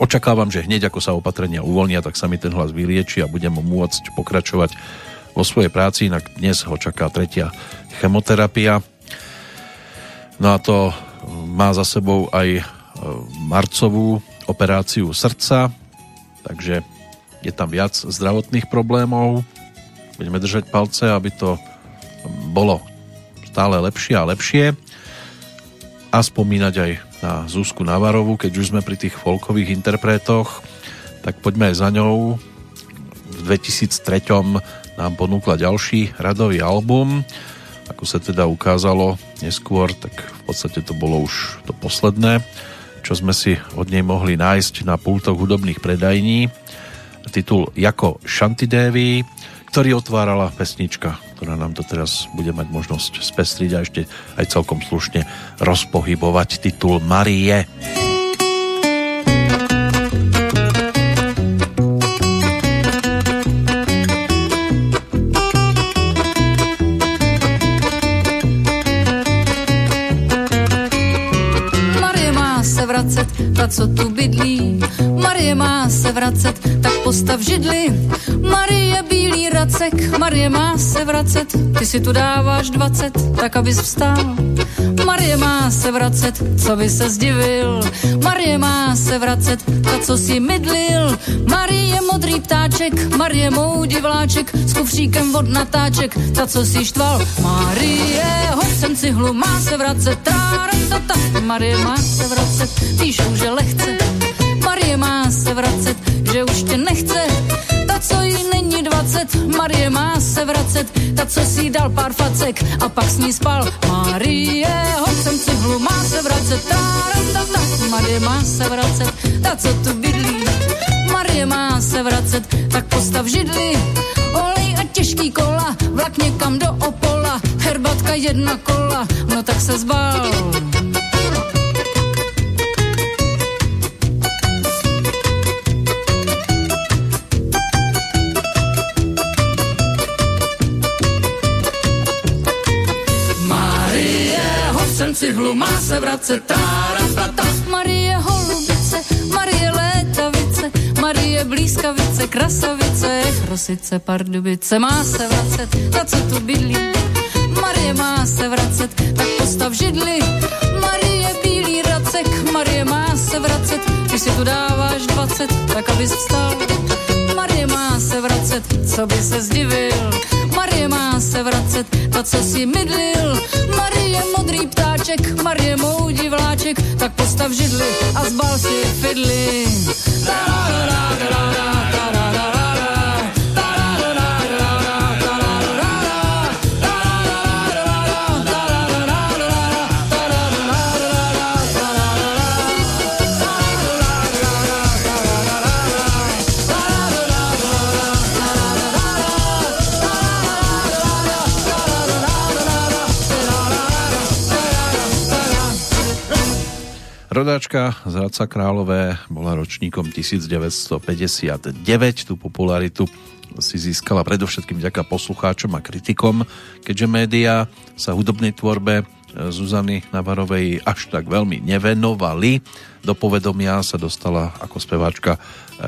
očakávam, že hneď ako sa opatrenia uvoľnia, tak sa mi ten hlas vylieči a budem môcť pokračovať vo svojej práci, inak dnes ho čaká tretia chemoterapia No a to má za sebou aj e, marcovú operáciu srdca, takže je tam viac zdravotných problémov. Budeme držať palce, aby to bolo stále lepšie a lepšie a spomínať aj na Zuzku Navarovu, keď už sme pri tých folkových interpretoch, tak poďme aj za ňou. V 2003 nám ponúkla ďalší radový album, ako sa teda ukázalo neskôr, tak v podstate to bolo už to posledné, čo sme si od nej mohli nájsť na pultoch hudobných predajní. Titul Jako Shantidevi, ktorý otvárala pesnička, ktorá nám to teraz bude mať možnosť spestriť a ešte aj celkom slušne rozpohybovať titul Marie. Marie. Co tu bydlí. Se vracet, tak postav židli. Marie bílý racek, Marie má se vracet, ty si tu dáváš dvacet, tak abys vstál. Marie má se vracet, co by se zdivil. Marie má se vracet, ta, co si mydlil. Marie modrý ptáček, Marie mou divláček, s kufříkem od natáček, ta, co si štval. Marie, hoď sem cihlu, má se vracet, trára, Marie má se vracet, píšu, že lehce. Marie má se vracet, že už tě nechce. Ta, co jí není dvacet, Marie má se vracet. Ta, co si dal pár facek a pak s ní spal. Marie, hoď sem cihlu, má se vracet. Tárata, Marie má se vracet. Ta, co tu bydlí, Marie má se vracet. Tak postav židli, olej a těžký kola, vlak někam do Opola, herbatka jedna kola, no tak se zbal. Hosem cihlu má se vracet, tára, tata. Marie holubice, Marie létavice, Marie blízkavice, krasavice, chrosice, pardubice, má se vracet, ta co tu bydlí. Marie má se vracet, tak postav židli. Marie bílý racek, Marie má se vracet, ty si tu dáváš 20, tak abys vstal. Má se vracet, co by se zdivil. Marie má se vracet, ta co si mydlil. Marie modrý ptáček, Marie moudí vláček, tak postav židli a zbal si fidly. La, la, la, la, la, la, Rodáčka z Hradca Králové bola ročníkom 1959. Tu popularitu si získala predovšetkým vďaka poslucháčom a kritikom, keďže médiá sa hudobnej tvorbe Zuzany Navarovej až tak veľmi nevenovali. Do povedomia sa dostala ako speváčka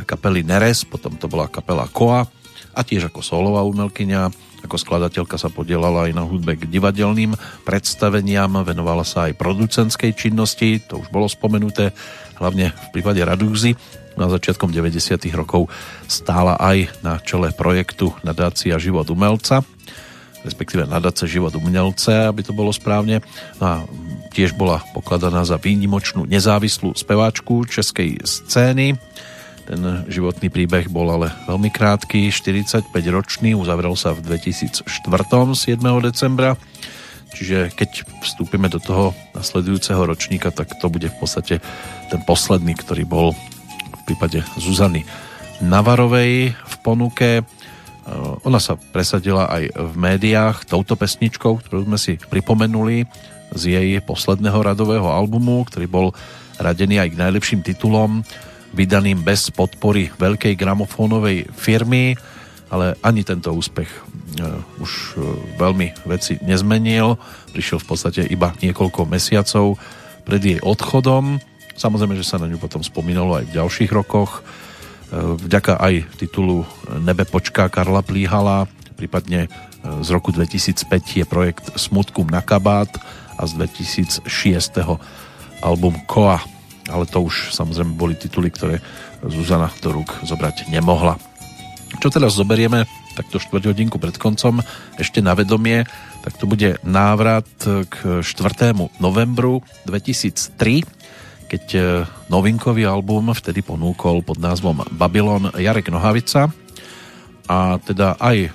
kapely Neres, potom to bola kapela Koa a tiež ako solová umelkyňa. Ako skladateľka sa podielala aj na hudbe k divadelným predstaveniam, venovala sa aj producentskej činnosti, to už bolo spomenuté, hlavne v prípade Radúzy. Na začiatkom 90. rokov stála aj na čele projektu Nadácia život umelca, respektíve Nadáce život umelce, aby to bolo správne. A tiež bola pokladaná za výnimočnú nezávislú speváčku českej scény ten životný príbeh bol ale veľmi krátky, 45 ročný, uzavrel sa v 2004. 7. decembra. Čiže keď vstúpime do toho nasledujúceho ročníka, tak to bude v podstate ten posledný, ktorý bol v prípade Zuzany Navarovej v ponuke. Ona sa presadila aj v médiách touto pesničkou, ktorú sme si pripomenuli z jej posledného radového albumu, ktorý bol radený aj k najlepším titulom vydaným bez podpory veľkej gramofónovej firmy, ale ani tento úspech uh, už uh, veľmi veci nezmenil. Prišiel v podstate iba niekoľko mesiacov pred jej odchodom. Samozrejme, že sa na ňu potom spomínalo aj v ďalších rokoch. Uh, vďaka aj titulu Nebe počká Karla Plíhala, prípadne z roku 2005 je projekt Smutkum na kabát a z 2006 album Koa ale to už samozrejme boli tituly, ktoré Zuzana do rúk zobrať nemohla. Čo teraz zoberieme takto 4 hodinku pred koncom ešte na vedomie, tak to bude návrat k 4. novembru 2003, keď e, novinkový album vtedy ponúkol pod názvom Babylon Jarek Nohavica a teda aj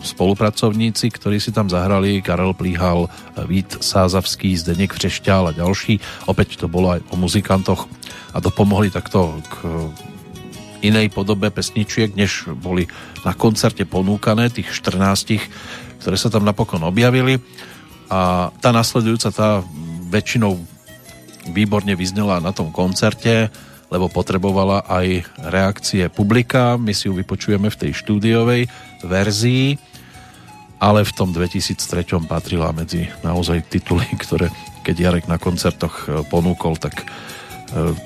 spolupracovníci, ktorí si tam zahrali, Karel Plíhal, Vít Sázavský, Zdeněk Vřešťál a ďalší. Opäť to bolo aj o muzikantoch a dopomohli takto k inej podobe pesničiek, než boli na koncerte ponúkané, tých 14, ktoré sa tam napokon objavili. A tá nasledujúca, tá väčšinou výborne vyznela na tom koncerte, lebo potrebovala aj reakcie publika. My si ju vypočujeme v tej štúdiovej verzii ale v tom 2003 patrila medzi naozaj tituly, ktoré keď Jarek na koncertoch e, ponúkol, tak e,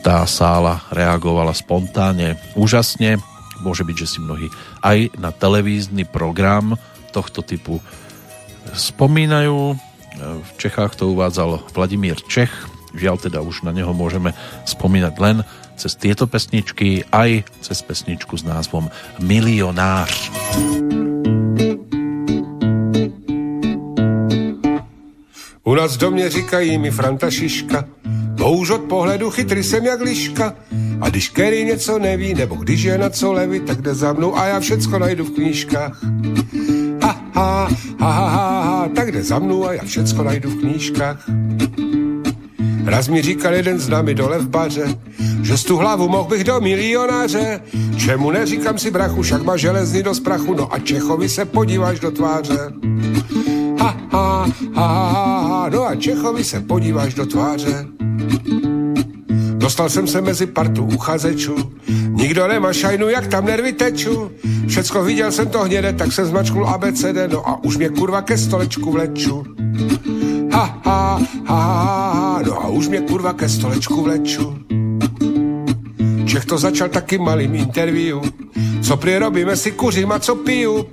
tá sála reagovala spontánne, úžasne. Môže byť, že si mnohí aj na televízny program tohto typu spomínajú. E, v Čechách to uvádzal Vladimír Čech, žiaľ teda už na neho môžeme spomínať len cez tieto pesničky, aj cez pesničku s názvom Milionář. U nás v domě říkají mi Franta Šiška, Bouž od pohledu chytrý jsem jak liška. A když Kerry něco neví, nebo když je na co levy, tak jde za mnou a já všecko najdu v knížkách. Ha, ha, ha, ha, ha, ha, tak jde za mnou a já všecko najdu v knížkách. Raz mi říkal jeden z nami dole v baře, že z tu hlavu mohl bych do milionáře. Čemu neříkám si brachu, však má železný do sprachu, no a Čechovi se podíváš do tváře. Ha, ha, ha, ha, ha, no a Čechovi se podíváš do tváře. Dostal jsem se mezi partu uchazečů, nikdo nemá šajnu, jak tam nervy teču. Všecko viděl jsem to hněde, tak jsem zmačknul ABCD, no a už mě kurva ke stolečku vleču. Ha, ha, ha, ha, no a už mě kurva ke stolečku vleču. Čech to začal taky malým interview. Co prý robíme si kuřím a co piju?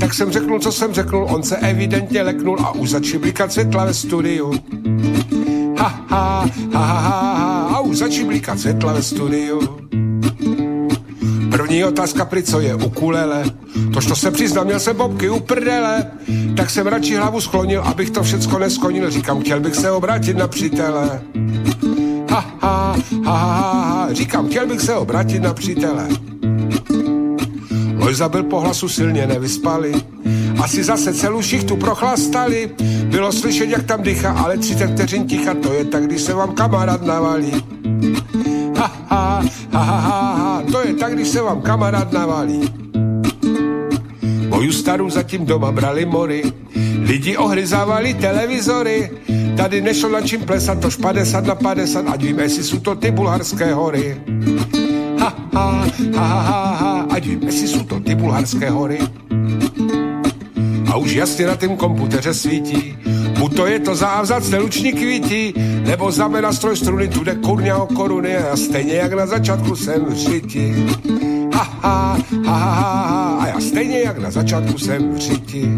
Tak jsem řeknul, co jsem řeknul, on se evidentně leknul a už začal blikat světla ve studiu. Ha, ha, ha, ha, ha, a už začal blikat světla ve studiu. První otázka, pri co je ukulele? To se přiznám, měl jsem bobky u prdele. Tak jsem radši hlavu sklonil, abych to všecko neskonil. Říkám, chtěl bych se obrátit na přítele. Ha, ha, ha, ha, ha, říkám, chtěl bych se obrátit na přítele. Lojza byl po hlasu silně nevyspali. Asi zase celou šichtu prochlastali. Bylo slyšet, jak tam dýcha, ale 30 vteřin ticha, to je tak, když se vám kamarád navalí. To je tak, když se vám kamarád navalí. Moju starou zatím doma brali mory, lidi ohryzávali televizory, tady nešlo na čím plesat, tož 50 na 50, ať víme, jestli jsou to ty bulharské hory. Ha, ha, ha, ha, ha, ať víme, jestli jsou to ty bulharské hory. A už jasně na tém komputeře svítí, buď to je to závzat luční kvítí, nebo znamená stroj struny, tu jde kurňa o koruny a stejně jak na začátku jsem řiti. Ha, ha, ha, ha, ha, a já stejně jak na začátku jsem řiti.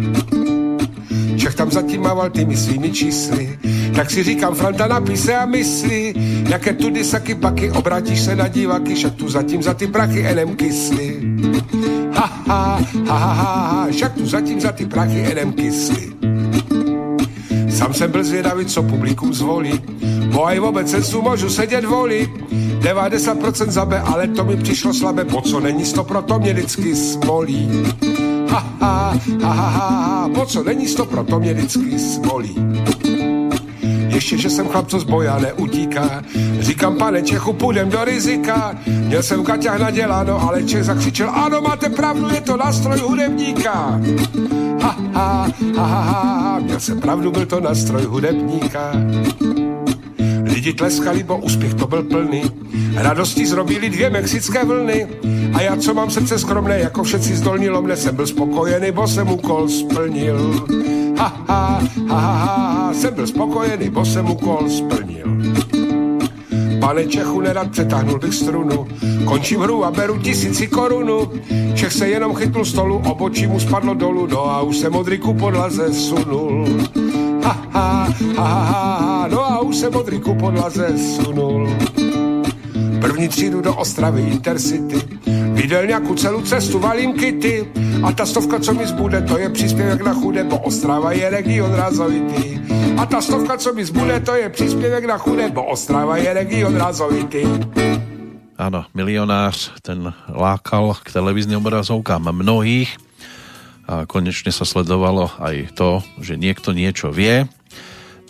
Čech tam zatím mával tými svými čísly. Tak si říkám, Franta napíse a myslí, jaké tudy saky paky, obrátíš se na diváky, však tu zatím za ty prachy enem kysly. Ha, ha, ha, ha, ha, však tu zatím za ty prachy enem kysly. Sam jsem byl zvědavý, co publikum zvolí, bo aj v obecenstvu můžu sedět voli. 90% zabe, ale to mi přišlo slabé, po co není 100, proto mě vždycky smolí. Ha, ha, ha, ha, ha, po co není 100, proto mě vždycky smolí. Ještě, že jsem chlap, co z boja neutíká. Říkám, pane Čechu, půjdem do rizika. Měl jsem gaťách naděláno, ale Čech zakřičel, ano, máte pravdu, je to nástroj hudebníka. Ha, ha, ha, ha, měl jsem pravdu, byl to nástroj hudebníka. Lidi tleskali, bo úspěch to byl plný. Radosti zrobili dvě mexické vlny. A já, co mám srdce skromné, jako všetci z dolní lomne, jsem byl spokojený, bo jsem úkol splnil. Ha, ha, ha, ha, ha, jsem byl spokojený, bo jsem úkol splnil. Pane Čechu, nerad přetáhnul bych strunu, končím hru a beru tisíci korunu. Čech se jenom chytnul stolu, obočí mu spadlo dolů, no a už se modrý ku podlaze sunul. Ha, ha, ha, ha, ha, no a už se modrý ku podlaze sunul. První třídu do Ostravy Intercity, viděl nějakou celou cestu, valím kity. A ta stovka, co mi zbude, to je příspěvek na chudé, bo Ostrava je region razovitý. A ta stovka, co mi zbude, to je příspěvek na chudé, bo Ostrava je region razovitý. Áno, milionář, ten lákal k televíznym obrazovkám mnohých a konečne sa sledovalo aj to, že niekto niečo vie,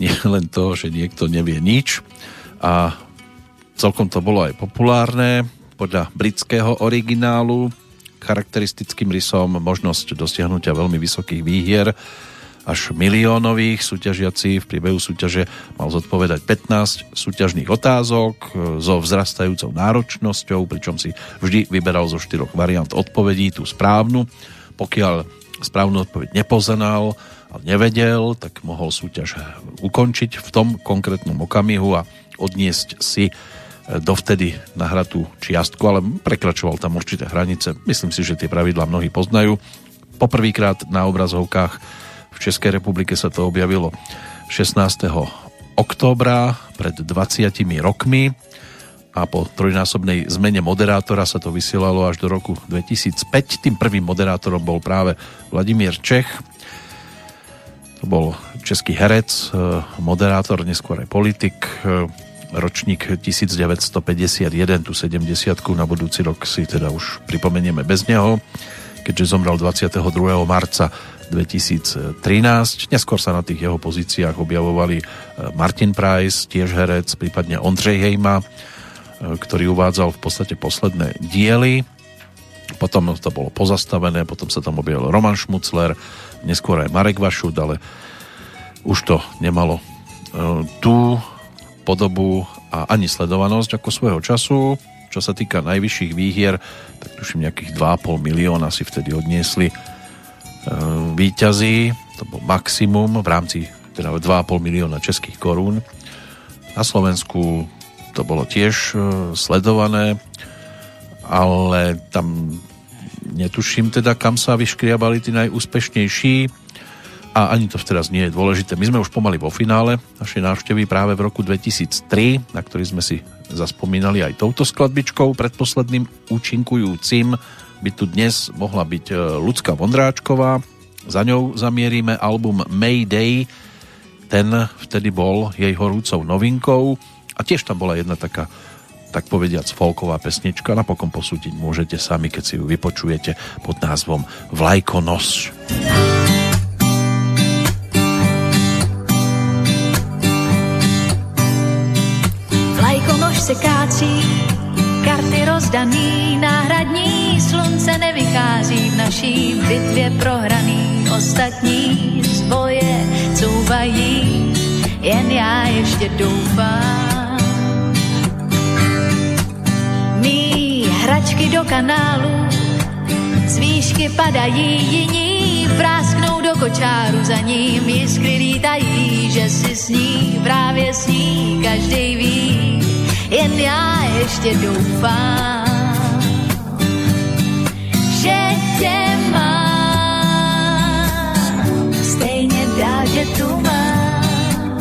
nie len to, že niekto nevie nič a celkom to bolo aj populárne podľa britského originálu charakteristickým rysom možnosť dosiahnutia veľmi vysokých výhier až miliónových. Súťažiaci v priebehu súťaže mal zodpovedať 15 súťažných otázok e, so vzrastajúcou náročnosťou, pričom si vždy vyberal zo štyroch variant odpovedí tú správnu. Pokiaľ správnu odpoveď nepoznal a nevedel, tak mohol súťaž ukončiť v tom konkrétnom okamihu a odniesť si e, dovtedy nahratú čiastku, ale prekračoval tam určité hranice. Myslím si, že tie pravidlá mnohí poznajú. Poprvýkrát na obrazovkách Českej republike sa to objavilo 16. októbra pred 20 rokmi a po trojnásobnej zmene moderátora sa to vysielalo až do roku 2005. Tým prvým moderátorom bol práve Vladimír Čech. To bol český herec, e, moderátor, neskôr aj politik, e, ročník 1951, tu 70 na budúci rok si teda už pripomenieme bez neho, keďže zomrel 22. marca 2013. Neskôr sa na tých jeho pozíciách objavovali e, Martin Price, tiež herec, prípadne Ondřej Hejma, e, ktorý uvádzal v podstate posledné diely. Potom to bolo pozastavené, potom sa tam objavil Roman Šmucler, neskôr aj Marek Vašud, ale už to nemalo e, tú podobu a ani sledovanosť ako svojho času. Čo sa týka najvyšších výhier, tak tuším nejakých 2,5 milióna si vtedy odniesli výťazí. To bol maximum v rámci teda 2,5 milióna českých korún. Na Slovensku to bolo tiež e, sledované, ale tam netuším teda, kam sa vyškriabali tí najúspešnejší a ani to teraz nie je dôležité. My sme už pomaly vo finále našej návštevy práve v roku 2003, na ktorý sme si zaspomínali aj touto skladbičkou. Predposledným účinkujúcim by tu dnes mohla byť e, Lucka Vondráčková. Za ňou zamierime album Mayday. Ten vtedy bol jej horúcou novinkou a tiež tam bola jedna taká tak povediac folková pesnička. Napokon posúdiť môžete sami, keď si ju vypočujete pod názvom Vlajkonos. Vlajkonos. se kácí, rozdaný, náhradní, slunce nevychází v naší bitvě prohraný, ostatní z boje couvají, jen já ještě doufám. Mí hračky do kanálu, z výšky padají jiní, prásknou do kočáru za ním, jiskry lítají, že si sní, právě sní, každý ví, jen já ještě doufám, že tě mám, stejně dál, že tu mám,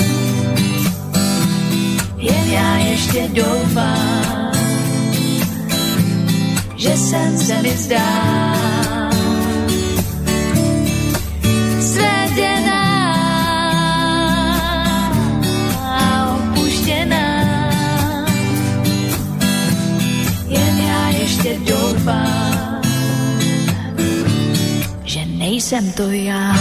jen já ještě doufám, že jsem se mi zdál. ještě že nejsem to já.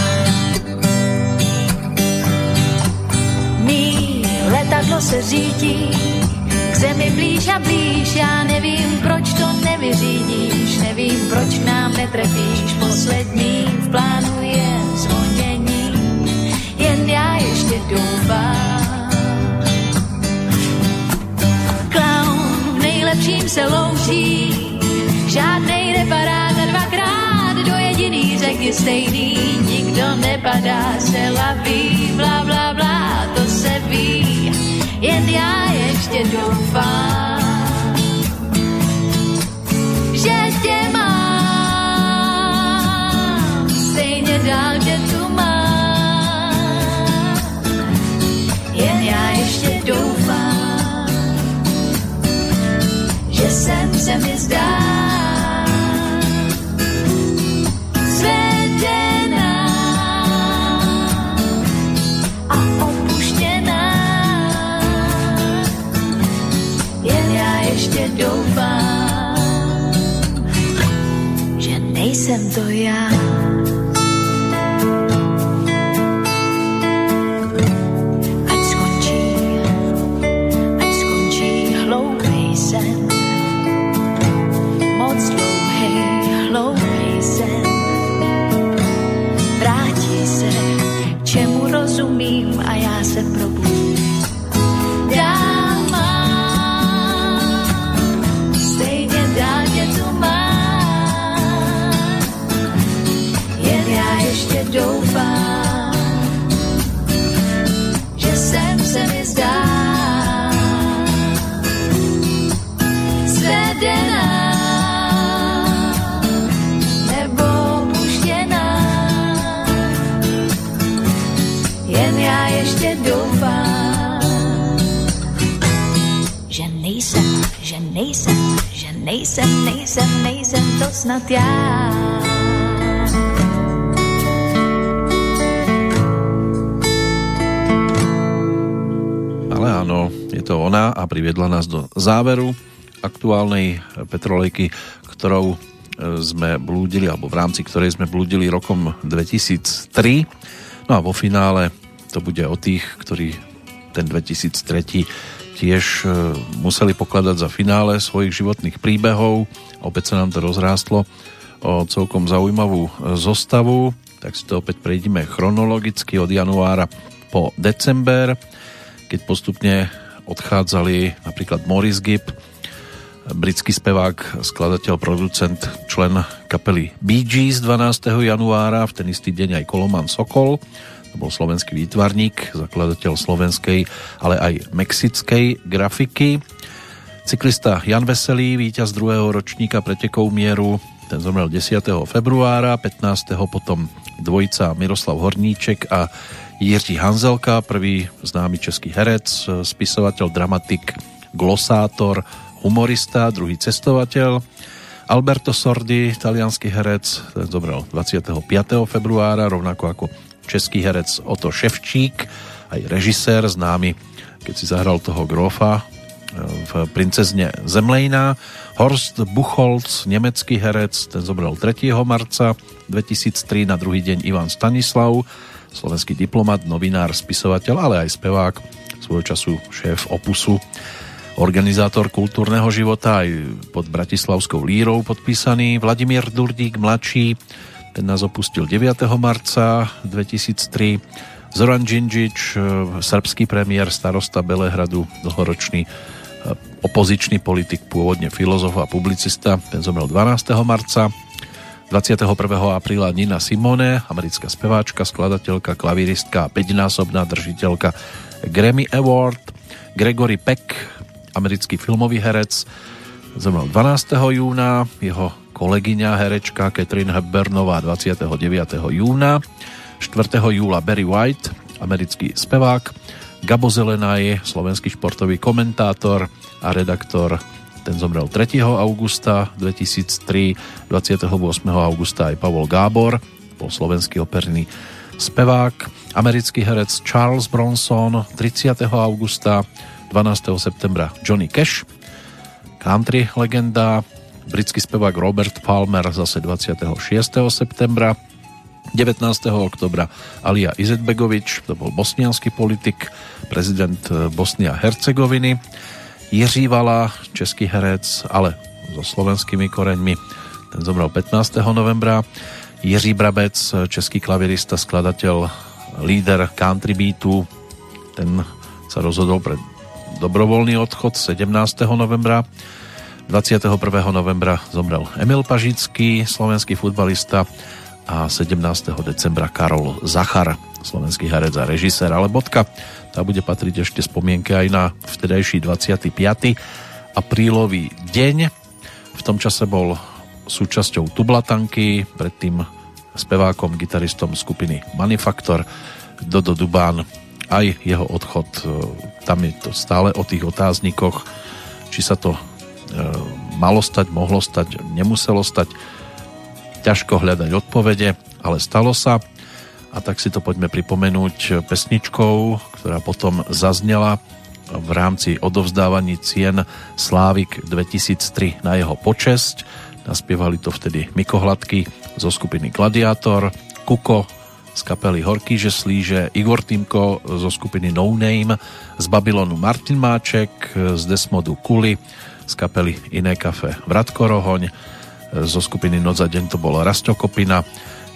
Mí letadlo se řídí, k zemi blíž a blíž, já nevím, proč to nevyřídíš, nevím, proč nám netrefíš, poslední v plánu je zvonění, jen já ještě doufám. Clown v nejlepším se loučí, Žádnej nepadá za dvakrát jediný řeky stejný, nikdo nepadá, se laví, bla, bla, bla, to se ví, jen já ještě doufám, že tě mám, stejně dál, že tu mám, jen já ještě doufám, že jsem se mi zdá, že nejsem to nejsem, nejsem, nejsem, to snad já. áno, je to ona a priviedla nás do záveru aktuálnej petrolejky, ktorou e, sme blúdili, alebo v rámci ktorej sme blúdili rokom 2003. No a vo finále to bude o tých, ktorí ten 2003 tiež e, museli pokladať za finále svojich životných príbehov. Opäť sa nám to rozrástlo o celkom zaujímavú e, zostavu, tak si to opäť prejdeme chronologicky od januára po december, keď postupne odchádzali napríklad Morris Gibb, britský spevák, skladateľ, producent, člen kapely Bee Gees 12. januára, v ten istý deň aj Koloman Sokol, to bol slovenský výtvarník, zakladateľ slovenskej, ale aj mexickej grafiky. Cyklista Jan Veselý, víťaz druhého ročníka pretekov mieru, ten zomrel 10. februára, 15. potom dvojica Miroslav Horníček a Jiří Hanzelka, prvý známy český herec, spisovateľ, dramatik, glosátor, humorista, druhý cestovateľ. Alberto Sordi, talianský herec, ten zobral 25. februára, rovnako ako český herec Oto Ševčík, aj režisér známy, keď si zahral toho Grofa e, v Princezne Zemlejna. Horst Buchholz, nemecký herec, ten zobral 3. marca 2003, na druhý deň Ivan Stanislav, slovenský diplomat, novinár, spisovateľ, ale aj spevák, svojho času šéf Opusu organizátor kultúrneho života aj pod Bratislavskou lírou podpísaný Vladimír Durdík mladší, ten nás opustil 9. marca 2003 Zoran Džinžič, e, srbský premiér starosta Belehradu, dlhoročný e, opozičný politik, pôvodne filozof a publicista, ten zomrel 12. marca. 21. apríla Nina Simone, americká speváčka, skladateľka, klaviristka a 5-násobná držiteľka Grammy Award. Gregory Peck, americký filmový herec, zomrel 12. júna, jeho kolegyňa herečka Catherine Hepburnová 29. júna, 4. júla Barry White, americký spevák, Gabo Zelenaj, slovenský športový komentátor a redaktor, ten zomrel 3. augusta 2003, 28. augusta aj Pavol Gábor, bol slovenský operný spevák, americký herec Charles Bronson 30. augusta 12. septembra Johnny Cash, country legenda, britský spevák Robert Palmer zase 26. septembra, 19. oktobra Alia Izetbegovič, to bol bosnianský politik, prezident eh, Bosny a Hercegoviny, Jiří Vala, český herec, ale so slovenskými koreňmi, ten zomrel 15. novembra, Jiří Brabec, český klavirista, skladateľ, líder country beatu, ten sa rozhodol pred dobrovoľný odchod 17. novembra. 21. novembra zomrel Emil Pažický, slovenský futbalista a 17. decembra Karol Zachar, slovenský herec a režisér, ale bodka, tá bude patriť ešte spomienke aj na vtedajší 25. aprílový deň. V tom čase bol súčasťou Tublatanky, predtým spevákom, gitaristom skupiny Manifaktor, Dodo Dubán aj jeho odchod, e, tam je to stále o tých otáznikoch, či sa to malo stať, mohlo stať, nemuselo stať. Ťažko hľadať odpovede, ale stalo sa. A tak si to poďme pripomenúť pesničkou, ktorá potom zaznela v rámci odovzdávaní cien Slávik 2003 na jeho počesť. Naspievali to vtedy Miko Hladky zo skupiny Gladiátor, Kuko z kapely Horký že slíže, Igor Týmko zo skupiny No Name, z Babylonu Martin Máček, z Desmodu Kuli, z kapely Iné kafe Vratko Rohoň, zo skupiny Noc a deň to bol Rasto Kopina,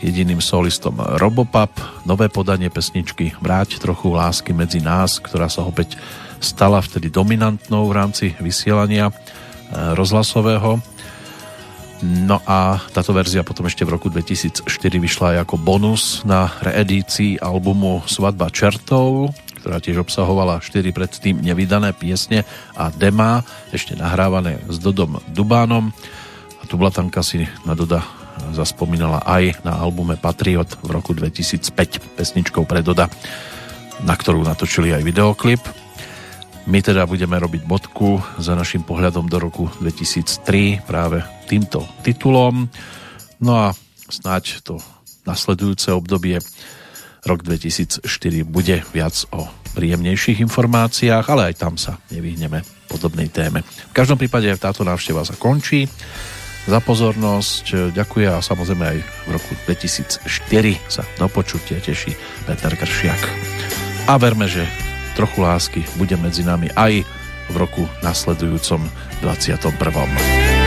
jediným solistom Robopap, nové podanie pesničky Vráť trochu lásky medzi nás, ktorá sa opäť stala vtedy dominantnou v rámci vysielania eh, rozhlasového. No a táto verzia potom ešte v roku 2004 vyšla aj ako bonus na reedícii albumu Svadba čertov, ktorá tiež obsahovala 4 predtým nevydané piesne a dema, ešte nahrávané s Dodom Dubánom. A tu Blatanka si na Doda zaspomínala aj na albume Patriot v roku 2005 pesničkou pre Doda, na ktorú natočili aj videoklip. My teda budeme robiť bodku za našim pohľadom do roku 2003 práve týmto titulom. No a snáď to nasledujúce obdobie rok 2004 bude viac o príjemnejších informáciách, ale aj tam sa nevyhneme podobnej téme. V každom prípade táto návšteva sa končí. Za pozornosť ďakujem a samozrejme aj v roku 2004 sa do počutia teší Peter Kršiak. A verme, že trochu lásky bude medzi nami aj v roku nasledujúcom 21.